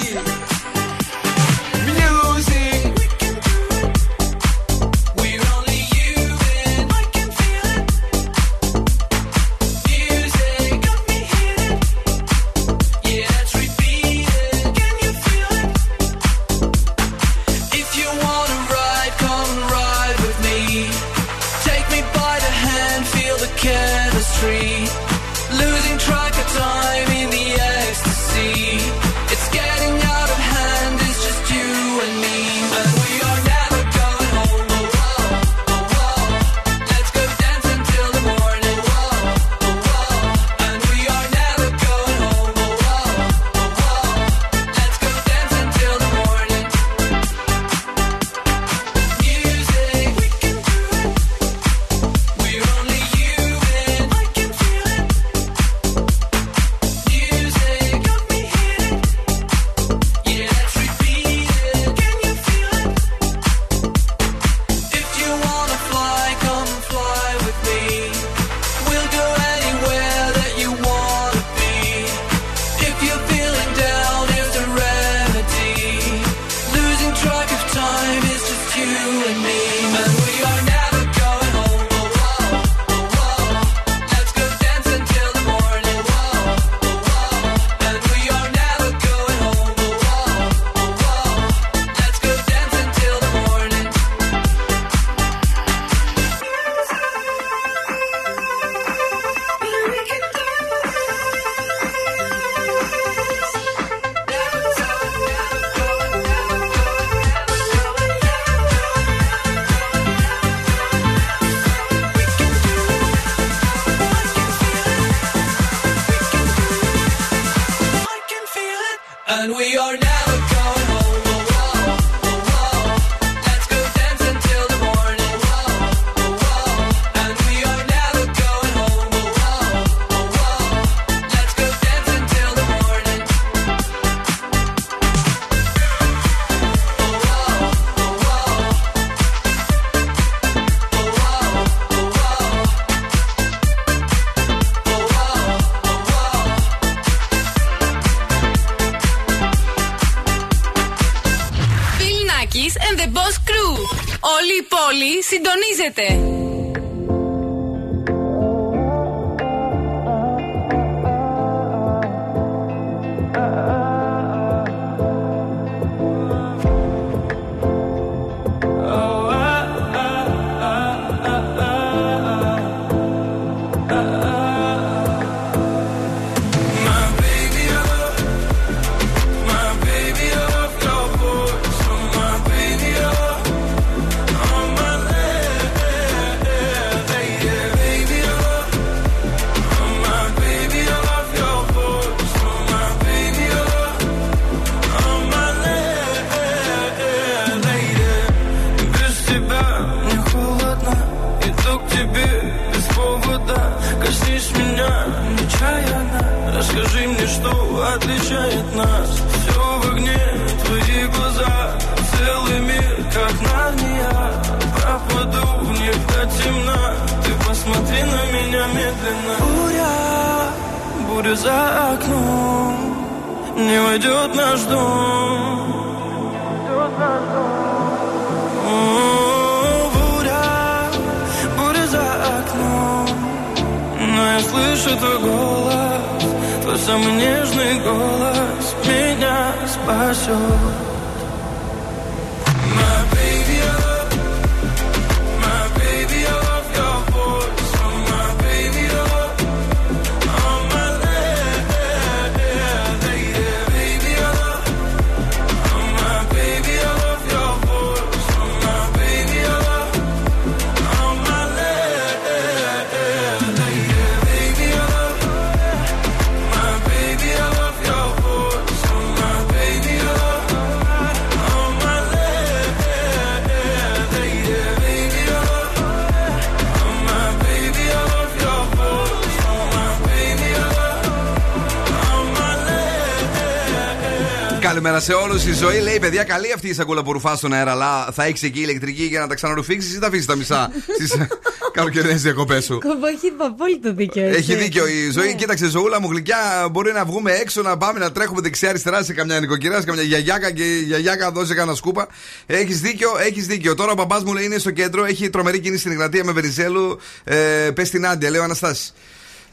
Σε όλους. Η ζωή λέει: Παιδιά, καλή αυτή η σακούλα που ρουφάς στον αέρα, αλλά θα έχεις εκεί ηλεκτρική για να τα ξαναρουφήξεις ή θα αφήσεις τα μισά στις *laughs* καλοκαιρινές διακοπές σου;
Κομπό, έχει απόλυτο δίκιο. έτσι.
Έχει δίκιο η
Ναι.
ζωή. Κοίταξε, ζωούλα μου γλυκιά. Μπορεί να βγούμε έξω, να πάμε να τρέχουμε δεξιά-αριστερά σε καμιά νοικοκυρά, σε καμιά γιαγιάκα και η γιαγιάκα δώσει κανένα σκούπα. Έχεις δίκιο, έχεις δίκιο. Τώρα ο μπαμπάς μου λέει είναι στο κέντρο, έχει τρομερή κίνηση στην Ιγνατία με Βεριζέλου. Ε, Πες στην Άντια, λέω Αναστάσης.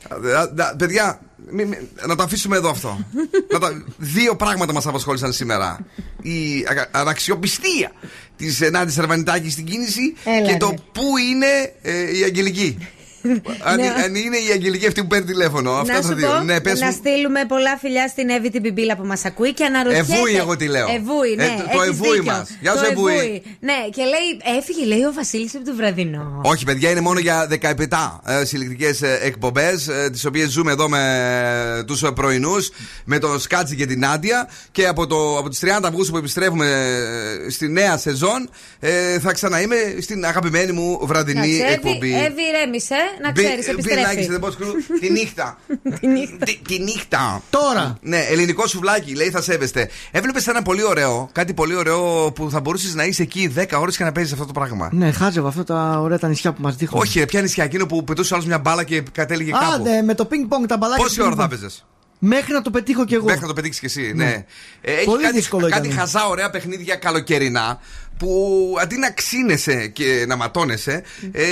Α, α, Παιδιά, μη- μη- να το αφήσουμε εδώ αυτό. *laughs* να τα, δύο πράγματα μας απασχόλησαν σήμερα. Η ακα- αναξιοπιστία της Νάντη Σερβανιτάκης στην κίνηση
Έλα,
και το
ρε.
πού είναι ε, η Αγγελική. *laughs* αν,
Ναι.
αν είναι η Αγγελική αυτή που παίρνει τηλέφωνο. Αυτά
να
τα
σου
δύο.
πω,
ναι, πες
να
μου.
στείλουμε πολλά φιλιά στην Εύη την Πιμπίλα που μας ακούει και αναρωτιέται.
Εβούη, εγώ τι λέω.
Εβούη, ναι.
Ε, το- το
έχεις
εβούη
δίκιο.
μας. Γεια
Το
σου, εβούη.
Ναι, και λέει, έφυγε, λέει ο Βασίλης από το βραδινό.
Όχι, παιδιά, είναι μόνο για 17 ε, συλλεκτικέ εκπομπές, ε, τις οποίες ζούμε εδώ με τους πρωινούς, με τον Σκάτσι και την Νάντια. Και από, το, από τις 30 Αυγούστου που επιστρέφουμε ε, στη νέα σεζόν, ε, θα ξαναείμαι στην αγαπημένη μου βραδινή
Εντάξει,
εκπομπή.
Εύη, Εύη, ηρέμησε, να
Μπι-
ξέρεις,
Μπιλάκι σε
επιστρέφει.
The Boss Crew, τη νύχτα. Τη- Τη νύχτα.
Τώρα.
Ναι, ελληνικό σουβλάκι, λέει θα σέβεστε. Έβλεπες ένα πολύ ωραίο, κάτι πολύ ωραίο που θα μπορούσες να είσαι εκεί 10 ώρες και να παίζεις αυτό το πράγμα.
Ναι, χάζευα αυτά τα ωραία τα νησιά που μας δείχνουν.
Όχι, ρε, ποια νησιά, εκείνο που πετούσε άλλος μια μπάλα και κατέληγε κάπου.
Άντε, με το πινκ πονγκ τα μπαλάκια.
Πόση
του
ώρα θα
πινκ-πονγκ.
έπαιζες;
Μέχρι να το πετύχω κι εγώ.
Μέχρι να το πετύχεις κι εσύ,
Ναι.
ναι. Ε, έχει
Πολύ
κάτι,
δύσκολο
κάτι
ήταν.
χαζά ωραία παιχνίδια καλοκαιρινά που αντί να ξύνεσαι και να ματώνεσαι. Ε,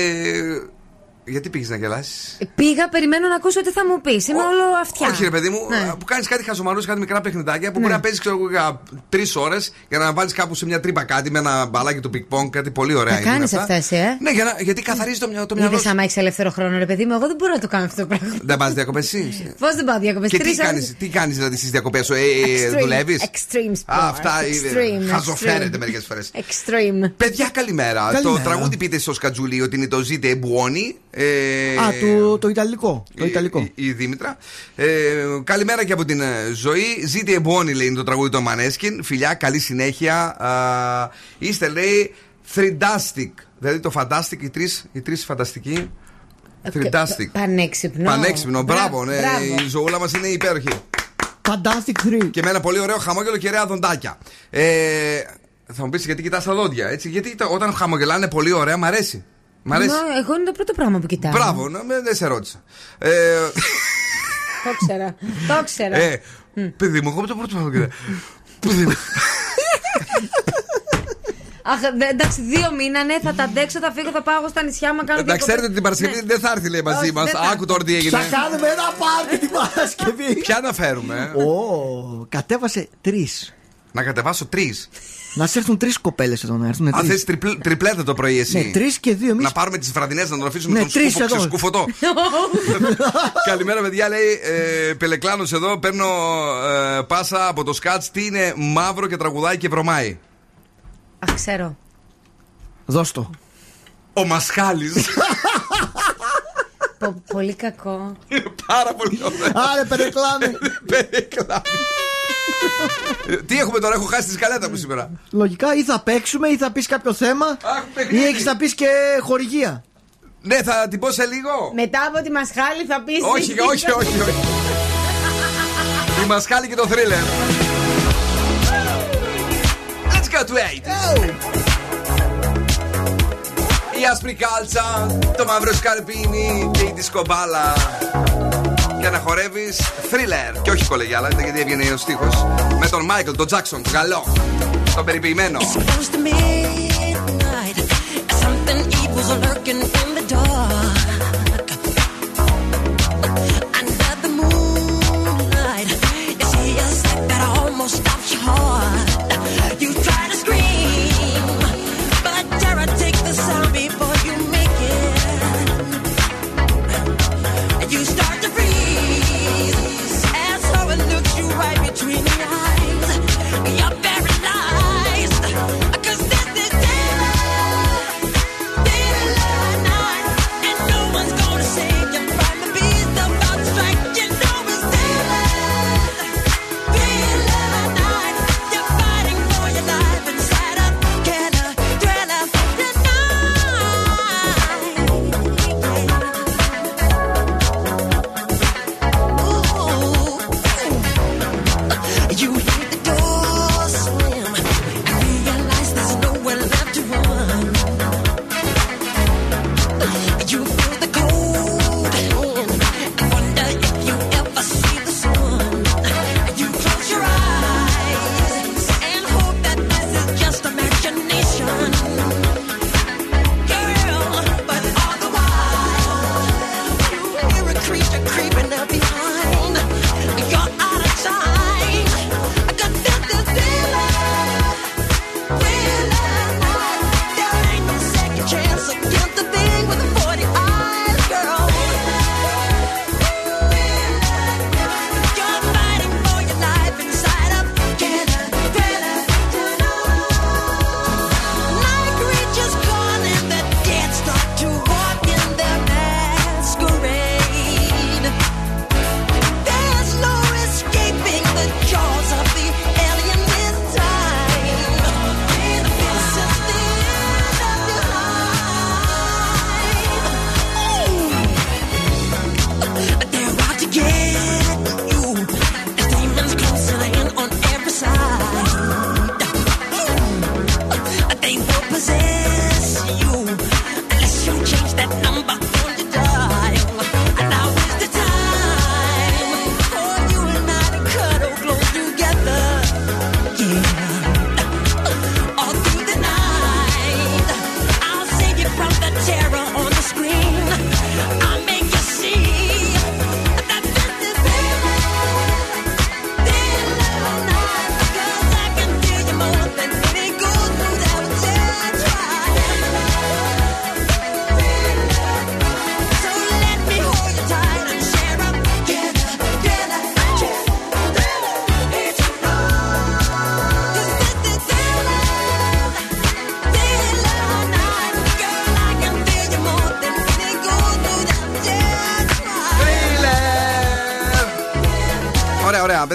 γιατί πήγες να γελάσεις;
Πήγα, περιμένω να ακούσω τι θα μου πεις. Είμαι όλο αυτιά.
Όχι, ρε παιδί μου,
Ναι.
που κάνεις κάτι χαζομαρούς, κάτι μικρά παιχνιδάκια που μπορεί να παίζεις για τρεις ώρες για να βάλεις κάπου σε μια τρύπα κάτι με ένα μπαλάκι του πινγκ-πονγκ, κάτι πολύ ωραία
Τα
είναι
κάνεις
αυτά.
αυτές, ε;
Ναι, για να, γιατί καθαρίζει το, μυαλό- το μυαλό
Είδες
σου.
άμα έχεις ελεύθερο χρόνο, ρε παιδί μου, εγώ δεν μπορώ να το κάνω αυτό το πράγμα.
Δεν πας διακοπές εσύ;
Πώς δεν πάω διακοπές,
Και
τρεις
τι κάνει τι κάνεις, δηλαδή στις διακοπές σου, ε, ε,
Extreme-
δουλεύεις;
extreme sport.
Αυτά
Extreme,
είναι. Χαζοφέρεται
extreme.
μερικές φορές.
Extreme.
Παιδιά, καλημέρα.
Καλημέρα.
Το τραγούδι πείτε στο Σκατζούλι ότι είναι το Zitti e buoni. Ε,
Α, το, το Ιταλικό. Το Ιταλικό.
Η, η Δήμητρα. Ε, καλημέρα και από την ε, ζωή. Ζήτε Εμπουόνι λέει είναι το τραγούδι των Μανέσκιν. Φιλιά, καλή συνέχεια. Α, είστε λέει Threadastic. Δηλαδή το Fantastic, οι τρεις οι τρεις φανταστικοί. Threadastic.
Πανέξυπνο.
Πανέξυπνο, μπράβο, ναι.
μπράβο.
Η ζωούλα μας είναι υπέροχη.
Fantastic 3.
Και με ένα πολύ ωραίο χαμόγελο και ωραία δοντάκια. Ε, θα μου πεις γιατί κοιτάς τα δόντια, έτσι; Γιατί το- όταν χαμογελάνε πολύ ωραία, μ' αρέσει. Μ' αρέσει.
Μα, εγώ είναι το πρώτο πράγμα που κοιτάω.
Μπράβο, να, με- δεν σε ρώτησα. Ε,
Το ήξερα. Το ήξερα.
ε, παιδί μου, εγώ το πρώτο πράγμα κοιτάω. Παιδί μου.
Αχ, δε- εντάξει, δύο μήνανε θα τα αντέξω, θα φύγω, θα πάω εγώ στα νησιά μου να κάνω
Να
διακοπές.
ξέρετε ότι την Παρασκευή δεν θα έρθει λέει μαζί
Όχι,
μας.
δεν θα.
Άκου τώρα τι έγινε.
Θα κάνουμε ένα πάρτι την Παρασκευή.
Ποια να φέρουμε.
Ω, κατέβασε τρεις.
Να κατεβάσω τρεις.
Να σε έρθουν τρεις κοπέλες εδώ να έρθουν.
Α,
τρεις.
θες τριπλέτα το πρωί εσύ.
Ναι, τρεις και δύο. Εμείς...
Να πάρουμε τις βραδινές να τον αφήσουμε
Ναι,
τον
τρεις
σκούφο,
εδώ.
ξεσκούφωτο. *laughs* Καλημέρα, παιδιά. Λέει ε, Πελεκλάνος εδώ. Παίρνω ε, πάσα από το σκάτς. Τι είναι μαύρο και τραγουδάει και βρωμάει;
Αχ, ξέρω.
Δώσ' το.
Ο Μασχάλης.
Πο- πολύ κακό.
Πάρα πολύ ωραίο.
Άρε, περεκλάμε.
Ε, Τι έχουμε τώρα, έχω χάσει τη σκαλέτα μου σήμερα.
Λογικά ή θα παίξουμε ή θα πεις κάποιο θέμα
παιχνίδι.
ή έχεις να πεις και χορηγία.
Ναι, θα την πω σε λίγο.
Μετά από τη μασχάλη θα πεις.
Όχι, όχι, όχι, όχι. Η Μασχάλη και το θρίλερ. Let's go to 8. Η άσπρη κάλτσα, το μαύρο σκαρπίνι και η δισκομπάλα. Και να χορεύει θρίλερ. Και όχι κολεγιάλα, γιατί έβγαινε ο στίχος. Με τον Μάικλ, τον Τζάξον, τον καλό. Τον περιποιημένο.
Close to midnight.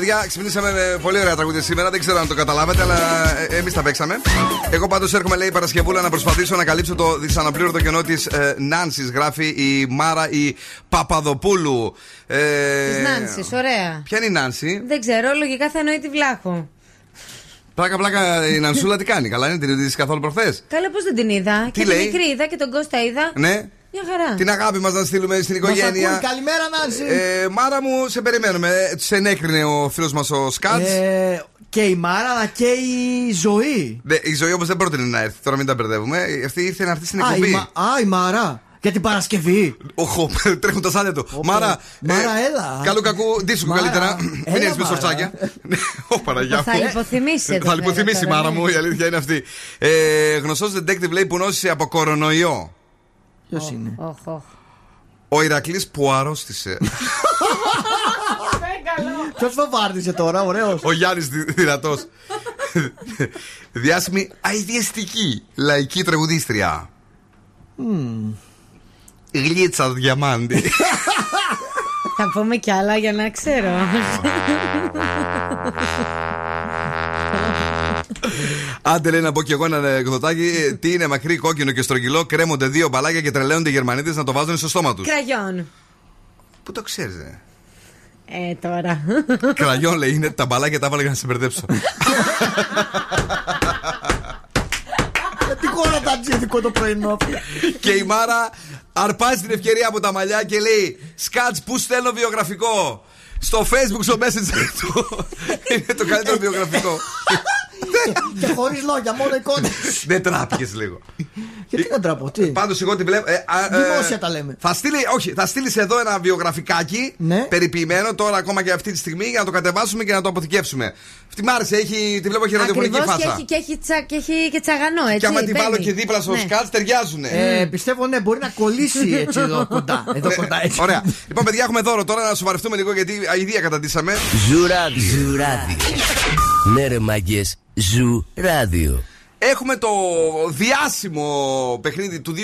Παιδιά, ξυπνήσαμε με πολύ ωραία τραγούδια σήμερα. Δεν ξέρω αν το καταλάβατε, αλλά εμείς τα παίξαμε. Εγώ πάντως έρχομαι, λέει η Παρασκευούλα, να προσπαθήσω να καλύψω το δυσαναπλήρωτο κενό της ε, Νάνσης. Γράφει η Μάρα η Παπαδοπούλου. Ε,
Της Νάνσης, ωραία.
Ποια είναι η Νάνση;
Δεν ξέρω, λογικά θα εννοεί τη Βλάχο.
Πλάκα, πλάκα η Νανσούλα τι κάνει. Καλά είναι, την είδες καθόλου προχθές;
Καλά, πώς δεν την είδα.
Τι
και
λέει;
τη μικρή είδα και τον Κώστα είδα.
Ναι.
Μια χαρά.
Την αγάπη μας να στείλουμε στην οικογένεια.
ακούει. Καλημέρα, Νάνση.
Ε, Μάρα μου, σε περιμένουμε. Του ενέκρινε ο φίλος μας ο Σκάτς.
Ε, και η Μάρα αλλά και η ζωή.
Ναι, η ζωή όμως δεν πρότεινε να έρθει. Τώρα μην τα μπερδεύουμε. Αυτή ήρθε να έρθει στην
Α, η,
εκπομπή.
Μα- α, η Μάρα. Για την Παρασκευή.
Οχο, *laughs* τρέχουν τα σάλια του. Μάρα,
Μάρα, έλα.
Καλού κακού, ντύσου
Μάρα,
καλύτερα. Μην
έλα,
έρθει με
Μάρα.
σορτσάκια. *laughs* Ω Παναγιά
Θα
μου.
λιποθυμήσει εδώ
Θα
πέρα
λιποθυμήσει η
τώρα,
μάρα
ναι.
μου, η αλήθεια είναι αυτή. Ε, Γνωστός detective λέει που νόσησε από κορονοϊό.
Ποιος είναι;
Οχ, οχ.
Ο Ηρακλής που αρρώστησε.
Ποιος βομβάρδισε τώρα, ωραίος.
Ο Γιάννης δυνατός. Διάσημη αειδιαστική λαϊκή τραγουδίστρια. Γλίτσα διαμάντη.
Θα πούμε κι άλλα για να ξέρω.
Άντε λέει να πω κι εγώ ένα εκδοτάκι. Τι είναι μακρύ, κόκκινο και στρογγυλό. Κρέμονται δύο μπαλάκια και τρελαίνονται οι Γερμανίδε να το βάζουν στο στόμα τους.
Κραγιόν.
Πού το ξέρεις, ε;
Ε, τώρα.
Κραγιόν λέει είναι τα μπαλάκια τα έβαλα για να σε μπερδέψω.
Τι χώρα τα τζίδικο το πρωινό.
και η Μάρα αρπάζει την ευκαιρία από τα μαλλιά και λέει Σκάτς, πού στέλνω βιογραφικό; Στο facebook, στο messenger του. είναι το καλύτερο βιογραφικό.
Και χωρίς λόγια, μόνο εικόνες.
Δεν τράπηκες λίγο.
Γιατί να τραπώ, τι;
Πάντως εγώ την βλέπω. ε, α, ε,
Δημόσια τα λέμε.
Θα στείλει, όχι, θα στείλεις εδώ ένα βιογραφικάκι
Ναι.
περιποιημένο τώρα ακόμα και αυτή τη στιγμή για να το κατεβάσουμε και να το αποθηκεύσουμε. Αυτή μ' άρεσε, έχει, τη βλέπω έχει ραδιοφωνική
Ακριβώς και
φάσα.
έχει, και, έχει τσα, και έχει και τσαγανό, έτσι.
Και άμα την βάλω
μπαίνει.
και δίπλα στο
Ναι.
σκάτ, ταιριάζουν.
Ε, πιστεύω ναι, μπορεί να κολλήσει έτσι εδώ κοντά. Εδώ κοντά έτσι.
Ωραία. Λοιπόν, παιδιά, έχουμε δώρο τώρα να σοβαρευτούμε λίγο γιατί αηδία καταντήσαμε.
Zoo Radio. Zoo Radio. Ναι ρε μάγκες, Zoo Radio.
Έχουμε το διάσημο παιχνίδι του 2000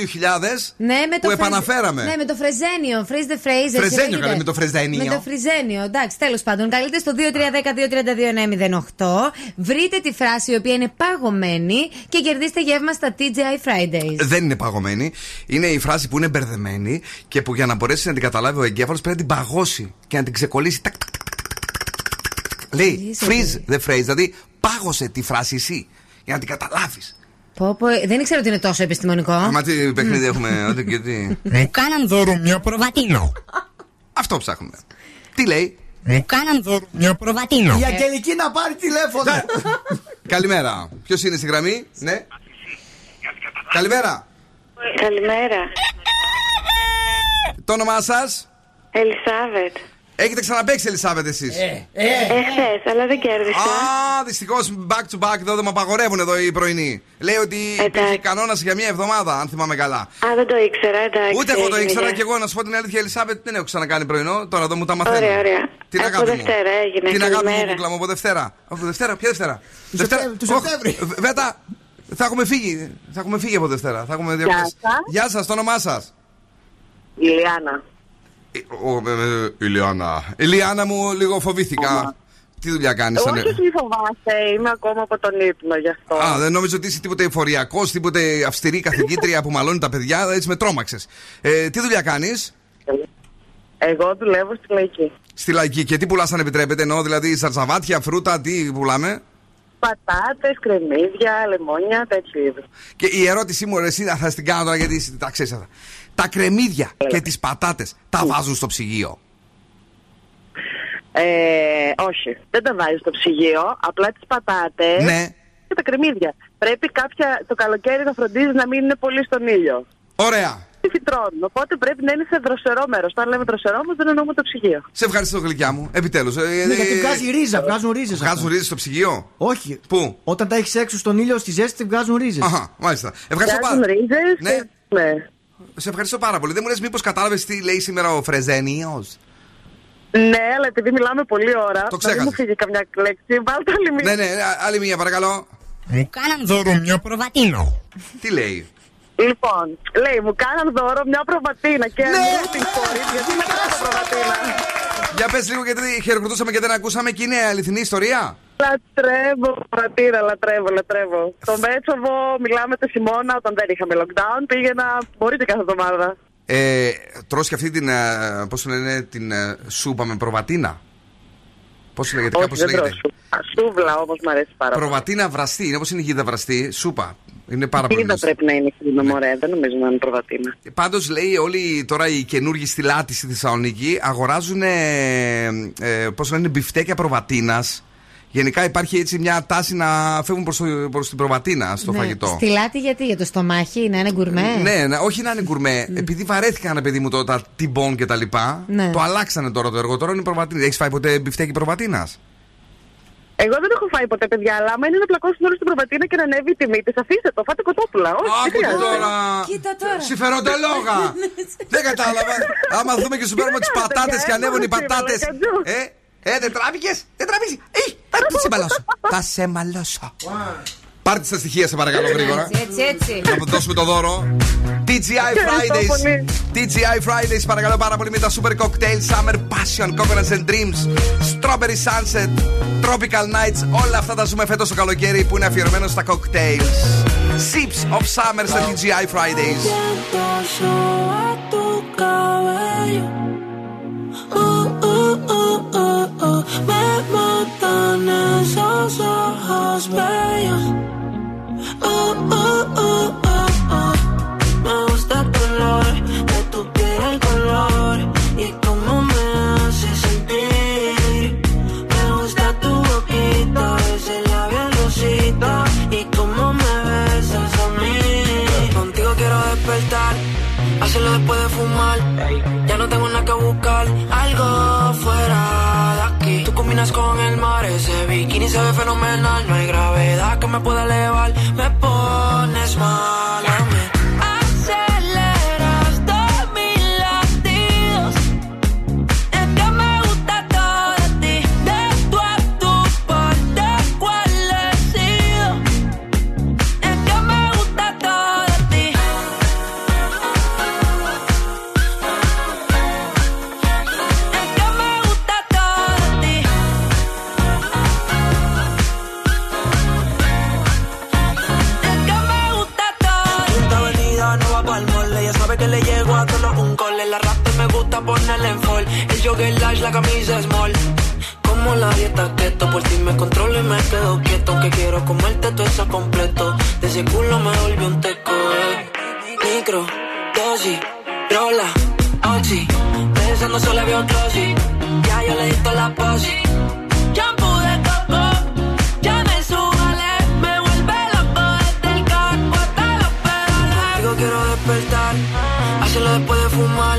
Ναι, με το
που
φρεζ-
επαναφέραμε.
Ναι, με το Φρεζένιο. Freeze the phrase. έτσι
Φρεζένιο,
λέγεται.
καλέ, με το Φρεζένιο.
Με το Φρεζένιο. Εντάξει, τέλος πάντων. Καλείτε στο 2310-232-908. Βρείτε τη φράση η οποία είναι παγωμένη και κερδίστε γεύμα στα TGI Fridays.
Δεν είναι παγωμένη. Είναι η φράση που είναι μπερδεμένη και που για να μπορέσει να την καταλάβει ο εγκέφαλος πρέπει να την παγώσει και να την ξεκολλήσει. Τακ, τακ, τακ, τακ, τακ. Λέει
Είσαι
freeze the phrase, δηλαδή πάγωσε τη φράση εσύ για να την καταλάβεις.
Πω, πω, δεν ήξερα ότι είναι τόσο επιστημονικό.
Μα τι παιχνίδι έχουμε, ό,τι και τι.
Μου κάναν δώρο μια προβατίνο.
Αυτό ψάχνουμε. Τι λέει;
Μου κάναν δώρο μια προβατίνο.
Η Αγγελική να πάρει τηλέφωνο.
Καλημέρα. Ποιος είναι στη γραμμή, ναι. Καλημέρα.
Καλημέρα.
Το όνομά σας;
Ελισάβετ.
Έχετε ξαναπέξει, Ελισάβετ, εσείς.
Εχθέ, αλλά δεν κέρδισα.
Α, δυστυχώς back to back εδώ δεν με απαγορεύουν εδώ οι πρωινοί. Λέει ότι υπήρχε κανόνας για μια εβδομάδα, αν θυμάμαι καλά.
Α, δεν το ήξερα, εντάξει.
Ούτε εγώ το
έγινε,
ήξερα
γεια.
και εγώ να σου πω την αλήθεια, Ελισάβετ δεν έχω ξανακάνει πρωινό. Τώρα εδώ μου τα μαθαίνω.
Ωραία, ωραία.
Την
Από
αγάπη μου.
Δευτέρα έγινε,
Την αγάπη μου,
καλημέρα.
κούκλα μου από Δευτέρα. Από Δευτέρα, ποια Δευτέρα; Δευτέρα.
του
Ωχ,
Σεπτέμβρη.
β- Βέτα, θα έχουμε φύγει. Θα έχουμε φύγει από Δευτέρα. Θα έχουμε διακοπές.
σας.
Γεια σας, το όνομά σας.
Ηλιάνα.
Η Λιάννα. Η Λιάννα μου λίγο φοβήθηκα. Τι δουλειά κάνεις,
Όχι, όχι, φοβάστε. Είμαι ακόμα από τον ύπνο γι' αυτό.
Α, δεν νόμιζα ότι είσαι τίποτε εφοριακός, τίποτε αυστηρή καθηγήτρια που μαλώνει τα παιδιά. Έτσι με τρόμαξες. Ε, τι δουλειά κάνεις;
Εγώ δουλεύω στη λαϊκή.
στη λαϊκή και τι πουλάς, αν επιτρέπετε. Εννοώ δηλαδή σαρσαβάτια, φρούτα, τι πουλάμε;
Πατάτες, κρεμμύδια, λεμόνια, τέτοιου είδους.
Και η ερώτησή μου, ρε, εσύ θα την κάνω τώρα γιατί εσύ τα ξέρεις αυτά. Τα κρεμμύδια και τις πατάτες τα βάζουν στο ψυγείο.
Ε, όχι, δεν τα βάζεις στο ψυγείο. Απλά τις πατάτες
Ναι.
και τα κρεμμύδια. Πρέπει κάποια το καλοκαίρι να φροντίζεις να μην είναι πολύ στον ήλιο.
Ωραία.
Τι φυτρώνουν. Οπότε πρέπει να είναι σε δροσερό μέρος. Όταν λέμε δροσερό όμως δεν εννοούμε το ψυγείο.
Σε ευχαριστώ, γλυκιά μου. Επιτέλους.
Ναι, γιατί βγάζει ρίζα, βγάζουν ρίζες.
Βγάζουν ρίζες στο ψυγείο;
Όχι.
Πού;
Όταν τα έχεις έξω στον ήλιο στη ζέστη βγάζουν ρίζες.
Αχα, μάλιστα. Ευχαριστώ
Βγάζουν
πάρα
ρίζες
Ναι.
και- ναι.
Σε ευχαριστώ πάρα πολύ. Δεν μου λες, μήπως κατάλαβες τι λέει σήμερα ο Φρεζένιος;
Ναι, αλλά επειδή μιλάμε πολλή ώρα.
Το
να μην
ξέχασες.
μου φύγει καμιά λέξη. Βάλτε άλλη μία.
Ναι, ναι, α- άλλη μία παρακαλώ.
Μου κάναν δώρο μια προβατίνο.
Τι λέει;
Λοιπόν, λέει, μου κάναν δώρο μια προβατίνα και
Ναι!
ναι! την χωρί, γιατί με κάνω προβατίνα;
Για πες λίγο γιατί χειροκροτούσαμε και δεν ακούσαμε και είναι αληθινή ιστορία.
Λατρεύω προβατίνα, λατρεύω, λατρεύω. Στο Μέτσοβο μιλάμε το χειμώνα όταν δεν είχαμε lockdown. Πήγαινα, μπορείτε κάθε εβδομάδα.
Ε, τρως και αυτή την, ε, πώς το λένε, την ε, σούπα με προβατίνα. Πώς λέγεται,
Όχι,
κάπως
δεν τρώω
λέγεται.
σούπα. Σούβλα όμω μου αρέσει πάρα πολύ.
Προβατίνα βραστή, είναι όπως είναι η γίδα βραστή, σούπα. Είναι πάρα πολύ
Είδα
γνωστή.
πρέπει να είναι χρήμα, μωρέ. Δεν νομίζω να είναι προβατίνα.
Πάντως λέει όλοι τώρα οι καινούργοι στη Λάτη στη Θεσσαλονίκη αγοράζουν. Ε, ε, Πώς λένε, μπιφτέκια προβατίνας. Γενικά υπάρχει έτσι μια τάση να φεύγουν προς, το, προς την προβατίνα στο
Ναι.
φαγητό.
Στη λάτη γιατί, για το στομάχι, να είναι γκουρμέ;
Ναι, ναι, όχι να είναι γκουρμέ. Επειδή βαρέθηκαν, παιδί μου, το, τα τυμπών και τα λοιπά.
Ναι.
Το αλλάξανε τώρα το έργο. Τώρα είναι προβατίνα. Έχεις φάει ποτέ μπιφτέκι προβατίνας;
Εγώ δεν έχω φάει ποτέ, παιδιά, αλλά άμα είναι να πλακώσουν όλη στην προβατίνα και να ανέβει η τιμή της, αφήστε το, φάτε κοτόπουλα. Όχι, δεν
Άκου
χρειάζεται.
τώρα.
Κοίτα τώρα.
Συμφεροντολόγα. *laughs* Δεν κατάλαβα. Άμα δούμε και σου παίρνουμε τις πατάτες και ανέβουν οι πατάτες. Ε, ε, δεν τράβηκες. Δεν τραβήσει. Ε, θα σε μαλώσω. Θα σε μαλώσω. Πάρτε τα στοιχεία, σε παρακαλώ, γρήγορα.
Έτσι, έτσι.
Να δώσουμε το δώρο. TGI Fridays. TGI Fridays, παρακαλώ πάρα πολύ με τα super cocktail Summer Passion, Coconuts and Dreams, Strawberry Sunset, Tropical Nights. Όλα αυτά τα ζούμε φέτος το καλοκαίρι που είναι αφιερωμένο στα cocktails. Sips of Summer στα TGI Fridays.
Uh, uh. Me matan esos ojos bellos. Uh, uh, uh. Me gusta tu olor, de tu piel el color y cómo me hace sentir. Me gusta tu boquita, ese labial rosita y cómo me besas a mí. Contigo quiero despertar, hacerlo después de fumar. Ya no tengo nada que bikini se ve fenomenal. No hay gravedad que me pueda elevar, me pones mal la camisa small. Como la dieta keto, por ti me controlo y me quedo quieto. Que quiero comerte todo eso completo. De ese culo me volvió un teco. eh. Micro, dosis, rola, oxi. Pensando solo había un glossy. Ya yo le di toda la posi. Shampoo de coco, ya me subale. Me vuelve loco desde el carro hasta los pedales. Digo quiero despertar, hacerlo después de fumar.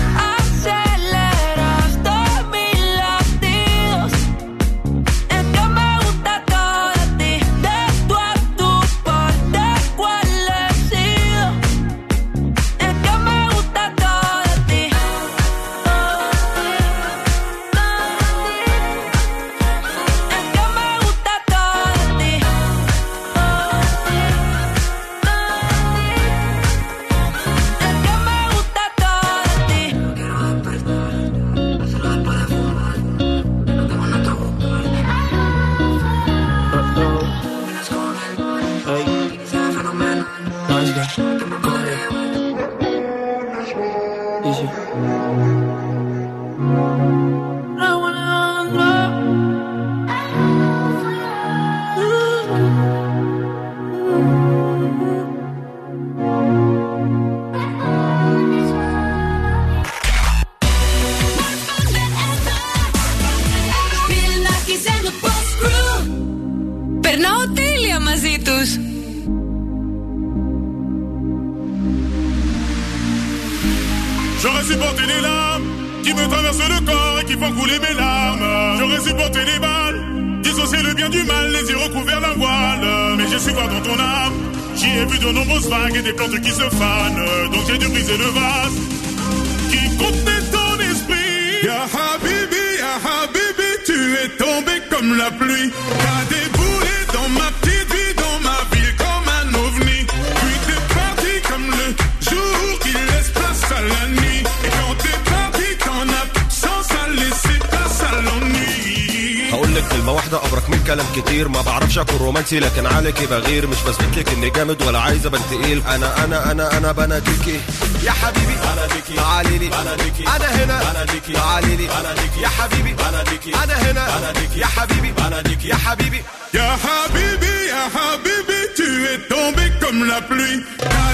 عليكي بغير مش بثبت لك إني جامد ولا عايز أبان تقيل أنا أنا أنا أنا بناديكي يا حبيبي بناديكي تعالي لي. بناديكي أنا هنا. بناديكي تعالي لي. بناديكي يا حبيبي. بناديكي أنا هنا. بناديكي يا حبيبي. بناديكي يا حبيبي.
Ya Habibi, Ya Habibi, tu es tombé comme la pluie. T'as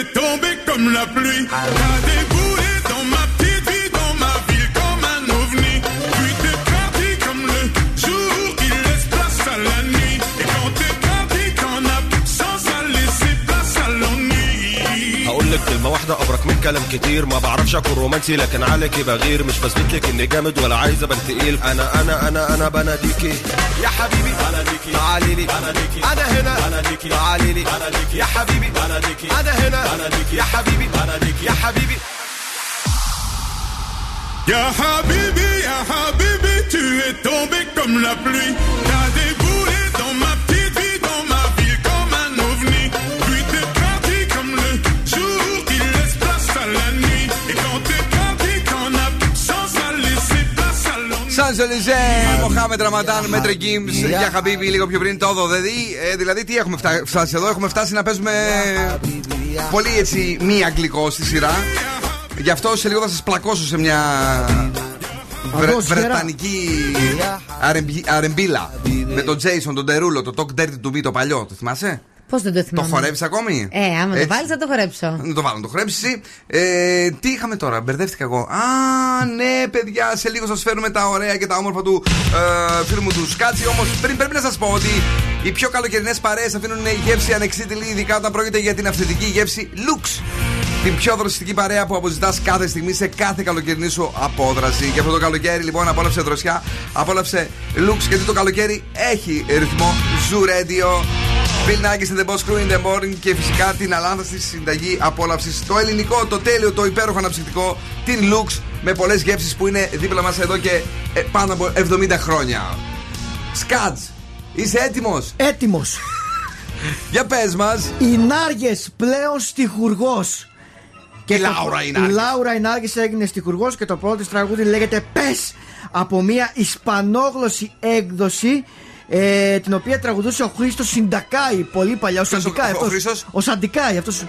est tombé comme la pluie.
كلمة واحدة أبرك من كلام كتير. ما بعرفش أكون رومانسي لكن عليكي بغير. مش بثبت لك إني جامد ولا عايز أبان تقيل. أنا أنا أنا أنا بناديكي. يا حبيبي بناديكي. تعالي لي. بناديكي. أنا هنا. بناديكي. تعالي لي. بناديكي. يا حبيبي. بناديكي. أنا هنا. بناديكي. يا حبيبي. بناديكي. يا حبيبي.
Ya Habibi, Ya Habibi, tu es tombé comme la pluie. T'as déboulé à l'ennui.
Σαν Ζελιζέ, Μοχάμετ Ραματάν, Μέτρε Γκίμς, για Χαμπίμπι λίγο πιο πριν το 12. Ε, δηλαδή, τι έχουμε φτάσει, φτάσει εδώ, έχουμε φτάσει να παίζουμε πολύ έτσι μη αγγλικό στη σειρά. Γι' αυτό σε λίγο θα σας πλακώσω σε μια βρε,
Αγώ, σειρά.
βρετανική αρεμπι- αρεμπίλα. Με τον Jason, τον Τερούλο, το Talk Dirty to Me το παλιό. Το θυμάσαι;
Πώς δεν το
Το
θυμάμαι;
χορεύεις ακόμη;
Ε, άμα το
Έτσι.
βάλεις θα το χορέψω.
Να το βάλω, να το χορέψεις εσύ. Ε, τι είχαμε τώρα, μπερδεύτηκα εγώ. Α, ναι, παιδιά, σε λίγο σας φέρουμε τα ωραία και τα όμορφα του ε, φίλου μου του Σκάτσι. Όμως πριν πρέπει να σας πω ότι οι πιο καλοκαιρινές παρέες αφήνουν γεύση ανεξίτηλη, ειδικά όταν πρόκειται για την αυθεντική γεύση Lux. Την πιο δροσιστική παρέα που αποζητάς κάθε στιγμή σε κάθε καλοκαιρινή σου απόδραση. Και αυτό το καλοκαίρι, λοιπόν, απόλαυσε δροσιά, απόλαυσε Lux, γιατί το καλοκαίρι έχει ρυθμό. Zoo Radio. Bill Nackis and the Boss Crew in the morning και φυσικά την αλάνθαστη συνταγή απόλαυσης. Το ελληνικό, το τέλειο, το υπέροχο αναψυκτικό, την Lux με πολλές γεύσεις που είναι δίπλα μας εδώ και ε, πάνω από 70 χρόνια. Σκάτζ, είσαι έτοιμος;
Έτοιμος.
Για πες μας.
Οι Νάργες πλέον στιχουργός.
Και η Λάουρα
Η
Ινάργες.
Λάουρα Ινάργε έγινε στιχουργός και το πρώτο της τραγούδι λέγεται Πες από μια ισπανόγλωση έκδοση. Ε, την οποία τραγουδούσε ο Χρήστος Συντακάη πολύ παλιά. Ο
Ποιος ο-
Σαντικάη.
ο
αυτός.
Χρήστος;
Ο Σαντικάη, αυτός.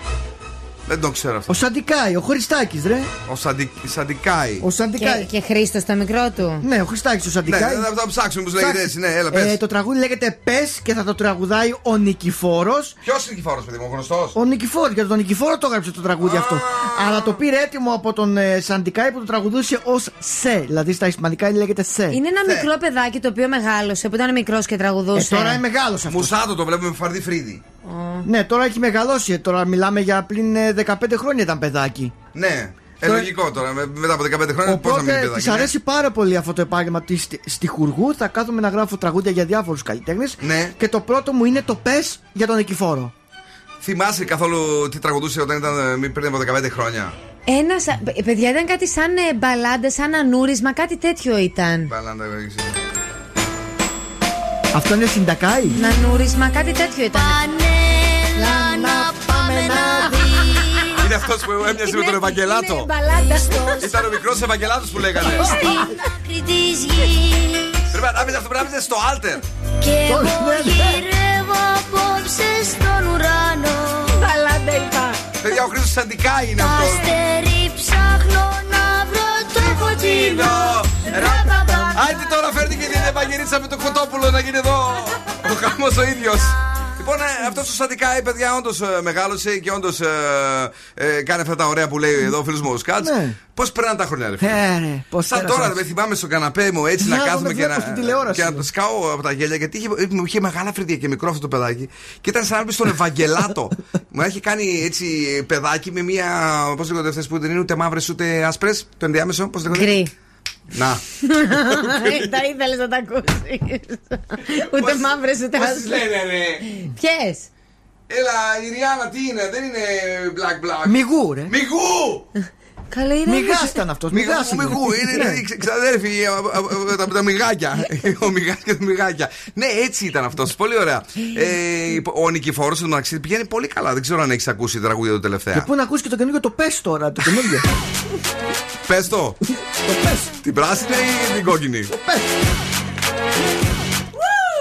Δεν το ξέρω αυτό.
Ο Σαντικάη, ο Χριστάκη, ρε.
Ο Σαντι... Σαντικάη.
Ο Σαντικάη.
Και, και Χρήστο το μικρό του.
Ναι, ο Χριστάκη, ο
Ναι,
Σαντικάη.
θα το ψάξουμε που λέγεται έτσι. Ναι, έλα, πες.
Ε, το τραγούδι λέγεται Πες και θα το τραγουδάει ο Νικηφόρος.
Ποιος είναι Νικηφόρος, παιδί μου, ο γνωστός;
Ο Νικηφόρος, για τον Νικηφόρο το έγραψε το τραγούδι αυτό. Αλλά το πήρε έτοιμο από τον ε, Σαντικάη που το τραγουδούσε ως Σε. Δηλαδή στα Ισπανικά λέγεται Σε.
Είναι ένα μικρό παιδάκι το οποίο μεγάλωσε, που ήταν μικρός και τραγουδούσε.
Ε, τώρα είναι μεγάλος αυτός.
Μουσάτο το βλέπουμε με φαρδί φρύδι.
Ναι, τώρα έχει μεγαλώσει. Τώρα μιλάμε για πλην ε, 15 χρόνια ήταν παιδάκι.
Ναι. Ε,
Τώρα-
λογικό τώρα. με- Μετά από 15 χρόνια πώς να μείνει
Οπότε
παιδάκι.
της
ναι.
αρέσει πάρα πολύ αυτό το επάγγελμα τη στιχουργού. Θα κάθομαι να γράφω τραγούδια για διάφορους καλλιτέχνες.
Ναι.
Και το πρώτο μου είναι το Πες για τον Νικηφόρο.
Θυμάσαι καθόλου τι τραγουδούσε όταν ήταν ε, μη- πριν από 15 χρόνια;
Ένα. Παιδιά, ήταν κάτι σαν ε, μπαλάντα, σαν ανούρισμα, κάτι τέτοιο ήταν.
Μπαλάντα, δεν ξέρω.
Αυτό είναι Συντακάη.
Νανούρισμα, κάτι τέτοιο ήταν.
Έλα να πάμε να δεις.
Είναι αυτός που έμοιαζε με τον Ευαγγελάτο.
Είναι μπαλάντα.
Ήταν ο μικρός Ευαγγελάτος που λέγανε.
Στην άκρη της γης
Πρέπει να πει αυτό πρέπει να πεις στο Alter.
Και εγώ γυρεύω απόψε στον ουρανό
Μπαλάντα είπα.
Παιδιά, ο Χρήστος Σαντικά είναι
Τα
αυτός.
αστέρι ψάχνω να βρω το φωτεινό
Άιτε τώρα φέρνει και την Ευαγγελίτσα με το κοτόπουλο να γίνει εδώ. Ο χαμός ο ίδιος. Λοιπόν, αυτός ο Σαντικάη, παιδιά, όντως μεγάλωσε και όντως κάνει αυτά τα ωραία που λέει εδώ ο φίλος μου ο Σκάτς.
Ναι.
Πώς περνάνε τα χρόνια, ρε φίλε;
Ε, ρε, πώς
Σαν
πέρασαν.
τώρα, δεν θυμάμαι στον καναπέ μου έτσι να
Να,
κάθομαι
τον
και
βλέπω
να,
στην τηλεόραση.
και να το σκάω από τα γέλια. Γιατί είχε, μου είχε μεγάλα φρυδία και μικρό αυτό το παιδάκι. Και ήταν σαν να μπει στον Ευαγγελάτο. *laughs* μου έχει κάνει έτσι παιδάκι με μία. Πώς λέγονται αυτές που δεν είναι ούτε μαύρες ούτε άσπρες. Το ενδιάμεσο, πώς λέγονται;
Γκρι.
Να. *laughs*
Τα ήθελες να τα ακούσεις. Ούτε μαύρες ούτε
Πώς τις
άσπρες.
λένε, ρε.
Ποιες;
Έλα, η Ριάννα τι είναι, δεν είναι black black.
Μιγού, ρε.
Μιγού!
Καλά είναι.
Μιγάς ήταν αυτός,
Μιγού,
μιγάς είναι.
μιγού, είναι
Ναι.
είναι οι ξαδέρφοι, ε, ε, ε, τα- τα μιγάκια. *laughs* Ο μιγάς και τα μιγάκια. Ναι, έτσι ήταν αυτός. Πολύ ωραία. Ε, Ο Νικηφόρος του μεταξύ πηγαίνει πολύ καλά. Δεν ξέρω αν έχεις ακούσει τα τραγούδια του
Και
τελευταία.
πού να ακούσει και το καινούργιο το πες τώρα, το καινούργιο.
Πες το.
το πες.
Την πράσινη ή την κόκκινη;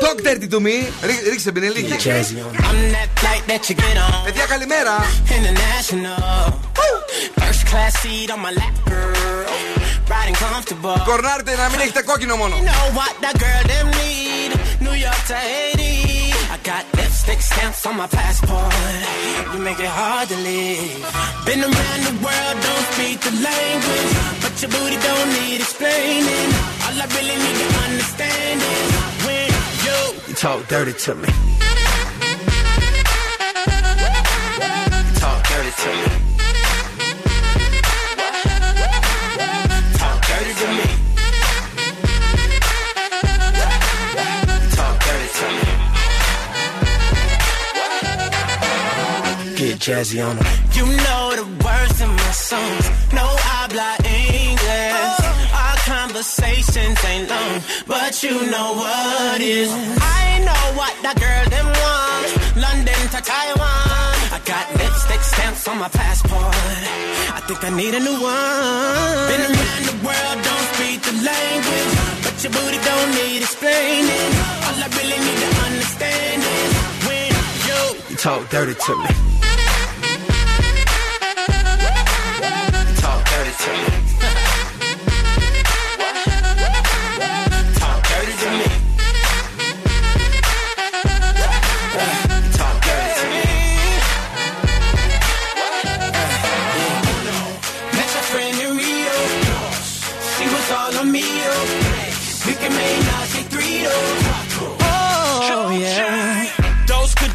Talk dirty to me. Ρί- Ρίξε την λίγη.
I'm that flight that you get on.
Παιδιά, καλημέρα.
International. First class seat on my lap, girl. Riding comfortable.
Κορνάρτε να μην έχετε κόκκινο μόνο.
You know what that girl them need. New York to Haiti. I got lipstick stamps on my passport. You make it hard to leave. Been around the world, don't speak the language. But your booty don't need explaining. All I really need to understand is when you, talk dirty to me. You talk dirty to me. Talk dirty to me. Talk dirty to me. Get jazzy on them. You know the words in my songs. No habla English. Conversations ain't long, but you know what is. I know what that girl them want. London to Taiwan. I got lipstick stamps on my passport. I think I need a new one. Been around the world, don't speak the language. But your booty don't need explaining. All I really need to understand is when you, you talk dirty to me. You talk dirty to me.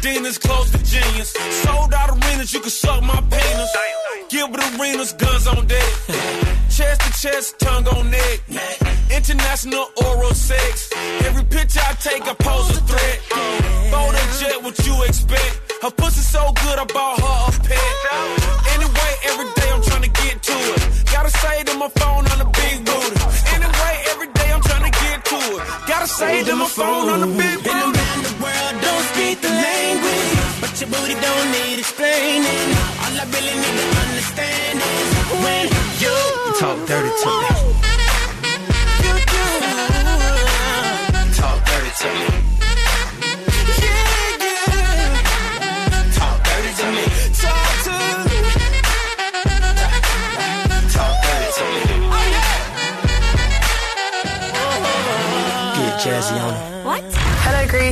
Those close to genius. Sold out arenas, you can suck my penis. Gilbert arenas, guns on deck. Chest to chest, tongue on neck. International oral sex. Every picture I take, I pose a threat. Bold and jet, what you expect? Her pussy so good, I bought her a pet. Anyway, every day I'm trying to get to it. Gotta say to my phone on the big booty. Anyway, every day I'm trying to get to it. Gotta say to my phone on the big booty.
World, don't speak the language. But your booty don't need explaining. All I really need to understand is when you, you talk dirty to me. You do. Talk dirty to me.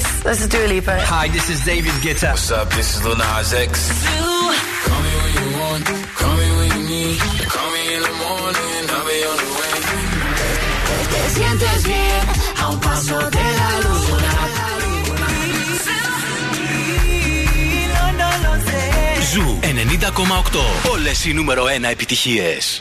Hello, Greece. This is Dua Lipa.
Hi, this is David Guetta. What's up? This is Lil Nas X.
Call me when you want, call me when you need. Call me in the morning, I'll be on the way. Te sientes bien a un paso de la luna. No, no lo sé.
Ζου 90,8. Όλες οι νούμερο 1 επιτυχίες.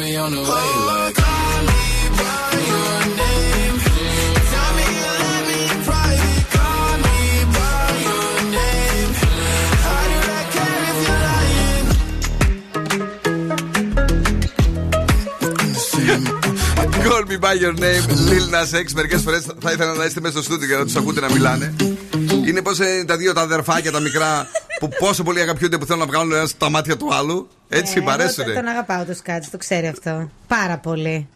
name, I'll be on the way. Like, call me by your name. Tell me you love me in private. Call me by your name. How do I care if you're lying?
Call me by your name, Lil Nas X. Μερικέ φορέ θα ήθελα να είστε μέσα στο στούντιο για να του ακούτε να μιλάνε. Είναι πώς τα δύο τα αδερφάκια τα μικρά που πόσο πολύ αγαπιούνται που θέλουν να βγάλουν ένα τα μάτια του άλλου. Έτσι
Ε,
παρέσουνε.
εγώ Τον αγαπάω το σκάτς, το ξέρει αυτό. Πάρα πολύ.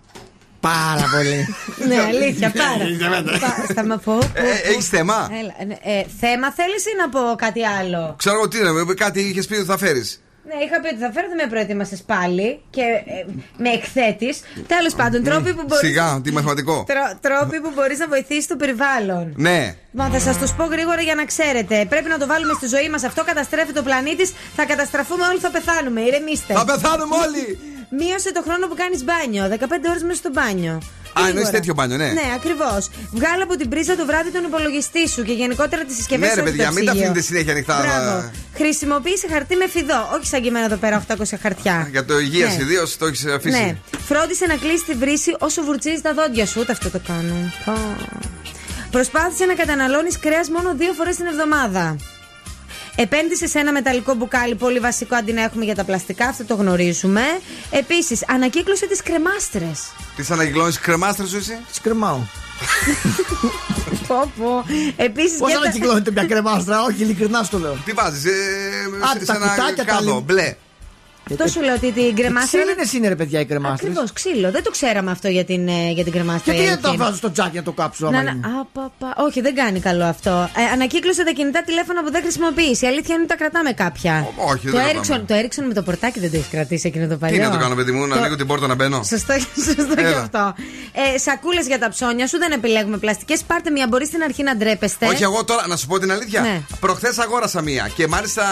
Πάρα πολύ. *laughs*
ναι, αλήθεια, πάρα. Πα- Θα με πω.
Έχεις θέμα;
Έλα, ε, ε, θέμα θέλεις ή να πω κάτι άλλο;
Ξέρω εγώ τι είναι, κάτι είχες πει ότι θα φέρεις.
Ναι, είχα πει ότι θα φέρω, δεν με προετοίμασε πάλι και ε, με εκθέτει. Τέλος πάντων, τρόποι που μπορεί.
Σιγά, τι μαθηματικό.
Τρόποι που μπορείς να βοηθήσεις το περιβάλλον.
Ναι.
Λοιπόν, θα σας τους πω γρήγορα για να ξέρετε. Πρέπει να το βάλουμε στη ζωή μας. Αυτό καταστρέφει το πλανήτη. Θα καταστραφούμε όλοι, θα πεθάνουμε. Ηρεμήστε.
Θα πεθάνουμε όλοι!
Μείωσε το χρόνο που κάνεις μπάνιο. 15 ώρες μέσα στο μπάνιο.
Α, εννοείς
Γρήγορα.
τέτοιο μπάνιο, ναι.
Ναι, ακριβώς. Βγάλε από την πρίζα το βράδυ τον υπολογιστή σου και γενικότερα τις συσκευές
Ναι,
σου.
ρε
όχι
παιδιά,
το
μην τα
ψυγείο.
αφήνετε συνέχεια ανοιχτά.
Μπράβο. Χρησιμοποίησε χαρτί με φιδό. Όχι σαν και εμένα εδώ πέρα 800 χαρτιά.
Για το υγεία
Ναι.
ιδίω το έχεις αφήσει.
Ναι. Φρόντισε να κλείσεις τη βρύση όσο βουρτσίζεις τα δόντια σου. Ούτε αυτό το κάνω. Πω. Προσπάθησε να καταναλώνεις κρέας μόνο δύο φορές την εβδομάδα. Επένδυσε σε ένα μεταλλικό μπουκάλι πολύ βασικό αντί να έχουμε για τα πλαστικά, αυτό το γνωρίζουμε. Επίσης, ανακύκλωσε τις κρεμάστρες.
Τις ανακυκλώνεις κρεμάστρες σου εσύ.
Τις κρεμάω. *laughs*
πω, πω. Επίσης.
Πώς ανακυκλώνεται μια κρεμάστρα, όχι ειλικρινά στο λέω.
Τι βάζεις,
Α,
σε,
τα
σε ένα
κουτάκια, τα
κάδο,
λιμ-
μπλε.
Αυτό σου λέω ότι την κρεμάστρα.
Ξύλινες είναι ρε παιδιά οι κρεμάστρες.
Ακριβώς, ξύλο. Δεν το ξέραμε αυτό για την, ε, για την κρεμάστρα.
Γιατί
η
δεν το
αλήθεια
βάζω στο τζάκι να το κάψω,
Να,
άμα
να,
είναι.
α, πα, πα. Όχι, δεν κάνει καλό αυτό. Ε, ανακύκλωσε τα κινητά τηλέφωνα που δεν χρησιμοποιείς. Η αλήθεια είναι ότι τα κρατάμε κάποια.
όχι, δεν
το
τα
Ericsson,
κρατάμε.
το Ericsson με το πορτάκι δεν το έχει κρατήσει εκείνο το παλιό.
Τι να το κάνω, παιδί μου, να
Το-
ανοίγω την πόρτα να μπαίνω;
Σωστό, *laughs* σωστό και
Έλα.
αυτό. Ε, Σακούλες για τα ψώνια σου, δεν επιλέγουμε πλαστικές. Πάρτε μία, μπορείς στην αρχή να ντρέπεστε.
Όχι, εγώ τώρα, να σου πω την αλήθεια.
Ναι.
Προχθές αγόρασα μία και μάλιστα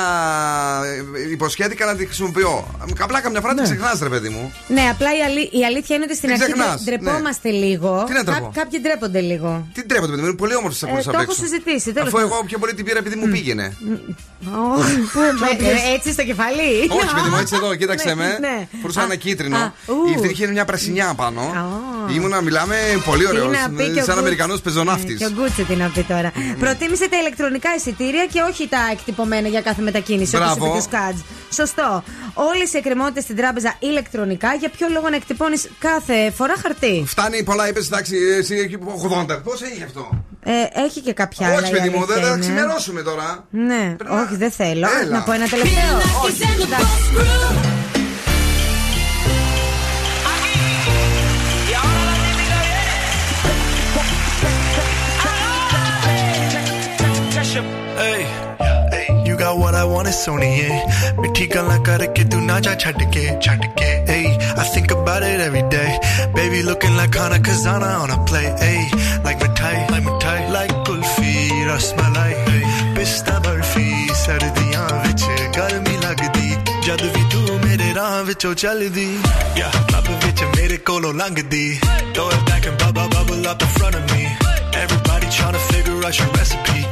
ε, υποσχέθηκα να τη χρησιμοποιώ. Καπλά καμιά φορά την ξεχνάς, ρε παιδί μου.
Ναι, απλά η, αλή- η αλήθεια είναι ότι στην
Την
αρχή
ξεχνάς,
ντρε- ντρεπόμαστε λίγο.
Τι να ντρεπώ;
Κά- κάποιοι ντρέπονται λίγο.
Τι τρέπεται, παιδί μου, είναι πολύ όμορφος
Ε,
απ'
το
έξω.
έχω συζητήσει. τέλος
Αφού
πάντων.
εγώ πιο πολύ την πήρα επειδή μου πήγαινε.
Όχι, πού, *laughs* ε, ε, έτσι στο κεφάλι;
Όχι, παιδί μου, έτσι εδώ, *laughs* κοίταξε
Ναι,
με.
ναι.
Φορούσα
Α,
ένα κίτρινο.
α, ου.
Η ευθύνη είναι μια πρασινιά πάνω. Ήμουνα, μιλάμε, πολύ ωραίος.
Τι να πει και ο
Σαν
Γκου-
Αμερικανός
Ε,
πεζοναύτη.
Και ο Γκούτσι τι να πει τώρα. Προτίμησε τα ηλεκτρονικά εισιτήρια και όχι τα εκτυπωμένα για κάθε μετακίνηση. Όπως
Μπράβο.
είπε και ο Σκάτζ. Σωστό. Όλες οι εκκρεμότητες στην τράπεζα ηλεκτρονικά. Για ποιο λόγο να εκτυπώνεις κάθε φορά χαρτί;
Φτάνει πολλά, είπες εντάξει, εσύ εκεί που 80. Πώς έχει αυτό;
Ε, έχει και κάποια άλλα.
Όχι,
η
παιδί μου,
αλήθεια
δεν θα
είναι.
ξημερώσουμε τώρα.
Ναι, όχι, δεν θέλω.
Έλα.
Να πω ένα τελευταίο. Όχι, εντάξει.
Hey, you got what I want is सोनिए। मिठी गला करके तू ना जा छट के छट के hey I think about it every day baby looking like Hana Kazana on a play hey like mithai, like mithai, like kulfi, rasmalai, hey पिस्ता बर्फी सर्दियां विच गर्मी लगदी। जद भी तू मेरे राह विचों चलदी या क्लब विच मेरे कोलों लंघदी। Throw it back and bubble bubble up in front of me everybody trying to figure out your recipe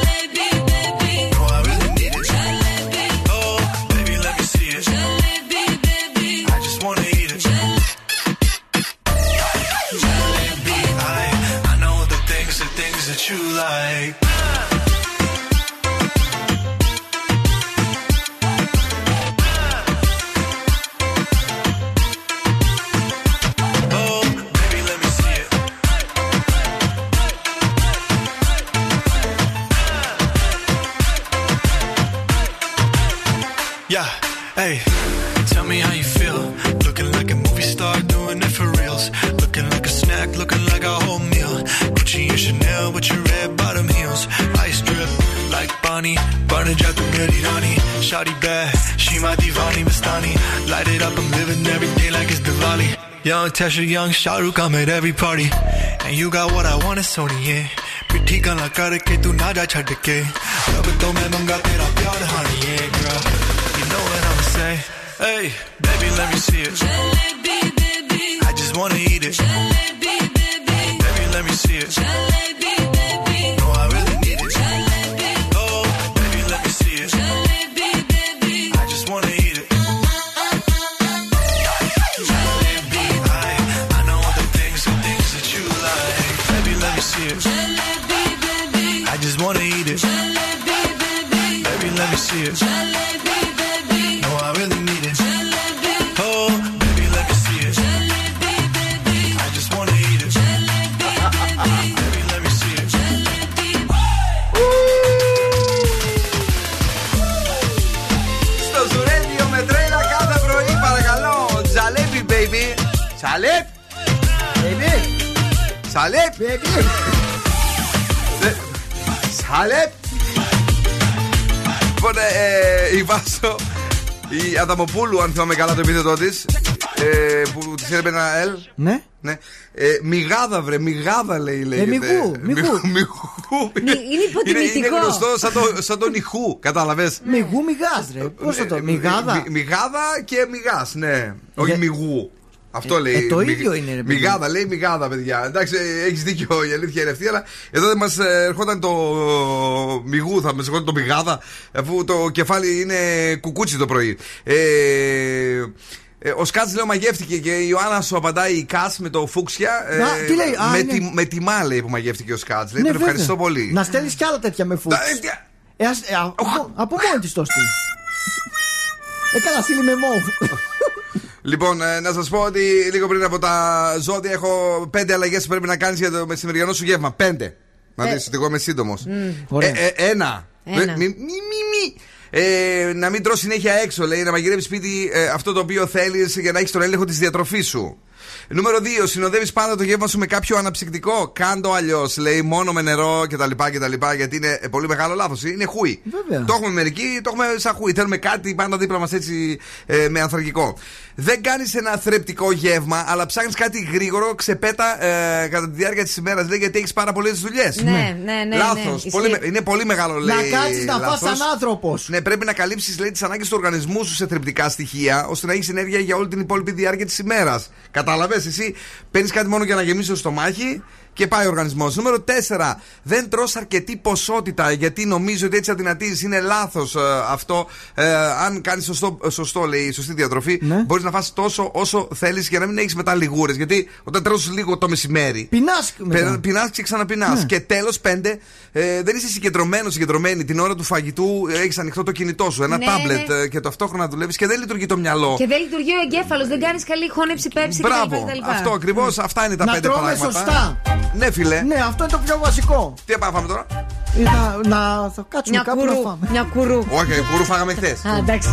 Young Tesha, young Shah Rukh, I'm at every party. And you got what I want, it's Sony, yeah. पिट्ठी गला करके तू ना जा छड़ के रब तो मैं मंगा तेरा प्यार honey, yeah, girl. You know what I'ma say? Hey, baby, let me see it. I just wanna eat it. Baby,
Στο σουρετιο μετρεί τα καταβρούμπα τα καλών. Σαλεπι baby, σαλεπ baby, σαλεπ baby, σαλεπ Λοιπόν, ε, η Βάσο, η Αδαμοπούλου, αν θυμάμαι καλά το επίθετό της, ε, που της έλεπε ένα L.
Ναι.
Ναι. Ε, μιγάδα, βρε, μιγάδα λέει. λέγεται.
μιγού, μιγού.
μιγού.
Είναι
Είναι,
υποτιμητικό.
είναι γνωστό σαν, το, σαν τον ηχού, κατάλαβες;
Μιγού μιγάς, ρε. Πώς θα το. Μιγάδα.
Μιγάδα και μιγάς, ναι. Όχι
Για-
μιγού. Αυτό
Ε,
λέει.
ε, το
Μι-
ίδιο είναι, ρε παιδί.
Μιγάδα, λέει μιγάδα, παιδιά. Εντάξει, έχεις δίκιο, η αλήθεια είναι αυτή, αλλά εδώ δεν μας ερχόταν το μιγού, θα μας ερχόταν το μιγάδα, αφού το κεφάλι είναι κουκούτσι το πρωί. Ε, ε, ο Σκάτ λέω μαγεύτηκε και η Ιωάννα σου απαντάει η Κάτ με το φούξια. ε,
Να, τι λέει, α,
με,
είναι.
τη, με τιμά λέει που μαγεύτηκε ο Σκάτ. Λέει,
Ναι,
τον
βέβαια.
ευχαριστώ πολύ.
Να στέλνεις κι άλλα τέτοια με φούξ.
Τα- ε, τι-
Ε, ας- ε, από, από μόνη της το στείλει. Ε, καλά, στείλει με μόβ. *laughs*
Λοιπόν, ε, να σας πω ότι λίγο πριν από τα ζώδια έχω πέντε αλλαγές που πρέπει να κάνεις για το μεσημεριανό σου γεύμα. Πέντε. Να
Ε.
δεις ότι εγώ είμαι σύντομος.
Ωραία.
ένα.
Ένα.
Μη, μη, μη, μη. Ε, να μην τρως συνέχεια έξω, λέει, να μαγειρεύει σπίτι ε, αυτό το οποίο θέλεις για να έχεις τον έλεγχο της διατροφής σου. Νούμερο 2. Συνοδεύεις πάντα το γεύμα σου με κάποιο αναψυκτικό. Κάντο αλλιώς. Λέει μόνο με νερό κτλ. κτλ γιατί είναι ε, πολύ μεγάλο λάθος. Είναι χούι.
Βέβαια.
Το έχουμε μερικοί, το έχουμε σαν χούι. Θέλουμε κάτι πάντα δίπλα μας έτσι ε, με ανθρακικό. Δεν κάνεις ένα θρεπτικό γεύμα, αλλά ψάχνεις κάτι γρήγορο, ξεπέτα ε, κατά τη διάρκεια της ημέρας. Λέει γιατί έχεις πάρα πολλές δουλειές.
Ναι, ναι, ναι.
Λάθος.
ναι,
Πολύ,
ισχύει.
με- είναι πολύ μεγάλο λέει.
Να κάτσεις να φας
λάθος.
σαν άνθρωπος.
Ναι, πρέπει να καλύψεις τις ανάγκες του οργανισμού σου σε θρεπτικά στοιχεία, ώστε να έχεις ενέργεια για όλη την υπόλοιπη διάρκεια της ημέρας. Κατάλαβες, εσύ παίρνεις κάτι μόνο για να γεμίσεις το στομάχι και πάει ο οργανισμός. Νούμερο 4. Δεν τρως αρκετή ποσότητα γιατί νομίζω ότι έτσι αδυνατίζεις. Είναι λάθος αυτό. Ε, αν κάνεις σωστό, σωστό, λέει, σωστή διατροφή,
Ναι.
μπορείς να φας τόσο όσο θέλεις για να μην έχεις μετά λιγούρες. Γιατί όταν τρως λίγο το μεσημέρι.
Πεινάς μετά.
Πεινάς και ξαναπεινάς.
Ναι.
Και τέλος, πέντε, ε, δεν είσαι συγκεντρωμένος, συγκεντρωμένη. Την ώρα του φαγητού έχεις ανοιχτό το κινητό σου, ένα
Ναι,
τάμπλετ
ναι.
ε, και ταυτόχρονα δουλεύεις και δεν λειτουργεί το μυαλό.
Και δεν λειτουργεί ο εγκέφαλος, δεν κάνεις καλή χώνεψη πέψη
Μπράβο,
κτλ.
αυτό ακριβώς. Αυτά είναι τα
Να
πέντε
τρώμε
πράγματα.
σωστά.
Ναι, φίλε.
Ναι, αυτό είναι το πιο βασικό.
Τι πάμε να φάμε τώρα;
Ή Να, να θα κάτσουμε
Μια
κάπου να
κουρού.
φάμε.
Μια κουρού.
Όχι, κουρού φάγαμε χθες.
Α, εντάξει.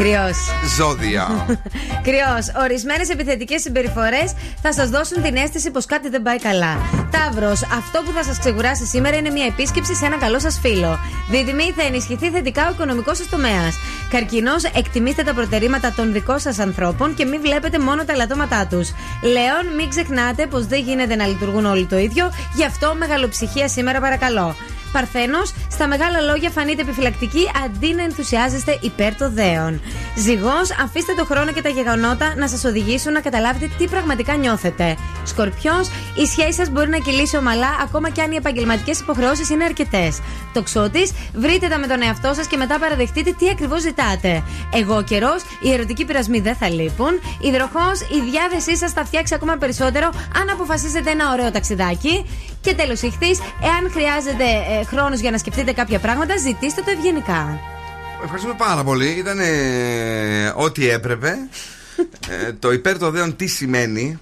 Κρυός.
Ζώδια. *laughs*
Κρυός. Ορισμένες επιθετικές συμπεριφορές θα σας δώσουν την αίσθηση πως κάτι δεν πάει καλά. Ταύρος. Αυτό που θα σας ξεκουράσει σήμερα είναι μια επίσκεψη σε ένα καλό σας φίλο. Δίδυμη. Θα ενισχυθεί θετικά ο οικονομικός σας τομέας. Καρκινός. Εκτιμήστε τα προτερήματα των δικών σας ανθρώπων και μην βλέπετε μόνο τα λατώματά τους. Λέων. Μην ξεχνάτε πως δεν γίνεται να λειτουργούν όλοι το ίδιο. Γι' αυτό μεγαλοψυχία σήμερα παρακαλώ. Παρθένος, στα μεγάλα λόγια φανείτε επιφυλακτικοί αντί να ενθουσιάζεστε υπέρ των δέων. Ζυγός, αφήστε το χρόνο και τα γεγονότα να σας οδηγήσουν να καταλάβετε τι πραγματικά νιώθετε. Σκορπιός, η σχέση σας μπορεί να κυλήσει ομαλά ακόμα και αν οι επαγγελματικές υποχρεώσεις είναι αρκετές. Τοξότης, βρείτε τα με τον εαυτό σας και μετά παραδεχτείτε τι ακριβώς ζητάτε. Εγώ καιρός, οι ερωτικοί πειρασμοί δεν θα λείπουν. Υδροχός, η διάθεσή σας θα φτιάξει ακόμα περισσότερο αν αποφασίσετε ένα ωραίο ταξιδάκι. Και τέλος, ηχθείς, εάν χρειάζεται ε, χρόνος για να σκεφτείτε κάποια πράγματα, ζητήστε το ευγενικά.
Ευχαριστούμε πάρα πολύ. Ήταν ό,τι έπρεπε. Ε, το υπέρ των δέων τι σημαίνει;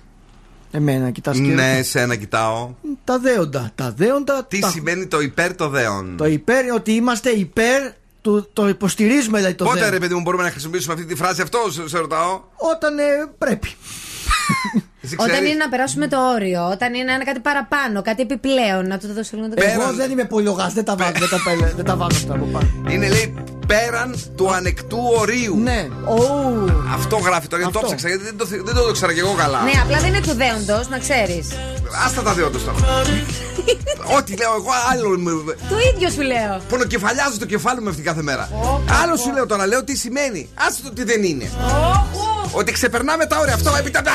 Εμένα, κοιτάς και.
Ναι, σένα κοιτάω.
Τα δέοντα. Τα δέοντα.
Τι
τα...
σημαίνει το υπέρ των δέων;
Το υπέρ, ότι είμαστε υπέρ του. Το υποστηρίζουμε δηλαδή το
Πότε
δέον.
ρε παιδί μου μπορούμε να χρησιμοποιήσουμε αυτή τη φράση αυτό, σε, σε ρωτάω;
Όταν ε, πρέπει.
Όταν είναι να περάσουμε το όριο, όταν είναι κάτι παραπάνω, κάτι επιπλέον, να του το δώσω λίγο το
Εγώ δεν είμαι πολιογά, δεν δεν τα βάζω αυτά από πάνω.
Είναι λέει
πέραν του ανεκτού ορίου.
Ναι.
Αυτό γράφει τώρα, γιατί το ψάξα, γιατί δεν το ήξερα και εγώ καλά.
Ναι, απλά δεν είναι του δέοντος, να ξέρεις.
Άστα τα δέοντος τώρα. *laughs* Ό,τι λέω εγώ, άλλο.
Το ίδιο σου λέω.
Πονοκεφαλιάζω το κεφάλι μου αυτή κάθε μέρα. Άλλο σου λέω τώρα, λέω τι σημαίνει. Άστο το τι δεν είναι. Ότι ξεπερνάμε τα όρια. Αυτό
επιτέλου.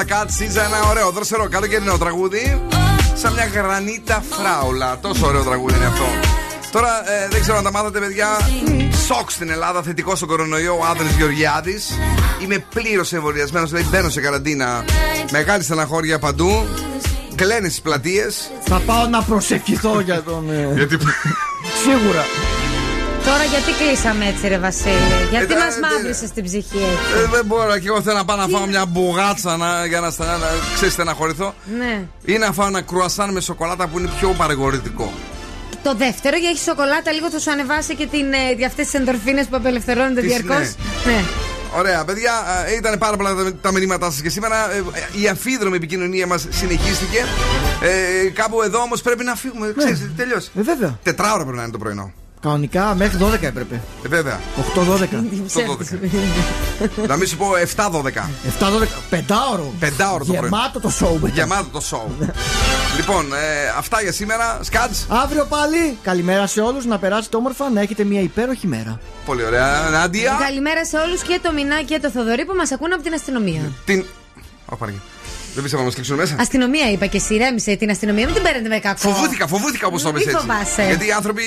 Cat, Σίζα, ένα ωραίο δροσερό καλοκαιρινό τραγούδι. Σαν μια γρανίτα φράουλα. Τόσο ωραίο τραγούδι είναι αυτό. Τώρα ε, δεν ξέρω αν τα μάθατε, παιδιά. Σοκ στην Ελλάδα, θετικό στον κορονοϊό, ο Άδρη Γεωργιάδης. Είμαι πλήρως εμβολιασμένος, δηλαδή μπαίνω σε καραντίνα. Μεγάλη στεναχώρια παντού. Κλαίνε στις πλατείες.
Θα πάω να προσευχηθώ για τον. ε,
Γιατί.
Σίγουρα.
Τώρα γιατί κλείσαμε έτσι, ρε Βασίλη; Γιατί
Ε,
μας
ε,
μαύρισες την ψυχή έτσι;
Ε, δεν μπορώ και εγώ θέλω να πάω να φάω μια μπουγάτσα να, για να, στενα- να ξέρεις, στεναχωρηθώ.
Ναι.
Ή να φάω ένα κρουασάν με σοκολάτα που είναι πιο παρηγορητικό.
Το δεύτερο, για έχει σοκολάτα, λίγο θα σου ανεβάσει και την, ε, για αυτές τις ενδορφίνε που απελευθερώνονται
Τις,
διαρκώς.
ναι.
Ναι.
Ωραία, παιδιά, ε, ήταν πάρα πολλά τα, τα μηνύματά σας και σήμερα. Ε, η αμφίδρομη επικοινωνία μας συνεχίστηκε. Ε, κάπου εδώ όμως πρέπει να φύγουμε. Ξέρεις, τελειώσει.
Ε, βέβαια.
Τετράωρα πρέπει να είναι το πρωινό.
Κανονικά μέχρι 12 έπρεπε.
Ε, βέβαια.
8-12.
Το 12. να μην σου πω 7-12.
7-12. Πεντάωρο.
Πεντάωρο το πρωί.
Γεμάτο το show.
Γεμάτο το show. *laughs* λοιπόν, ε, αυτά για σήμερα. Σκάτς.
Αύριο πάλι. Καλημέρα σε όλους. Να περάσετε όμορφα. Να έχετε μια υπέροχη μέρα.
Πολύ ωραία. Νάντια.
Καλημέρα σε όλους και το Μινά και το Θοδωρή που μας ακούνε από την αστυνομία.
Την. Ω, πάρε. Δεν πίστευα να μας κλείσουν μέσα.
Αστυνομία είπα και εσύ, ρέμισε την αστυνομία, μην την παίρνετε με κακό.
Φοβούθηκα, φοβούθηκα όπως το
Μη
είπες έτσι.
φοβάσαι.
Γιατί οι άνθρωποι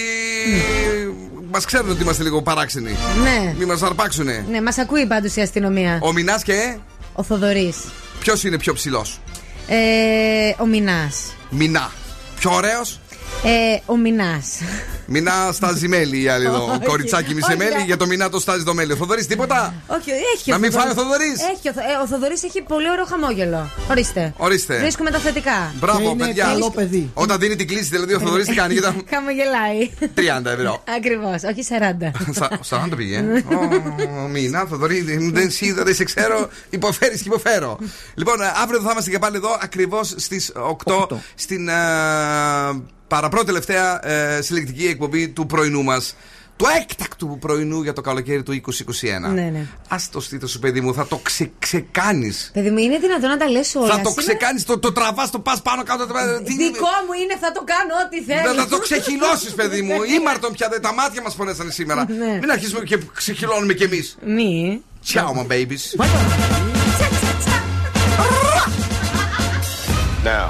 μας ξέρουν ότι είμαστε λίγο παράξενοι.
Ναι.
Μην μας αρπάξουνε.
Ναι, μας ακούει πάντως η αστυνομία.
Ο Μινάς και.
Ο Θοδωρής.
Ποιος είναι πιο ψηλός;
Ε, ο Μινάς.
Μινά. Πιο ωραίος;
Ε, ο Μινάς.
Μινά στάζει μέλι η άλλη εδώ.
Όχι.
Κοριτσάκι μισέ
Όχι,
μέλι,
ναι.
για το Μινά το στάζει το μέλι. Ο Θοδωρής τίποτα;
Όχι, έχει
Να
ο
μην
Θοδωρής.
φάει ο Θοδωρής;
Έχει ο, Θο- ε, ο Θοδωρής έχει πολύ ωραίο χαμόγελο. Ορίστε.
Ορίστε.
Βρίσκουμε τα θετικά.
Μπράβο, παιδιά.
καλό παιδί.
Όταν δίνει την κλίση, δηλαδή ο Θοδωρής τι κάνει, κοίτα. *laughs*
Χαμογελάει.
30 ευρώ.
Ακριβώς, όχι 40. *laughs*
Σα- 40 πήγε. Ω, Μίνα, Θοδωρή, δεν σε είδα, δεν σε ξέρω. Υποφέρεις και υποφέρω. Λοιπόν, ε, αύριο θα είμαστε και πάλι εδώ ακριβώς στις 8 στην ε, παραπρώτη τελευταία ε, συλλεκτική εκπομπή του πρωινού μας. Του έκτακτου πρωινού για το καλοκαίρι του 2021.
Ναι, ναι.
Α το στήθο σου, παιδί μου, θα το ξε, ξεκάνεις.
Παιδί μου, είναι δυνατόν να τα λες όλα.
Θα το
Σήμερα-
ξεκάνεις, το, το τραβάς, το πας πάνω κάτω. το- τι-
Δικό μου είναι, θα το κάνω ό,τι
να,
θέλω.
να το ξεχυλώσεις, παιδί μου. *laughs* Ήμαρτον πια, δε- τα μάτια μας πονέσανε σήμερα.
Ναι.
Μην αρχίσουμε και ξεχυλώνουμε κι εμείς.
Μη.
Ciao, my babies.
Now,